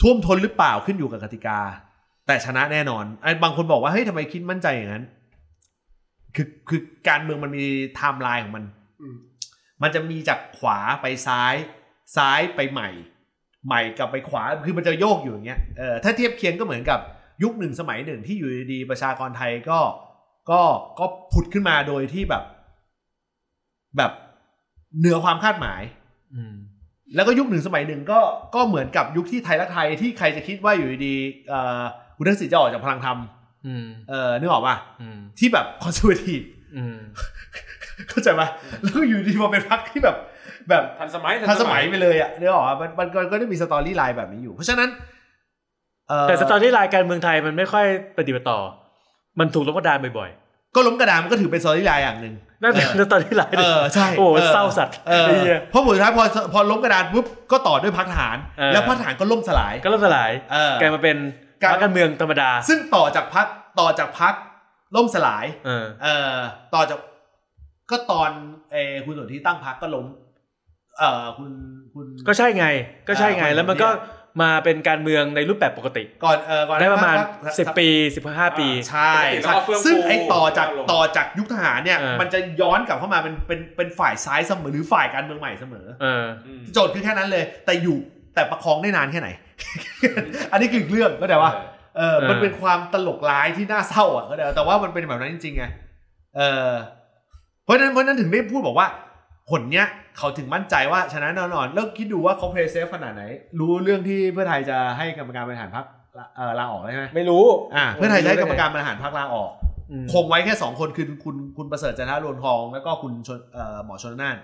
ท่วมท้นหรือเปล่าขึ้นอยู่กับกติกา แต่ชนะแน่นอนไอ้บางคนบอกว่าเฮ้ยทำไมคิดมั่นใจอย่างนั้น คือคือการเมืองมันมีไทม์ไลน์ของมันอื มมันจะมีจากขวาไปซ้าย ซ้ายไปใหม่ ใหม่กลับไปขวาคือมันจะโยกอยู่อย่างเงี้ยเออถ้าเทียบเคียงก็เหมือนกับยุคหนึ่งสมัยหนึ่งที่อยู่ดีๆประชากรไทยก็ก็ก็ผุดขึ้นมาโดยที่แบบ แบบเหนือความคาดหมาย อืมแล้วก็ยุคหนึ่งสมัยหนึ่งก็ก็เหมือนกับยุคที่ไทยรักไทยที่ใครจะคิดว่าอยู่ดีๆเอ่อคุณทักษิณจะออกจากพลังธรรมอืมเออนึกออกป่ะอืมที่แบบ conservative อืม เข้าใจป่ะแล้วก็อยู่ดีมาเป็นพรรคที่แบบ แบบทันสมัยทันสมัยไปเลยอะนึกออกป่ะมันมันมันก็ได้มี storyline แบบนี้อยู่ เพราะฉะนั้นเอ่อแต่ storyline การเมืองไทยมันไม่ค่อยปฏิบัติต่อ มันถูกลบกระดานบ่อยก็ล้มกระดานมันก็ถือเป็น storyline อย่างหนึ่งๆนั่นเป็น storyline เออใช่โอ้ออเศร้าสัตว์เออไอ้เหี้ยเพราะผลสุดท้ายพอพอล้มกระดานปุ๊บก็ต่อด้วยพรรคทหารเออแล้วพรรคทหารก็ล่มสลายก็ล่มสลายเออกลายมาเป็นกลายพรรคการเมืองธรรมดา ซึ่งต่อจากพรรคต่อจากพรรคล่มสลายเออเอ่อต่อจาก ก็ตอนเออคุณสนธิตั้งพรรคก็ล้มเอ่อคุณคุณก็ใช่ไง ก็ใช่ไงอ่าแล้วมันก็มาเป็นการเมืองในรูปแบบปกติ ก่อนเออก่อนได้ประมาณพคพคสิบปีสิบห้าปี ใช่แล้วใช่ก็เฟื่องฟูซึ่งไอ้ต่อจากลงต่อจากยุคทหารเนี่ยเออมันจะย้อนกลับเข้ามาเป็นเป็นเป็นฝ่ายซ้ายเสมอหรือฝ่ายการเมืองใหม่เสมอเอออืมโจทย์คือแค่นั้นเลย แต่อยู่แต่ประคองได้นานแค่ไหน อันนี้คืออีกเรื่องก็แต่ว่าเออมันเออเป็นความตลกร้ายที่น่าเศร้าอะก็แต่แต่ว่ามันเป็นแบบนั้นจริงๆไงเออ เพราะฉะนั้นเพราะฉะนั้นถึงได้พูดบอกว่า ผลเนี้ยเขาถึงมั่นใจว่าชนะแน่นอน แล้วคิดดูว่าเขา play safe ขนาดไหน รู้เรื่องที่เพื่อไทยจะให้กรรมการบริหารพรรคเอ่อลาออกใช่ไหมไม่รู้อ่าเพื่อไทยจะให้กรรมการบริหารพรรคลาออกอืมคงไว้แค่สองคนคือคุณคุณประเสริฐจันทรวงทอง แล้วก็คุณชลเอ่อหมอชลน่าน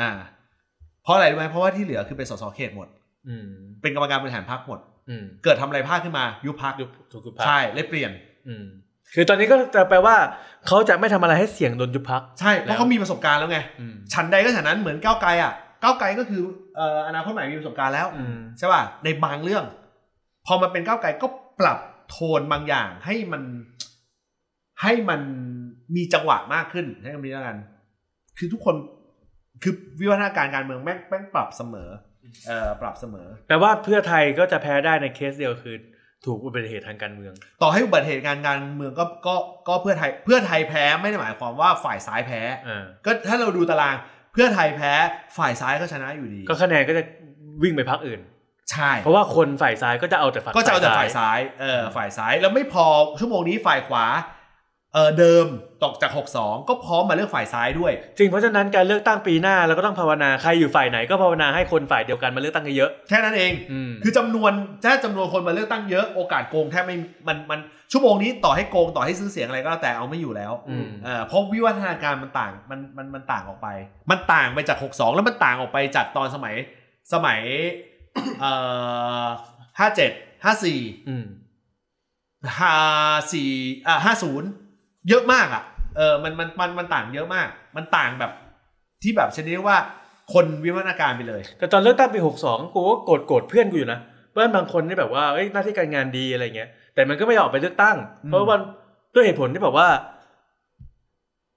อ่า เพราะอะไรรู้ไหมเพราะว่าที่เหลือคือเป็นสสเขตหมด อืมเป็นกรรมการบริหารพรรคหมดอืมเกิดทำอะไรพลาดขึ้นมา ยุบพรรคยุบถูกยุบพรรคใช่เลยเปลี่ยนอืม คือตอนนี้ก็จะแปลว่าเขาจะไม่ทำอะไรให้เสียงโดนยุบพักใช่ เพราะเขามีประสบการณ์แล้วไงอืมฉันใดก็ฉันนั้นเหมือนก้าวไกลอะก้าวไกลก็คือเอ่ออนาคตใหม่มีประสบการณ์แล้วอืมใช่ป่ะในบางเรื่อง พอมันเป็นก้าวไกลก็ปรับโทนบางอย่างให้มันให้มันมีจังหวะมากขึ้นใช้คำนี้แล้วกัน คือทุกคนคือวิวัฒนาการการเมืองแม่งแม่งปรับเสมอเอ่อปรับเสมอ แปลว่าเพื่อไทยก็จะแพ้ได้ในเคสเดียวคือ ถูกอุบัติเหตุทางการเมือง ต่อให้อุบัติเหตุการณ์การเมืองก็ก็ก็เพื่อไทยเพื่อไทยแพ้ไม่ได้หมายความว่าฝ่ายซ้ายแพ้อ่าก็ถ้าเราดูตารางเพื่อไทยแพ้ฝ่ายซ้ายก็ชนะอยู่ดี ก็คะแนนก็จะวิ่งไปพักอื่นใช่เพราะว่าคนฝ่ายซ้ายก็จะเอาแต่ฝั่งก็จะเอาแต่ฝ่ายซ้ายเออฝ่ายซ้ายแล้วไม่พอชั่วโมงนี้ฝ่ายขวา เออเดิมตกจาก 6-2 ก็พร้อมมาเลือกฝ่ายซ้ายด้วย จริงเพราะฉะนั้นการเลือกตั้งปีหน้าเราก็ต้องภาวนาใครอยู่ฝ่ายไหนก็ภาวนาให้คนฝ่ายเดียวกันมาเลือกตั้งเยอะแค่นั้นเองๆอืมคือจำนวนถ้าจำนวนคนมาเลือกตั้งเยอะโอกาสโกงแทบไม่มันมันชั่วโมงนี้ต่อให้โกงต่อให้ซื้อเสียงอะไรก็แล้วแต่เอาไม่อยู่แล้วอืมเออเพราะวิวัฒนาการมันต่างมันมันมันต่างออกไป มันต่างไปจาก 6-2 แล้วมันต่างออกไปจากตอนสมัยสมัยเอ่อ57 54อืมห้าสี่อ่าห้าศูนย์ เยอะมากอะเออมันมันมันมันต่างเยอะมาก มันต่างแบบที่แบบชนิดว่าคนวิวัฒนาการไปเลย แต่ตอนเลือกตั้งปีหกสองกูก็โกรธโกรธเพื่อนกูอยู่นะเพื่อนบางคนที่แบบว่าเอ้ยหน้าที่การงานดีอะไรเงี้ยแต่มันก็ไม่ยอมออกไปเลือกตั้งอืมเพราะว่าด้วยเหตุผลที่แบบว่า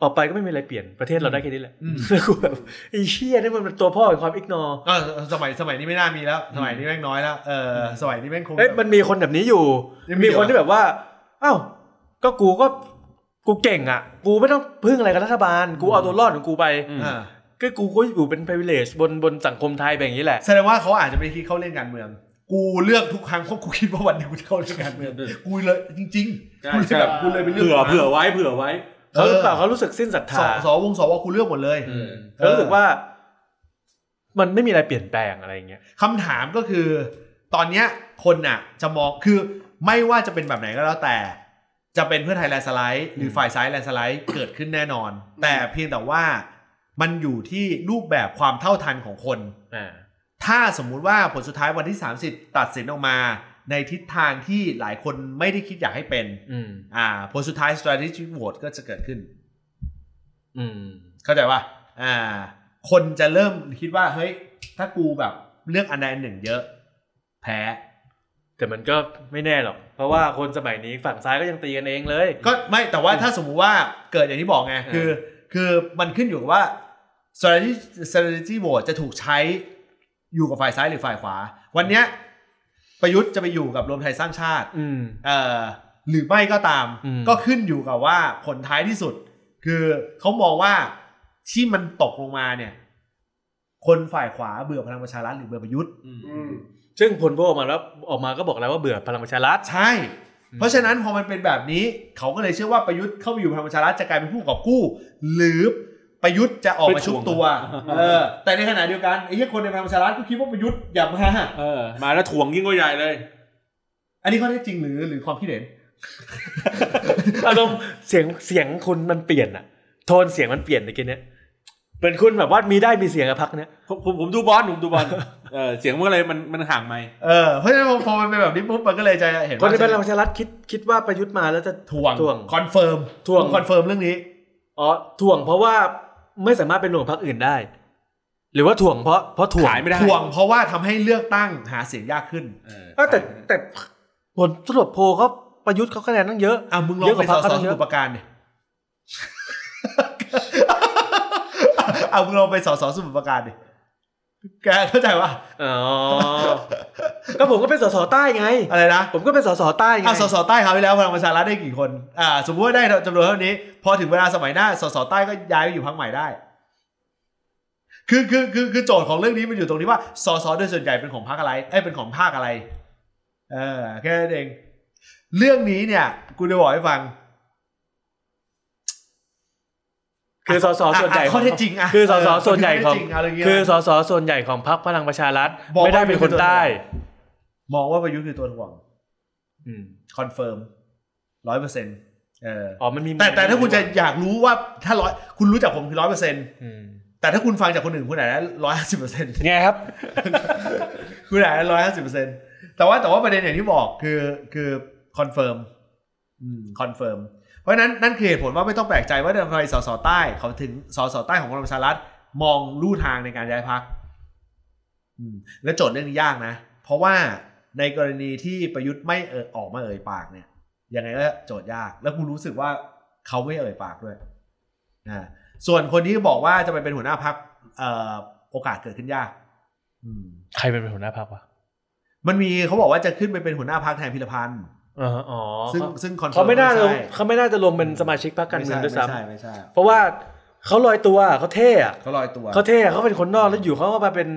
ออกไปก็ไม่มีอะไรเปลี่ยนประเทศเราได้แค่นี้แหละอืมแล้วกูแบบไอ้เชี่ยนี่มันเป็นตัวพ่อของความอิกนอเออสมัยสมัยนี้ไม่น่ามีแล้ว สมัยนี้แม่งน้อยแล้วเออสมัยนี้แม่งคงเอ้ยมันมีคนแบบนี้อยู่ยังมีมีคนเหรอที่แบบว่าอ้าวก็กูก็ กูเก่งอะ กูไม่ต้องพึ่งอะไรกับรัฐบาล กูเอาตัวรอดของกูไปอ่าก็กูก็อยู่เป็น privilege บนบนสังคมไทยแบบนี้แหละแสดงว่าเขาอาจจะไม่คิดเข้าเล่นการเมือง กูเลือกทุกครั้งเพราะกูคิดว่าวันหนึงกูจะเข้าเรื่องการเมืองกูเลยจริงๆใช่กูเลยแบบกูเลยไปเลือกเผื่อเผื่อไว้เผื่อไว้เขาหรือเปล่าเขารู้สึกสิ้นศรัทสธาสวงสวกูเลือกหมดเลยอืมเขารู้สึกว่า มันไม่มีอะไรเปลี่ยนแปลงอะไรอย่างเงี้ยคำถามก็คือ ตอนเนี้ยคนน่ะ จะมองคือไม่ว่าจะเป็นแบบไหนก็แล้วแต่ จะเป็นเพื่อไทยแลนด์สไลด์หรือฝ่ายซ้ายแลนด์สไลด์เกิดขึ้นแน่นอน แต่เพียงแต่ว่ามันอยู่ที่รูปแบบความเท่าทันของคนอ่าถ้าสมมุติว่าผลสุดท้ายวันที่ 30 ตัดสินออกมา ในทิศทางที่หลายคนไม่ได้คิดอยากให้เป็นอืมอ่า ผลสุดท้าย strategic vote ก็จะเกิดขึ้นอืมเข้าใจว่าอ่า คนจะเริ่มคิดว่า เฮ้ย ถ้ากูแบบเลือกอันใดอันหนึ่งเยอะ แพ้ แต่มันก็ไม่แน่หรอก เพราะว่าคนสมัยนี้ฝั่งซ้ายก็ยังตีกันเองเลย ก็ไม่แต่ว่าถ้าสมมุติว่าเกิดอย่างที่บอกไงคือ คือมันขึ้นอยู่กับว่า strategy strategy vote จะถูกใช้อยู่กับฝ่ายซ้ายหรือฝ่ายขวา วันเนี้ยประยุทธ์จะไปอยู่กับรวมไทยสร้างชาติอืมเอ่อหรือไม่ก็ตาม อืม ก็ขึ้นอยู่กับว่าผลท้ายที่สุด คือเขามองว่าที่มันตกลงมาเนี่ย คนฝ่ายขวาเบื่อพลังประชารัฐหรือเบื่อประยุทธ์ อืมอืม ซึ่งผลโพลออกมาแล้วออกมาก็บอกแล้วว่าเบื่อพลังประชารัฐใช่ เพราะฉะนั้นพอมันเป็นแบบนี้เขาก็เลยเชื่อว่าประยุทธ์เข้าไปอยู่พลังประชารัฐจะกลายเป็นผู้กอบกู้ หรือประยุทธ์จะออกมาชุบตัวเออแต่ในขณะเดียวกันไอ้ที่คนในพลังประชารัฐก็คิดว่าประยุทธ์อย่ามาเออมาแล้วถ่วงยิ่งกว่าใหญ่เลย อันนี้ข้อเท็จจริงหรือหรือความคิดเห็นอารมณ์เสียงเสียงคุณมันเปลี่ยนอะโทนเสียงมันเปลี่ยนในเกมเนี้ยเป็นคุณแบบว่ามีได้มีเสียงอะพักเนี้ยผมผมผมดูบอลผมดูบอล เออเสียงมันก็เลยมันมันห่างไมค์เออเพราะฉะนั้นพอมันเป็นแบบนี้ปุ๊บมันก็เลยจะเห็นคนในว่าพลังประชารัฐคิดคิดว่าประยุทธ์มาแล้วจะถ่วงถ่วง confirmถ่วงคอนเฟิร์มเรื่องนี้อ๋อถ่วงเพราะว่าไม่สามารถเป็นหน่วยพรรคอื่นได้ หรือว่าถ่วงเพราะเพราะถ่วงขายไม่ได้ถ่วงเพราะว่าทำให้เลือกตั้งหาเสียงยากขึ้นเออเอ้าแต่แต่ผลสรุปโพลเขาประยุทธ์เขาคะแนนตั้งเยอะอะมึงลองเยอะกไปว่าสพรรคอสอเขาสเยอะมุทรปราการดิเอามึงลองไปสอสอสมุทรปราการดิ แกเข้าใจปะอ๋อ ก็ผมก็เป็นสสใต้ไง อะไรนะ ผมก็เป็นสสใต้ไงอะสสใต้คราวที่แล้วพลังประชารัฐได้กี่คน อ่า สมมติว่าได้จำนวนเท่านี้ พอถึงเวลาสมัยหน้า สสใต้ก็ย้ายไปอยู่พรรคใหม่ได้ คือคือคือคือโจทย์ของเรื่องนี้มันอยู่ตรงที่ว่า สสโดยส่วนใหญ่เป็นของพรรคอะไร เอ้ย เป็นของภาคอะไร เออ แค่นั้นเอง เรื่องนี้เนี่ย กูจะบอกให้ฟัง คือสสส่วนใหญ่อะข้อเท็จจริงอะคือสสส่วนใหญ่ของข้อเท็จจริงอะไรอย่างเงี้ยคือสสส่วนใหญ่ของพรรคพลังประชารัฐบอกว่าไม่ได้เป็นคนใต้ มองว่าประยุทธ์คือตัวถ่วงอืม confirm ร้อยเปอร์เซ็นต์เอออ๋อมันมีแต่แต่ถ้าคุณจะอยากรู้ว่าถ้าร้อยคุณรู้จักผมคือร้อยเปอร์เซ็นต์อืมแต่ถ้าคุณฟังจากคนอื่นคุณอาจจะร้อยห้าสิบเปอร์เซ็นต์ไงครับ คุณอาจจะร้อยห้าสิบเปอร์เซ็นต์แต่ว่าแต่ว่าประเด็นอย่างที่บอกคือคือ confirm อืม confirm เพราะฉะนั้นนั่นคือเหตุผลว่าไม่ต้องแปลกใจว่าทำไมสสใต้เขาถึงสสใต้ของพลังประชารัฐมองลู่ทางในการย้ายพักอืมและโจทย์เรื่องนี้ยากนะ เพราะว่าในกรณีที่ประยุทธ์ไม่เออออกมาเอ่ยปากเนี่ยยังไงก็โจทย์ยาก แล้วกูรู้สึกว่าเขาไม่เอ่ยปากด้วยอ่าส่วนคนที่บอกว่าจะไปเป็นหัวหน้าพักเอ่อโอกาสเกิดขึ้นยากอืมใครเป็นหัวหน้าพรรควะมันมีเขาบอกว่าจะขึ้นไปเป็นหัวหน้าพักแทนพิรพันธ์ อ๋ออ๋อซึ่งเขาซึ่งคอนเขาไม่น่าลงใช่เขาไม่น่าจะลงเป็นสมาชิกพรรคการเมืองด้วยซ้ไม่ใช่ไม่ใช่ำเพราะว่าเขาลอยตัวเขาเท่อะเขาลอยตัวเขาเท่อะเขาเป็นคนนอกแล้วอยู่เขาก็มาเป็น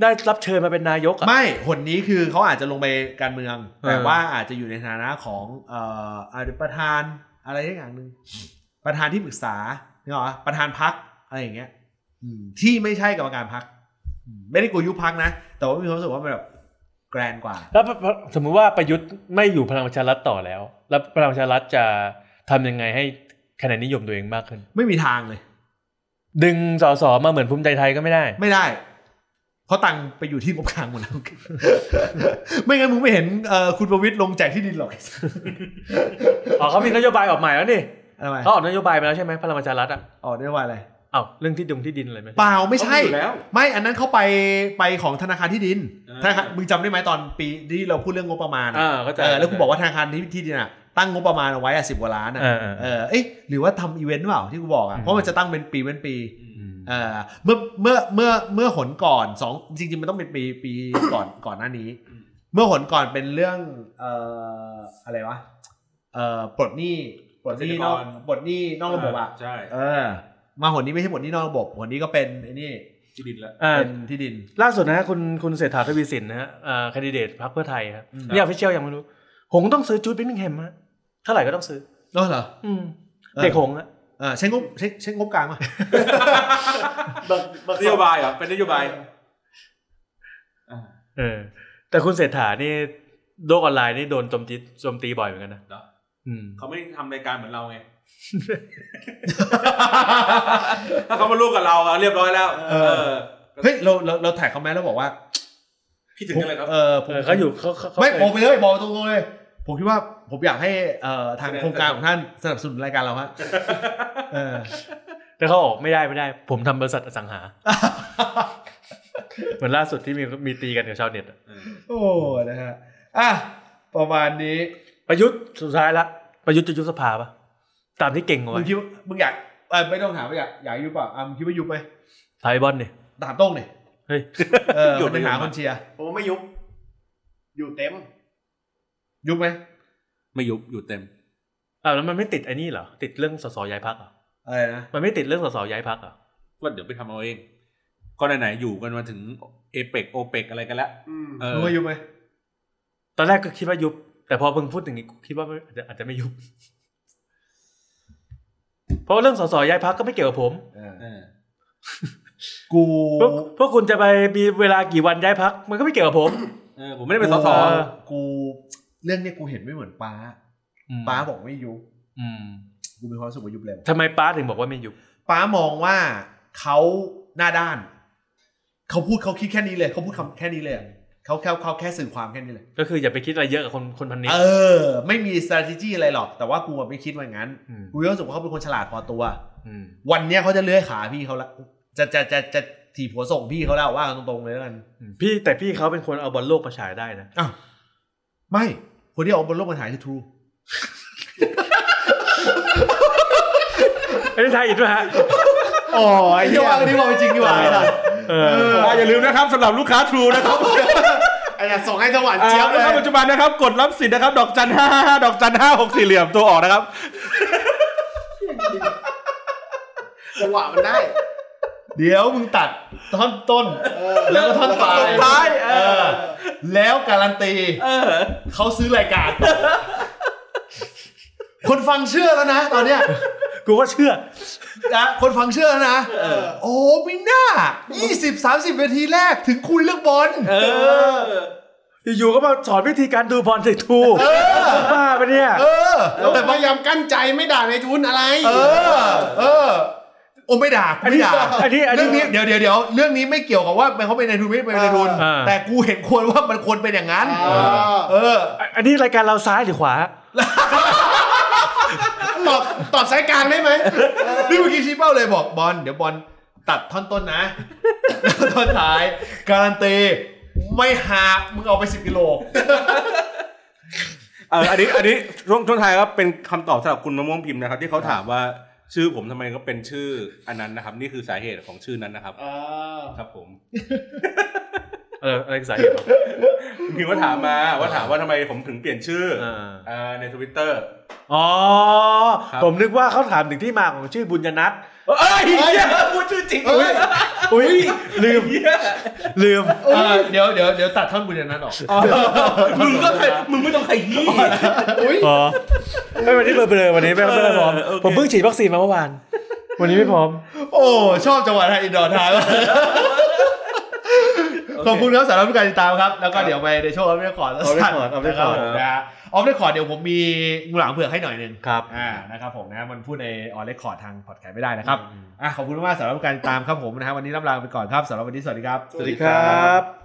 ได้รับเชิญมาเป็นนายกอะไม่หนนี้คือเขาอาจจะลงไปการเมืองเออแต่ว่าอาจจะอยู่ในฐานะของเอ่ออาจจะประธานอะไรอย่างหนึ่งประธานที่ปรึกษาเนี่ยหรอประธานพักอะไรอย่างเงี้ยอืมที่ไม่ใช่กรรมการพักไม่ได้กูยุบพักนะ แต่ว่ามีความรู้สึกว่ามันแบบ แกรนกว่า แล้วสมมุติว่าประยุทธ์ไม่อยู่พลังประชารัฐต่อแล้ว แล้วพลังประชารัฐจะทำยังไงให้คะแนนนิยมตัวเองมากขึ้น ไม่มีทางเลย ดึงสสมาเหมือนภูมิใจไทยก็ไม่ได้ ไม่ได้ เพราะตังค์ไปอยู่ที่งบกลางหมดแล้วไม่งั้นมึงไม่เห็นเอ่อคุณประวิตรลงแจกที่ดินหรอกอ๋อเขามีนโยบายออกใหม่แล้วนี่ทำไมเขาออกนโยบายไปแล้วใช่ไหมพลังประชารัฐอะออกได้ว่าอะไร อ้าวเรื่องที่ดงที่ดินอะไรไหมเปล่าไม่ใช่เขาอยู่แล้วไม่อันนั้นเขาไปไปของธนาคารที่ดินอ่าธนาคารมึงจำได้ไหมตอนปีที่เราพูดเรื่องงบประมาณอ่าเข้าใจเออแล้วกูบอกว่าธนาคารที่ที่ดินอะตั้งงบประมาณเอาไว้อะสิบกว่าล้านอะอ่าอ่าเออเอ๊ะหรือว่าทำอีเวนต์เปล่าที่กูบอกอะอืมเพราะมันจะตั้งเป็นปีเป็นปีอืมเออเมื่อเมื่อเมื่อเมื่อหนก่อนสองจริงๆมันต้องเป็นปีปีก่อนก่อนหน้านี้ เมื่อหนก่อนเป็นเรื่องเอ่ออะไรวะเอ่อปลดหนี้ปลดหนี้นอกเกษตรกรปลดหนี้นอกระบบอะใช่เออ มาหนนี้ไม่ใช่หนนี้นอกระบบหนนี้ก็เป็นไอ้นี่ที่ดินแล้วอ่าเป็นที่ดิน ล่าสุดนะฮะคุณคุณเศรษฐาทวีสินนะฮะอ่า candidate พรรคเพื่อไทยครับนี่ official ยังไม่รู้ หงส์ต้องซื้อจู๊ดเบลลิงแฮมฮะเท่าไหร่ก็ต้องซื้ออ๋อเหรออืมเออเด็กหงส์อะอ่าใช้งบใช้ใช้งบกลางมาเบิกเบิกนโยบายเหรอเป็นนโยบายอ่าเออ แต่คุณเศรษฐานี่โลกออนไลน์นี่โดนโจมตีโจมตีบ่อยเหมือนกันนะเหรออืมเขาไม่ทำรายการเหมือนเราไง ถ้าเขามาลูกกับเราอะเรียบร้อยแล้ว เออเฮ้ยเราเราเราแท็กเขาไหมแล้วบอกว่าคิดถึงกันเลยครับเออผมเออเขาอยู่เขาเขาเขาไม่เคยบอกไปเลยบอกตรงๆเลยผมคิดว่าผมอยากให้เอ่อทางแสดงโครงการของท่านสนับสนุนรายการเราฮะเออแต่เขาออกไม่ได้ไม่ได้ ผมทำบริษัทอสังหา เหมือนล่าสุดที่มีมีตีกันกับชาวเน็ตอะโอ้นะฮะอะประมาณนี้ ประยุทธ์สุดท้ายละ ประยุทธ์จะยุบสภาปะ ตามที่เก่งเอามึไว้งคิดว่ามึงอยากเออไม่ต้องถามว่าอยากอยากยุบเปล่ะอะมึงคิดว่ายุบไหมไทยบอลเนี่ยถามโต้งเนี่ยเฮ้ยเออยุบมันไปหายุบคนเชียร์ผมไม่ยุบอยู่เต็ม ยุบไหมไม่ยุบอยู่เต็มอ่าแล้วมันไม่ติดไอ้นี่เหรอติดเรื่องสสย้ายพักอะอะไรนะมันไม่ติดเรื่องสสย้ายพักอะก็เดี๋ยวไปทำเอาเองก็ไหนๆอยู่กันมาถึงเอเปกโอเปกอะไรกันแล้วอืมเออมึงว่ายุบไหมตอนแรกก็คิดว่ายุบ แต่พอเพิ่งพูดอย่างนี้คิดว่าไม่อาจจะอาจจะไม่ยุบ เพราะว่าเรื่องสสย้ายพักก็ไม่เกี่ยวกับผมเออเออกูพวกพวกคุณจะไปมีเวลากี่วันย้ายพักมันก็ไม่เกี่ยวกับผมเออผมไม่ได้เป็นสสเออกูเรื่องเนี้ยกูเห็นไม่เหมือนป้าป้าบอกไม่ยุบอืมกูมีความรู้สึกว่ายุบเร็วทำไมป้าถึงบอกว่าไม่ยุบป้ามองว่าเขาหน้าด้าน เขาพูดเขาคิดแค่นี้เลย เขาพูดคำแค่นี้เลยอะ เขาแค่เขาแค่สื่อความแค่นี้เลย ก็คืออย่าไปคิดอะไรเยอะกับคนคนพันนี้ เออ ไม่มี strategy อะไรหรอก แต่ว่ากูอะไม่คิดว่าอย่างนั้นมกูรู้สึกว่าเขาเป็นคนฉลาดพอตัวอืมวันเนี้ยเขาจะเลื้อยขาพี่เขาละ จะจะจะจะถีบหัวส่งพี่เขาแล้วว่ากันตรงๆเลยแล้วกันอืมพี่แต่พี่เขาเป็นคนเอาบอลโลกมาฉายได้นะ อ้าว ไม่ คนที่เอาบนโลกมาถ่ายคือทรูไอ้นี่ไทยอินด้วยฮะ อ๋อไอ้ที่ว่าอันนี้ว่าจริงดีกว่าไอ้สัสเอออ่าอย่าลืมนะครับสำหรับลูกค้า True นะครับไอ้เนี่ยส่งให้สวรรค์อ่าเจี๊ยบเลลูกยค้าปัจจุบันนะครับ กดรับสิทธิ์นะครับ ดอกจันห้าห้าดอกจันห้าหกสี่เหลี่ยมตัวออกนะครับจังหวะมันได้ เดี๋ยวมึงตัดท่อนต้น แล้วก็ท่อนปลายท่อนท้ายเออเออแล้วการันตีเออเขาซื้อรายการ คนฟังเชื่อแล้วนะ ตอนเนี้ยกูก็เชื่อนะคนฟังเชื่อแล้วนะโอ้ไม่น่า 20 30นาทีแรกถึงคุยเรื่องบอลเอออยู่ๆก็มาสอนวิธีการดูบอลสิทูบ้าปะเนี่ย เออแล้วแต่พยายามกั้นใจไม่ด่าในทุนอะไร เออ เออโอ้ไม่ด่ากูไม่ด่าอันนี้อันนี้เรื่องนี้เดี๋ยวเดี๋ยวเดี๋ยวเรื่องนี้ไม่เกี่ยวกับว่ามันเขาเป็นในทุนไม่เป็นในทุนอ่าแต่กูเห็นควรว่ามันควรเป็นอย่างนั้นอ่าเออ อันนี้รายการเราซ้ายหรือขวา ตอบตอบสายกลางได้ไหมนี่เมื่อกี้ชี้เป้าเลยบอกบอลเดี๋ยวบอลตัดท่อนต้นนะแล้วท่อนท้าย การันตีไม่หักมึงเอาไปสิบกิโลเอออันนี้อันนี้ช่วงช่วงท้ายครับเป็นคำตอบสำหรับคุณมะม่วงพิมพ์นะครับ ที่เขาถามว่าชื่อผมทำไมก็เป็นชื่ออันนั้นนะครับ นี่คือสาเหตุของชื่อนั้นนะครับอ่าครับผม เอออะไรคือสาเหตุวะคุณพิมพ์ก็ถามมาว่าถามว่าทำไมผมถึงเปลี่ยนชื่ออ่าอ่าในทวิตเตอร์อ๋อครับผมนึกว่าเขาถามถึงที่มาของชื่อบุญยนัทเอ้ยเหี้ยพูดชื่อจริงเอ้ยอุ้ยลืมเหี้ยลืมเออเดี๋ยวเดี๋ยวเดี๋ยวตัดท่อนบุญนั้นออกมึงก็เคยมึงไม่ต้องขยี้อ๋อไม่วันนี้เบลอๆวันนี้ไม่ไม่พร้อมเออโอเคผมเพิ่งฉีดวัคซีนมาเมื่อวาน วันนี้ไม่พร้อม โอ้ชอบจังหวะไทยอินดอร์ทาง ขอบคุณครับสำหรับการติดตามครับ แล้วก็เดี๋ยวไปในช่วงออฟเรคคอร์ด Off Record Off Record นะฮะออฟเรคคอร์ดเดี๋ยวผมมีงูหลังเผือกให้หน่อยหนึงครับอ่านะครับผมนะมันพูดในออเรคคอร์ดทางพอดแคสต์ไม่ได้นะครับอะขอบคุณมากๆสำหรับการติดตามครับผมนะฮะวันนี้ลำลาไปก่อนครับสำหรับวันนี้สวัสดีครับ สวัสดีครับ